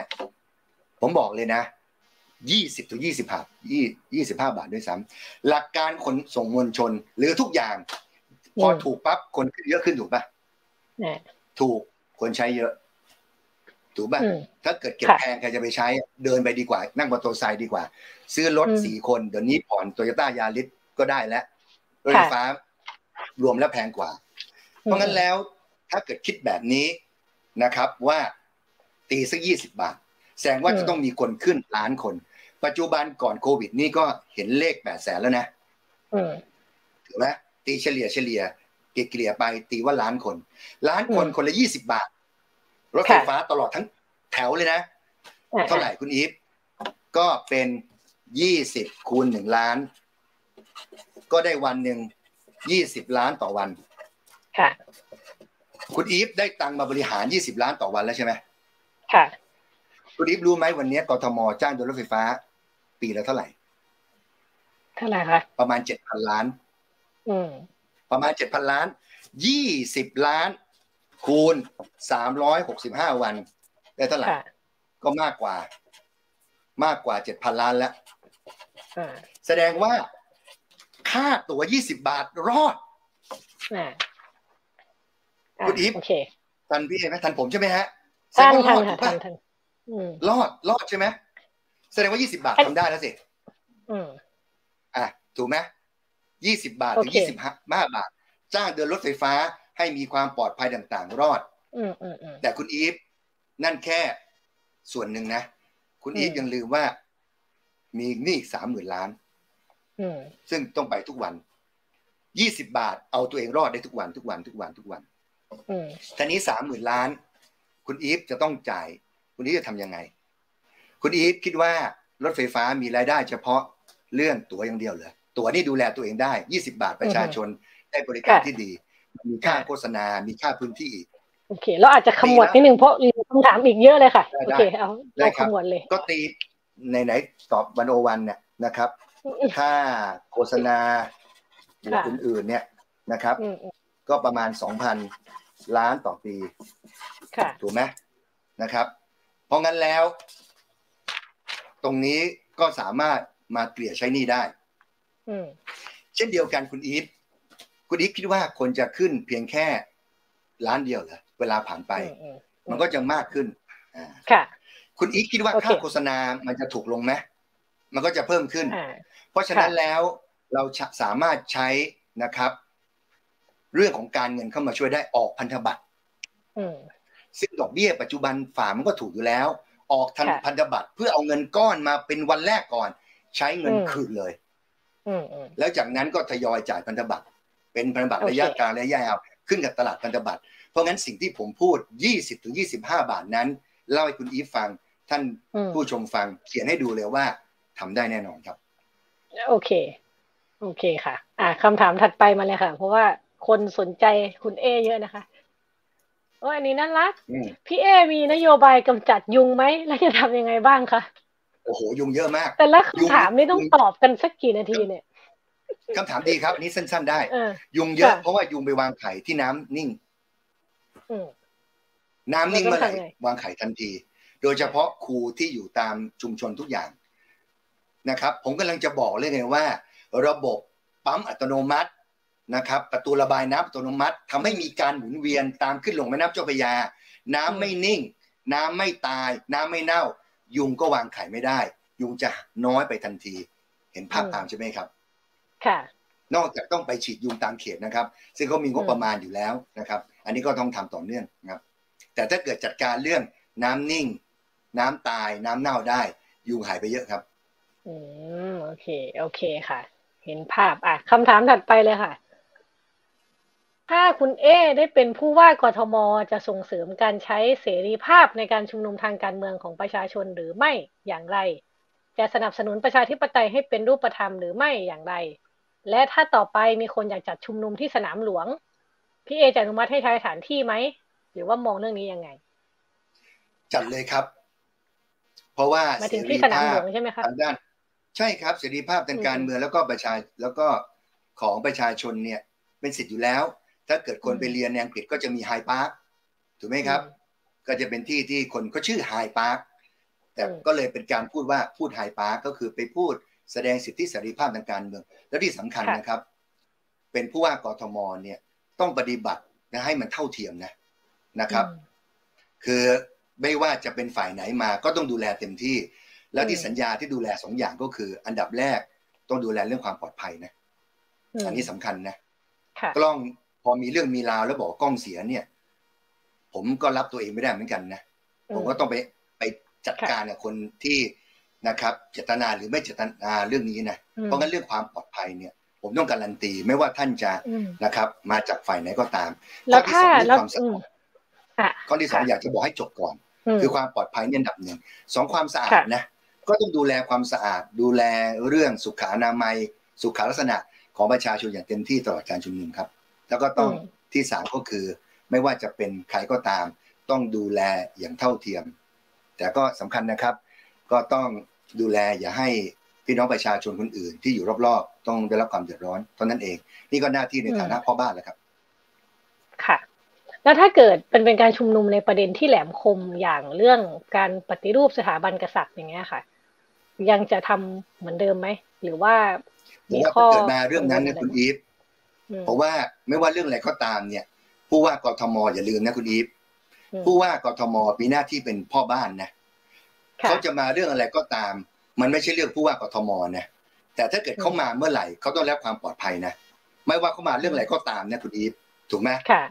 ผมบอกเลยนะ ยี่สิบถึงยี่สิบห้ายี่ยี่สิบห้าบาทด้วยซ้ำหลักการขนส่งมวลชน หรือทุกอย่าง พอถูกปั๊บคนเยอะขึ้นถูกปะถูกคนใช้เยอะ ถูกปะถ้าเกิดเก็บแพงใครจะไปใช้ เดินไปดีกว่า นั่งมอเตอร์ไซค์ดีกว่า ซื้อรถสี่คนเดี๋ยวนี้ผ่อนโตโยต้ายาริสก็ได้แล้วรถไฟฟ้ารวมแล้วแพงกว่า เพราะงั้นแล้ว ถ้าเกิดคิดแบบนี้นะครับ ว่าตีสักยี่สิบบาท แสดงว่าจะต้องมีคนขึ้นล้านคน ปัจจุบันก่อนโควิดนี่ก็เห็นเลขแปดแสนแล้วนะถูกไหมตีเฉลี่ยเฉลี่ยเกลี่ยไปตีว่าล้านคน ล้านคนคนละยี่สิบบาท รถไฟฟ้าตลอดทั้งแถวเลยนะ เท่าไหร่คุณอีฟก็เป็นยี่สิบคูณหนึ่งล้าน ก็ได้วันหนึ่งยี่สิบล้านต่อวัน ค่ะ คุณอีฟได้ตังมาบริหารยี่สิบล้านต่อวันแล้วใช่ไหมค่ะ คุณอีฟรู้ไหมวันนี้กทมจ้างโดยรถไฟฟ้า ปีละเท่าไหร่ เท่าไหร่คะ ประมาณเจ็ดพันล้าน อืม ประมาณเจ็ดพันล้าน ยี่สิบล้าน คูณสามร้อยหกสิบห้าวัน ได้เท่าไหร่ ก็มากกว่า มากกว่าเจ็ดพันล้านแล้ว แสดงว่าค่าตั๋วยี่สิบบาทรอดคุณอีฟทันพี่ไหมทันผมใช่ไหมฮะทันทันทันทัน รอดรอดใช่ไหมแสดงว่ายี่สิบาททำได้แล้วสิอะถูกไหมยี่สิบาทถึงยี่สิบห้าบาท จ้างเดินรถไฟฟ้าให้มีความปลอดภัยต่างๆ รอดแต่คุณอีฟนั่นแค่ส่วนหนึ่งนะ คุณอีฟยังลืมว่า มีหนี้สามหมื่นล้านซึ่งต้องไปทุกวันยี่สิบาท เอาตัวเองรอดได้ทุกวันทุกวันทุกวันทุกวันทีนี้สามหมื่นล้าน คุณอีฟจะต้องจ่าย คุณอีฟจะทำยังไง คุณอีฟคิดว่ารถไฟฟ้ามีรายได้เฉพาะเรื่องตั๋วอย่างเดียวเหรอตั๋วนี่ดูแลตัวเองได้ยี่สิบาทประชาชนได้บริการที่ดีมีค่าโฆษณา มีค่าพื้นที่อีกโอเค เราอาจจะขมวดนิดนึงเพราะมีคำถามอีกเยอะเลยค่ะ โอเค เอาเราขมวดเลย ก็ตีในไหนตอบวันโอวันเนี่ยนะครับ ค่าโฆษณาอื่นๆเนี่ยนะครับ ก็ประมาณสองพันล้านต่อปี ถูกไหมนะครับ เพราะงั้นแล้ว ตรงนี้ก็สามารถมาเกลี่ยใช้นี่ได้เช่นเดียวกันคุณอีฟคุณอีฟคิดว่าคนจะขึ้นเพียงแค่ล้านเดียวเหรอเวลาผ่านไป มันก็จะมากขึ้นค่ะ คุณอีฟคิดว่าค่าโฆษณามันจะถูกลงไหมมันก็จะเพิ่มขึ้น เพราะฉะนั้นแล้วเราสามารถใช้นะครับ เรื่องของการเงินเข้ามาช่วยได้ออกพันธบัตร ซึ่งดอกเบี้ยปัจจุบันฝามันก็ถูกอยู่แล้ว ออกทันพันธบัตรเพื่อเอาเงินก้อนมาเป็นวันแรกก่อน ใช้เงินคืนเลยแล้วจากนั้นก็ทยอยจ่ายพันธบัตรเป็นพันธบัตรระยะกลางระยะยาวขึ้นกับตลาดพันธบัตรเพราะงั้นสิ่งที่ผมพูด 20ถึง25 บาทนั้นเล่าให้คุณอีฟฟัง ท่านผู้ชมฟังเขียนให้ดูเลยว่าทำได้แน่นอนครับ โอเค โอเคค่ะ อ่าคำถามถัดไปมาเลยค่ะ เพราะว่าคนสนใจคุณเอเยอะนะคะ โอ้อันนี้น่ารัก พี่เอมีนโยบายกำจัดยุงไหม แล้วจะทำยังไงบ้างคะ โอ้โห ยุงเยอะมาก แต่ละคำถามนี่ต้องตอบกันสักกี่นาทีเนี่ยคำถามดีครับ อันนี้สั้น ๆ ได้ ยุงเยอะ เพราะว่ายุงไปวางไข่ที่น้ำนิ่ง น้ำนิ่งเมื่อไหร่วางไข่ทันที โดยเฉพาะครูที่อยู่ตามชุมชนทุกอย่างนะครับ ผมกำลังจะบอกเลยไงว่า ระบบปั๊มอัตโนมัติ นะครับประตูระบายน้ำอัตโนมัติทำให้มีการหมุนเวียนตามขึ้นลงแม่น้ำเจ้าพระยา น้ำไม่นิ่ง น้ำไม่ตาย น้ำไม่เน่า ยุงก็วางไข่ไม่ได้ ยุงจะน้อยไปทันที เห็นภาพตามใช่ไหมครับ ค่ะ นอกจากต้องไปฉีดยุงตามเขตนะครับ ซึ่งเขามีงบประมาณอยู่แล้วนะครับ อันนี้ก็ต้องทำต่อเนื่องนะครับ แต่ถ้าเกิดจัดการเรื่องน้ำนิ่ง น้ำตาย น้ำเน่าได้ ยุงหายไปเยอะครับ อืมโอเค โอเคค่ะ เห็นภาพอะคำถามถัดไปเลยค่ะ ถ้าคุณเอได้เป็นผู้ว่ากทมจะส่งเสริมการใช้เสรีภาพในการชุมนุมทางการเมืองของประชาชนหรือไม่อย่างไร จะสนับสนุนประชาธิปไตยให้เป็นรูปธรรมหรือไม่อย่างไร และถ้าต่อไปมีคนอยากจัดชุมนุมที่สนามหลวง พี่เอจะอนุมัติให้ใช้สถานที่ไหม หรือว่ามองเรื่องนี้ยังไง จัดเลยครับ เพราะว่าเสรีภาพใช่ไหมครับทางด้านใช่ครับเสรีภาพทางการเมืองแล้วก็ประชาแล้วก็ของประชาชนเนี่ย เป็นสิทธิ์อยู่แล้ว ถ้าเกิดคนไปเรียนในอังกฤษก็จะมีไฮพาร์คถูกไหมครับ ก็จะเป็นที่ที่คนเขาชื่อไฮพาร์คแต่ก็เลยเป็นการพูดว่าพูดไฮพาร์คก็คือไปพูดแสดงสิทธิเสรีภาพทางการเมือง และที่สำคัญนะครับ เป็นผู้ว่ากทมเนี่ยต้องปฏิบัตินะให้มันเท่าเทียมนะนะครับ คือไม่ว่าจะเป็นฝ่ายไหนมาก็ต้องดูแลเต็มที่ แล้วที่สัญญาที่ดูแลสองอย่างก็คือ อันดับแรกต้องดูแลเรื่องความปลอดภัยนะอันนี้สำคัญนะกล้อง พอมีเรื่องมีราวแล้วบอกกล้องเสียเนี่ย ผมก็รับตัวเองไม่ได้เหมือนกันนะผมก็ต้องไปไปจัดการกับคนที่นะครับ เจตนาหรือไม่เจตนาเรื่องนี้นะเพราะงั้นเรื่องความปลอดภัยเนี่ย ผมต้องการันตีไม่ว่าท่านจะนะครับ มาจากฝ่ายไหนก็ตามข้อที่สองเรื่องความสะอาดข้อที่สองอยากจะบอกให้จบก่อน คือความปลอดภัยเนี่ยดับหนึ่งสองความสะอาดนะก็ต้องดูแลความสะอาด ดูแลเรื่องสุขอนามัย สุขลักษณะของประชาชนอย่างเต็มที่ตลอดการชุมนุมครับ แล้วก็ต้องที่สามก็คือ ไม่ว่าจะเป็นใครก็ตาม ต้องดูแลอย่างเท่าเทียม แต่ก็สำคัญนะครับ ก็ต้องดูแลอย่าให้พี่น้องประชาชนคนอื่น ที่อยู่รอบๆ ต้องได้รับความเดือดร้อนเท่านั้นเอง นี่ก็หน้าที่ในฐานะพ่อบ้านแหละครับ ค่ะแล้วถ้าเกิดเป็นเป็นการชุมนุมในประเด็นที่แหลมคมอย่างเรื่องการปฏิรูปสถาบันกษัตริย์อย่างเงี้ยค่ะ ยังจะทำเหมือนเดิมไหม หรือว่ามีข้อเกิดมาเรื่องนั้นนะคุณอีฟ เพราะว่าไม่ว่าเรื่องอะไรก็ตามเนี่ย ผู้ว่ากทมอย่าลืมนะคุณอีฟผู้ว่ากทมมีหน้าที่เป็นพ่อบ้านนะเขาจะมาเรื่องอะไรก็ตาม มันไม่ใช่เรื่องผู้ว่ากทมนะแต่ถ้าเกิดเขามาเมื่อไหร่เขาต้องรับความปลอดภัยนะไม่ว่าเขามาเรื่องอะไรก็ตามนะคุณอีฟถูกไหมค่ะ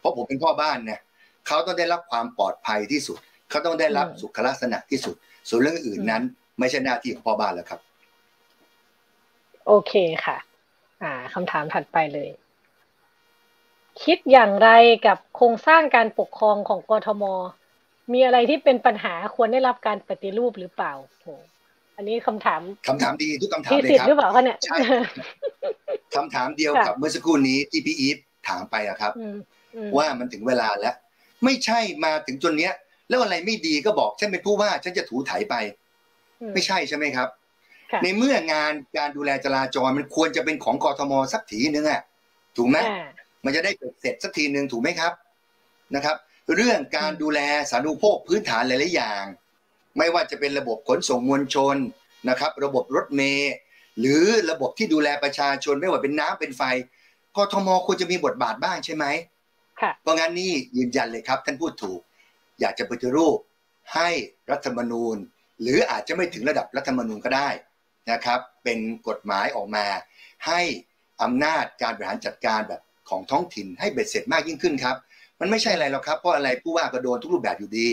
เพราะผมเป็นพ่อบ้านเนี่ยเขาต้องได้รับความปลอดภัยที่สุดเขาต้องได้รับสุขลักษณะที่สุด ส่วนเรื่องอื่นนั้น ไม่ใช่หน้าที่ของพ่อบ้านแล้วครับ โอเคค่ะ อ่าคำถามถัดไปเลย คิดอย่างไรกับโครงสร้างการปกครองของกทม มีอะไรที่เป็นปัญหาควรได้รับการปฏิรูปหรือเปล่าโหอันนี้คำถามคำถามดีทุกคำถามเลยครับหรือเปล่าคะเนี่ยใช่คำถามเดียวกับเมื่อสักครู่นี้ที่พี่อีฟถามไปอะครับ ว่ามันถึงเวลาแล้ว ไม่ใช่มาถึงจนเนี้ย แล้วอะไรไม่ดีก็บอกฉันเป็นผู้ว่าฉันจะถูถ่ายไป ไม่ใช่ใช่ไหมครับ ในเมื่องานการดูแลจราจรมันควรจะเป็นของกทมสักทีนึงอะถูกไหมมันจะได้เสร็จสักทีหนึ่งถูกไหมครับนะครับ เรื่องการดูแลสาธารณูปโภคพื้นฐานหลายๆอย่าง ไม่ว่าจะเป็นระบบขนส่งมวลชนนะครับ ระบบรถเมล์หรือระบบที่ดูแลประชาชนไม่ว่าเป็นน้ำเป็นไฟกทมควรจะมีบทบาทบ้างใช่ไหมเพราะงั้นนี่ยืนยันเลยครับ ท่านพูดถูก อยากจะปฏิรูปให้รัฐธรรมนูญ หรืออาจจะไม่ถึงระดับรัฐธรรมนูญก็ได้ นะครับเป็นกฎหมายออกมา ให้อำนาจการบริหารจัดการแบบของท้องถิ่นให้เบ็ดเสร็จมากยิ่งขึ้นครับ มันไม่ใช่อะไรหรอกครับเพราะอะไรผู้ว่าก็โดนทุกรูปแบบอยู่ดี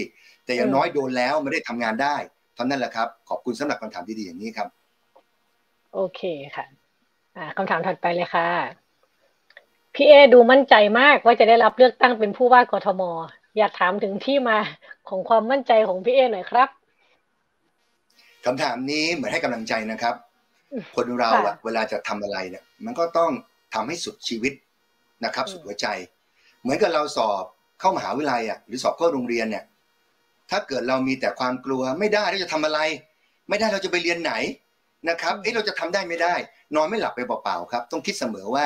แต่อย่างน้อยโดนแล้วไม่ได้ทำงานได้เท่านั้นแหละครับ ขอบคุณสำหรับคำถามดีๆอย่างนี้ครับ โอเคค่ะคำถามถัดไปเลยค่ะ พี่เอดูมั่นใจมากว่าจะได้รับเลือกตั้งเป็นผู้ว่ากทม อยากถามถึงที่มาของความมั่นใจของพี่เอหน่อยครับ คำถามนี้เหมือนให้กำลังใจนะครับ คนเราอะเวลาจะทำอะไรเนี่ยมันก็ต้องทำให้สุดชีวิตนะครับ สุดหัวใจ เหมือนกับเราสอบเข้ามหาวิทยาลัยอะหรือสอบเข้าโรงเรียนเนี่ย ถ้าเกิดเรามีแต่ความกลัวไม่ได้เราจะทำอะไร ไม่ได้เราจะไปเรียนไหนนะครับเอ้เราจะทำได้ไม่ได้ นอนไม่หลับไปเปล่าๆครับ ต้องคิดเสมอว่า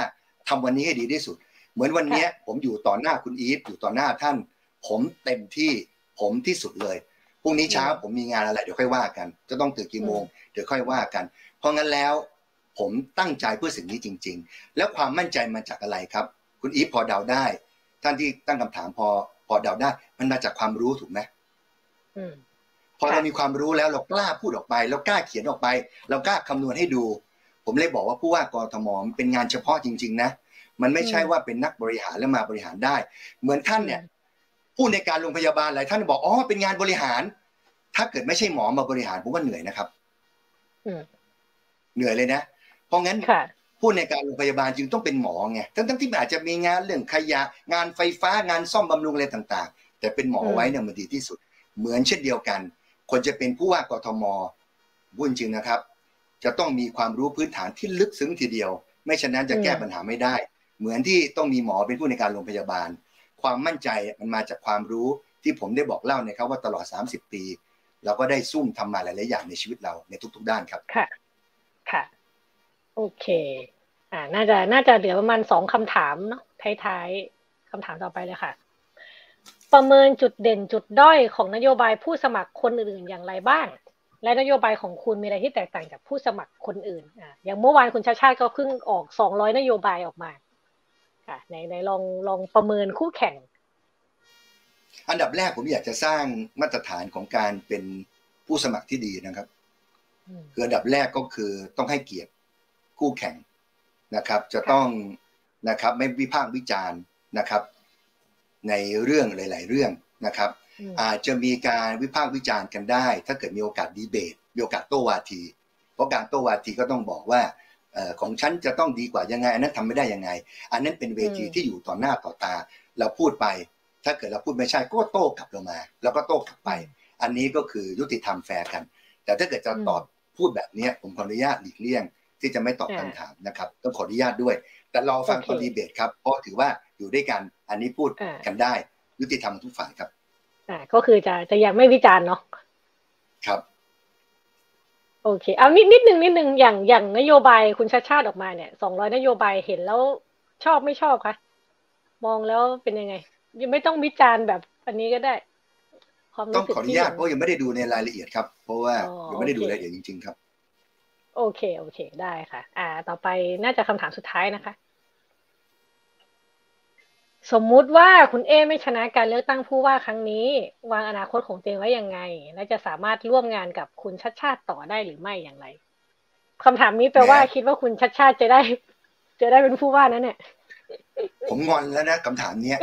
ทำวันนี้ให้ดีที่สุด เหมือนวันนี้ผมอยู่ต่อหน้าคุณอีฟอยู่ต่อหน้าท่าน ผมเต็มที่ผมที่สุดเลย พรุ่งนี้เช้าผมมีงานอะไรเดี๋ยวค่อยว่ากัน จะต้องตื่นกี่โมงเดี๋ยวค่อยว่ากัน เพราะงั้นแล้ว ผมตั้งใจเพื่อสิ่งนี้จริง ๆ แล้วความมั่นใจมาจากอะไรครับ คุณอีฟพอเดาได้ ท่านที่ตั้งคำถามพอพอเดาได้ มันมาจากความรู้ถูกไหมพอเรามีความรู้แล้วเรากล้าพูดออกไปเรากล้าเขียนออกไป เรากล้าคำนวณให้ดู ผมเลยบอกว่าผู้ว่ากรทมเป็นงานเฉพาะจริง ๆ นะมันไม่ใช่ว่าเป็นนักบริหารแล้วมาบริหารได้ เหมือนท่านเนี่ย ผู้ในการโรงพยาบาลหลายท่านบอกอ๋อเป็นงานบริหาร ถ้าเกิดไม่ใช่หมอมาบริหารผมว่าเหนื่อยนะครับเหนื่อยเลยนะ เพราะงั้นผู้ในการโรงพยาบาลจึงต้องเป็นหมอไงทั้งๆที่อาจจะมีงานเรื่องขยะงานไฟฟ้างานซ่อมบำรุงอะไรต่าง ๆ แต่เป็นหมอไว้เนี่ยมันดีที่สุด เหมือนเช่นเดียวกันคนจะเป็นผู้ว่ากทมบุญจริงนะครับ จะต้องมีความรู้พื้นฐานที่ลึกซึ้งทีเดียว ไม่ฉะนั้นจะแก้ปัญหาไม่ได้ เหมือนที่ต้องมีหมอเป็นผู้ในการโรงพยาบาล ความมั่นใจมันมาจากความรู้ที่ผมได้บอกเล่านะครับว่าตลอด 30 ปี เราก็ได้ซุ่มทำมาหลายๆอย่างในชีวิตเราในทุก ๆ ด้านครับค่ะค่ะ โอเคอ่าน่าจะน่าจะเหลือประมาณสองคำถามเนาะท้ายๆคำถามต่อไปเลยค่ะ ประเมินจุดเด่นจุดด้อยของนโยบายผู้สมัครคนอื่นๆอย่างไรบ้างและนโยบายของคุณมีอะไรที่แตกต่างจากผู้สมัครคนอื่นอ่าอย่างเมื่อวานคุณชาชาติก็เพิ่งออกสองร้อยนโยบายออกมา ค่ะในในลองลองประเมินคู่แข่ง อันดับแรกผมอยากจะสร้างมาตรฐานของการเป็นผู้สมัครที่ดีนะครับคืออันดับแรกก็คือต้องให้เกียรติคู่แข่งนะครับ จะต้องนะครับไม่วิพากษ์วิจารณ์นะครับ ในเรื่องหลาย ๆ เรื่องนะครับ อาจจะมีการวิพากษ์วิจารณ์กันได้ ถ้าเกิดมีโอกาสดีเบตมีโอกาสโต้วาที เพราะการโต้วาทีก็ต้องบอกว่า ของฉันจะต้องดีกว่ายังไง อันนั้นทำไม่ได้ยังไง อันนั้นเป็นเวทีที่อยู่ต่อหน้าต่อตา เราพูดไป ถ้าเกิดเราพูดไม่ใช่ก็โต้กลับลงมา แล้วก็โต้กลับไป อันนี้ก็คือยุติธรรมแฟร์กัน แต่ถ้าเกิดจะตอบพูดแบบนี้ผมขออนุญาตหลีกเลี่ยง ที่จะไม่ตอบคำถามนะครับต้องขออนุญาตด้วย แต่รอฟังตอนดีเบตครับเพราะถือว่าอยู่ด้วยกันอันนี้พูดกันได้ ยุติธรรมทุกฝ่ายครับอ่าก็คือจะจะยังไม่วิจารณ์เนาะครับ โอเคเอานิดนิดนึงนิดนึงอย่างอย่างนโยบายคุณชาติชาติออกมาเนี่ยสองร้อยนโยบายเห็นแล้วชอบไม่ชอบคะมองแล้วเป็นยังไง ยังไม่ต้องวิจารณ์แบบอันนี้ก็ได้ความต้องขออนุญาตเพราะยังไม่ได้ดูในรายละเอียดครับ เพราะว่ายังไม่ได้ดูรายละเอียดจริง ๆ ครับ โอเค โอเค ได้ค่ะ อ่า ต่อไปน่าจะคำถามสุดท้ายนะคะ สมมุติว่าคุณเอไม่ชนะการเลือกตั้งผู้ว่าครั้งนี้ วางอนาคตของตัวเองไว้ยังไง และจะสามารถร่วมงานกับคุณชัดชาติต่อได้หรือไม่อย่างไรคำถามนี้แปลว่าคิดว่าคุณชัดชาติจะได้ จะได้เป็นผู้ว่านั้นเนี่ยผมงอนแล้วนะคำถามเนี้ย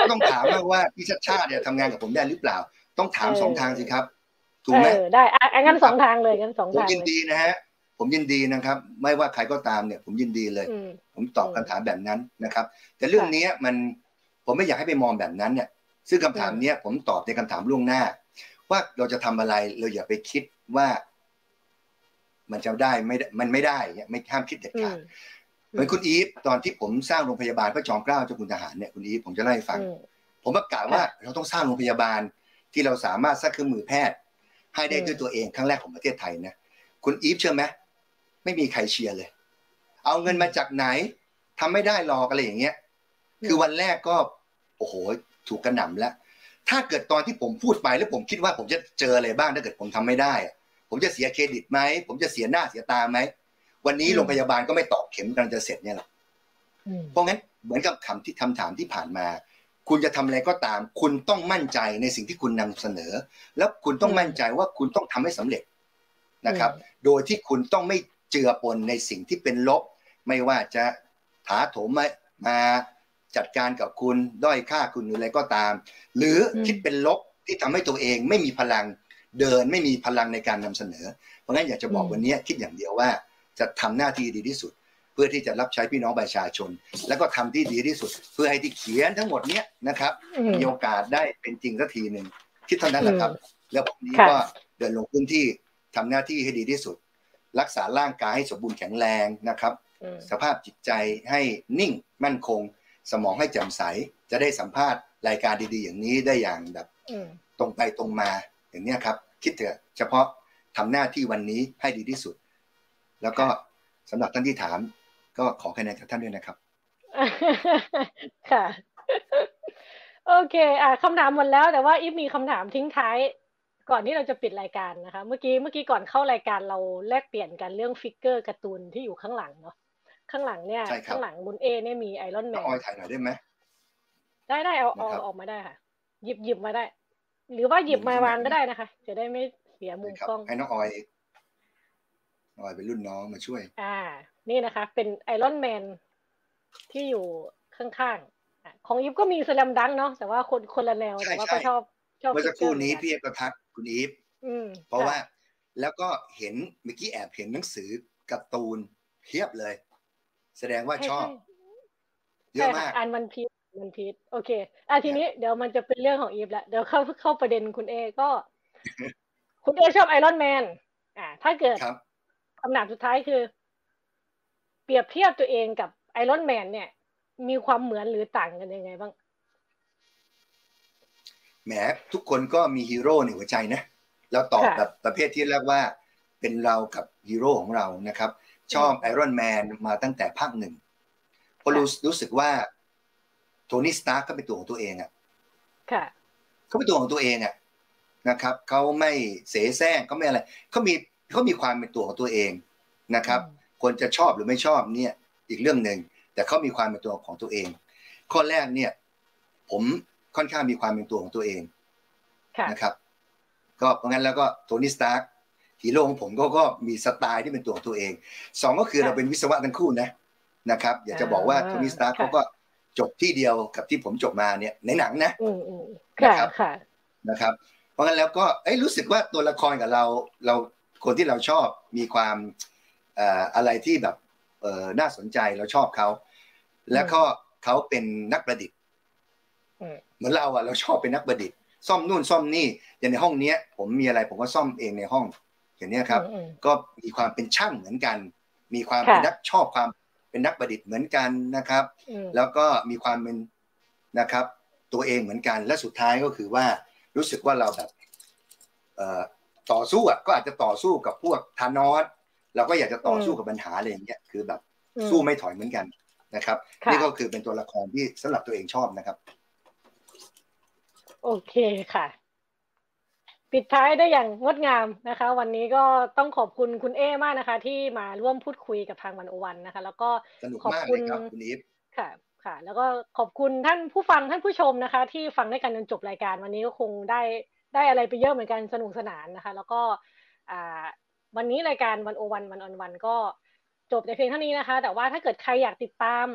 ก็ต้องถามว่าพี่ชัดชาติเนี่ยทำงานกับผมได้หรือเปล่า ต้องถามสองทางสิครับถูกไหมได้อะงั้นสองทางเลยงั้นสองทางผมยินดีนะฮะ ผมยินดีนะครับ ไม่ว่าใครก็ตามเนี่ยผมยินดีเลย ผมตอบคำถามแบบนั้นนะครับ แต่เรื่องนี้มันผมไม่อยากให้ไปมองแบบนั้นเนี่ยซึ่งคำถามเนี้ยผมตอบในคำถามล่วงหน้า ว่าเราจะทำอะไรเราอย่าไปคิดว่า มันจะได้ไม่มันไม่ได้เนี่ยไม่ห้ามคิดเด็ดขาดเหมือนคุณอีฟตอนที่ผมสร้างโรงพยาบาลพระจอมเกล้าเจ้าคุณทหารเนี่ยคุณอีฟผมจะเล่าให้ฟัง ผมประกาศว่าเราต้องสร้างโรงพยาบาลที่เราสามารถสร้างเครื่องมือแพทย์ ให้ได้ด้วยตัวเองครั้งแรกของประเทศไทยนะคุณอีฟเชื่อไหม ไม่มีใครเชียร์เลย เอาเงินมาจากไหนทำไม่ได้หรอกอะไรอย่างเงี้ย คือวันแรกก็ โอ้โห ถูกกระหน่ำแล้ว ถ้าเกิดตอนที่ผมพูดไปแล้วผมคิดว่าผมจะเจออะไรบ้างถ้าเกิดผมทำไม่ได้ ผมจะเสียเครดิตไหม ผมจะเสียหน้าเสียตาไหม วันนี้โรงพยาบาลก็ไม่ตอกเข็มกำลังจะเสร็จเนี่ยหรอกเพราะงั้นเหมือนกับคำที่คำถามที่ผ่านมา คุณจะทำอะไรก็ตาม คุณต้องมั่นใจในสิ่งที่คุณนำเสนอ แล้วคุณต้องมั่นใจว่าคุณต้องทำให้สำเร็จนะครับ โดยที่คุณต้องไม่ เจือปนในสิ่งที่เป็นลบ ไม่ว่าจะถาโถมมามาจัดการกับคุณด้อยค่าคุณหรืออะไรก็ตาม หรือคิดเป็นลบที่ทำให้ตัวเองไม่มีพลังเดินไม่มีพลังในการนำเสนอ เพราะงั้นอยากจะบอกวันนี้คิดอย่างเดียวว่า จะทำหน้าที่ดีที่สุด เพื่อที่จะรับใช้พี่น้องประชาชน แล้วก็ทำที่ดีที่สุด เพื่อให้ที่เขียนทั้งหมดเนี้ยนะครับมีโอกาสได้เป็นจริงสักทีหนึ่งคิดเท่านั้นแหละครับ แล้วผมนี้ก็เดินลงพื้นที่ทำหน้าที่ให้ดีที่สุด รักษาร่างกายให้สมบูรณ์แข็งแรงนะครับ สภาพจิตใจให้นิ่งมั่นคง สมองให้แจ่มใส จะได้สัมภาษณ์รายการดีๆ อย่างนี้ได้อย่างแบบตรงไปตรงมาอย่างนี้ครับ คิดเถอะเฉพาะทำหน้าที่วันนี้ให้ดีที่สุด แล้วก็สำหรับท่านที่ถาม ก็ขอคะแนนจากท่านด้วยนะครับ ค่ะ โอเค อ่าคำถามหมดแล้วแต่ว่าอีฟมีคำถามทิ้งท้าย ก่อนที่เราจะปิดรายการนะคะ เมื่อกี้เมื่อกี้ก่อนเข้ารายการเราแลกเปลี่ยนกันเรื่อง figure การ์ตูนที่อยู่ข้างหลังเนาะข้างหลังเนี่ย ข้างหลังคุณเอเนี่ยมี Iron Man ออยถ่ายหน่อยได้ไหมได้ได้เอาเอาออกมาได้ค่ะ หยิบหยิบมาได้ หรือว่าหยิบมาวางก็ได้นะคะ จะได้ไม่เสียมุมกล้องให้น้องออยออยเป็นรุ่นน้องมาช่วย อ่า นี่นะคะ เป็น Iron Man ที่อยู่ข้างๆของอีฟก็มี Slam Dunk เนาะแต่ว่าคนคนละแนวแต่ว่าก็ชอบเมื่อสักครู่นี้พี่เอฟก็ทัก คุณอีฟเพราะว่าแล้วก็เห็นเมื่อกี้แอบเห็นหนังสือการ์ตูนเพียบเลย แสดงว่าชอบ เยอะมากอ่านมันพีมันพีโอเคอะทีนี้เดี๋ยวมันจะเป็นเรื่องของอีฟแล้วเดี๋ยวเข้าเข้าประเด็นคุณเอก็ คุณเอชอบไอรอนแมนอ่า ถ้าเกิดคำถามสุดท้ายคือ เปรียบเทียบตัวเองกับไอรอนแมนเนี่ย มีความเหมือนหรือต่างกันยังไงบ้าง แหมทุกคนก็มีฮีโร่ในหัวใจนะเราตอบแบบประเภทที่เรียกว่าเป็นเรากับฮีโร่ของเรานะครับ ชอบ Iron Man มาตั้งแต่ภาคหนึ่งเพราะรู้รู้สึกว่าโทนี่สตาร์ก็เป็นตัวของตัวเองอะเขาเป็นตัวของตัวเองอะนะครับเขาไม่เสแสร้งเขาไม่อะไรเขามีเขามีความเป็นตัวของตัวเองนะครับคนจะชอบหรือไม่ชอบเนี่ยอีกเรื่องหนึ่งแต่เขามีความเป็นตัวของตัวเอง ข้อแรกเนี่ย ผม ค่อนข้างมีความเป็นตัวของตัวเองนะครับ ก็เพราะงั้นแล้วก็โทนี่สตาร์กฮีโร่ของผมก็ก็มีสไตล์ที่เป็นตัวของตัวเองสองก็คือเราเป็นวิศวะทั้งคู่นะนะครับ อยากจะบอกว่าโทนี่สตาร์กเขาก็จบที่เดียวกับที่ผมจบมาเนี่ยในหนังนะนะครับนะครับ เพราะงั้นแล้วก็เอ้รู้สึกว่าตัวละครกับเราเราคนที่เราชอบมีความอะไรที่แบบน่าสนใจเราชอบเขา แล้วก็เขาเป็นนักประดิษฐ์ เหมือนเราอะเราชอบเป็นนักประดิษฐ์ซ่อมนู่นซ่อมนี่อย่างในห้องเนี้ย ผมมีอะไรผมก็ซ่อมเองในห้อง อย่างนี้ครับ ก็มีความเป็นช่างเหมือนกัน มีความเป็นนักชอบความเป็นนักประดิษฐ์เหมือนกันนะครับ แล้วก็มีความเป็นนะครับ ตัวเองเหมือนกันและสุดท้ายก็คือว่ารู้สึกว่าเราแบบต่อสู้อะก็อาจจะต่อสู้กับพวกทานอสเราก็อยากจะต่อสู้กับปัญหาอะไรอย่างเงี้ยคือแบบสู้ไม่ถอยเหมือนกันนะครับ นี่ก็คือเป็นตัวละครที่สำหรับตัวเองชอบนะครับ โอเคค่ะ ปิดท้ายได้อย่างงดงามนะคะ วันนี้ก็ต้องขอบคุณคุณเอมากนะคะ ที่มาร่วมพูดคุยกับทางวันโอวันนะคะ แล้วก็ขอบคุณคุณอีฟค่ะค่ะ แล้วก็ขอบคุณท่านผู้ฟังท่านผู้ชมนะคะ ที่ฟังได้กันจนจบรายการ วันนี้ก็คงได้ได้อะไรไปเยอะเหมือนกันสนุกสนานนะคะ แล้วก็อ่าวันนี้รายการวันโอวันวันออนวันก็จบในเพียงเท่านี้นะคะ แต่ว่าถ้าเกิดใครอยากติดตาม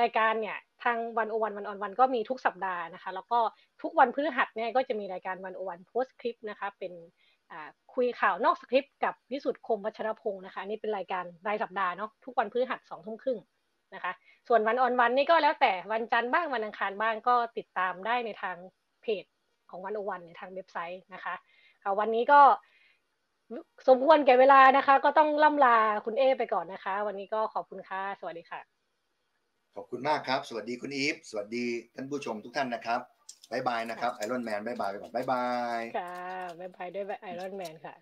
รายการเนี่ย ทางวันโอวันวันออนวันก็มีทุกสัปดาห์นะคะ แล้วก็ทุกวันพฤหัสเนี่ยก็จะมีรายการวันโอวันโพสคลิปนะคะ เป็นคุยข่าวนอกสคริปต์กับวิสุทธ์คมวัชรพงศ์นะคะนี่เป็นรายการรายสัปดาห์เนาะทุกวันพฤหัสสองทุ่มครึ่งนะคะ ส่วน One on One นี่ก็แล้วแต่วันจันทร์บ้างวันอังคารบ้างก็ติดตามได้ในทางเพจของ One on One ในทางเว็บไซต์นะคะวันนี้ก็สมควรแก่เวลานะคะ ก็ต้องล่ำลาคุณเอไปก่อนนะคะ วันนี้ก็ขอบคุณค่ะ สวัสดีค่ะ ขอบคุณมากครับ สวัสดีคุณอีฟ สวัสดีท่านผู้ชมทุกท่านนะครับ bye bye นะครับ Iron Man bye bye ไปก่อน bye bye ค่ะ bye bye ด้วย Iron Man ค่ะ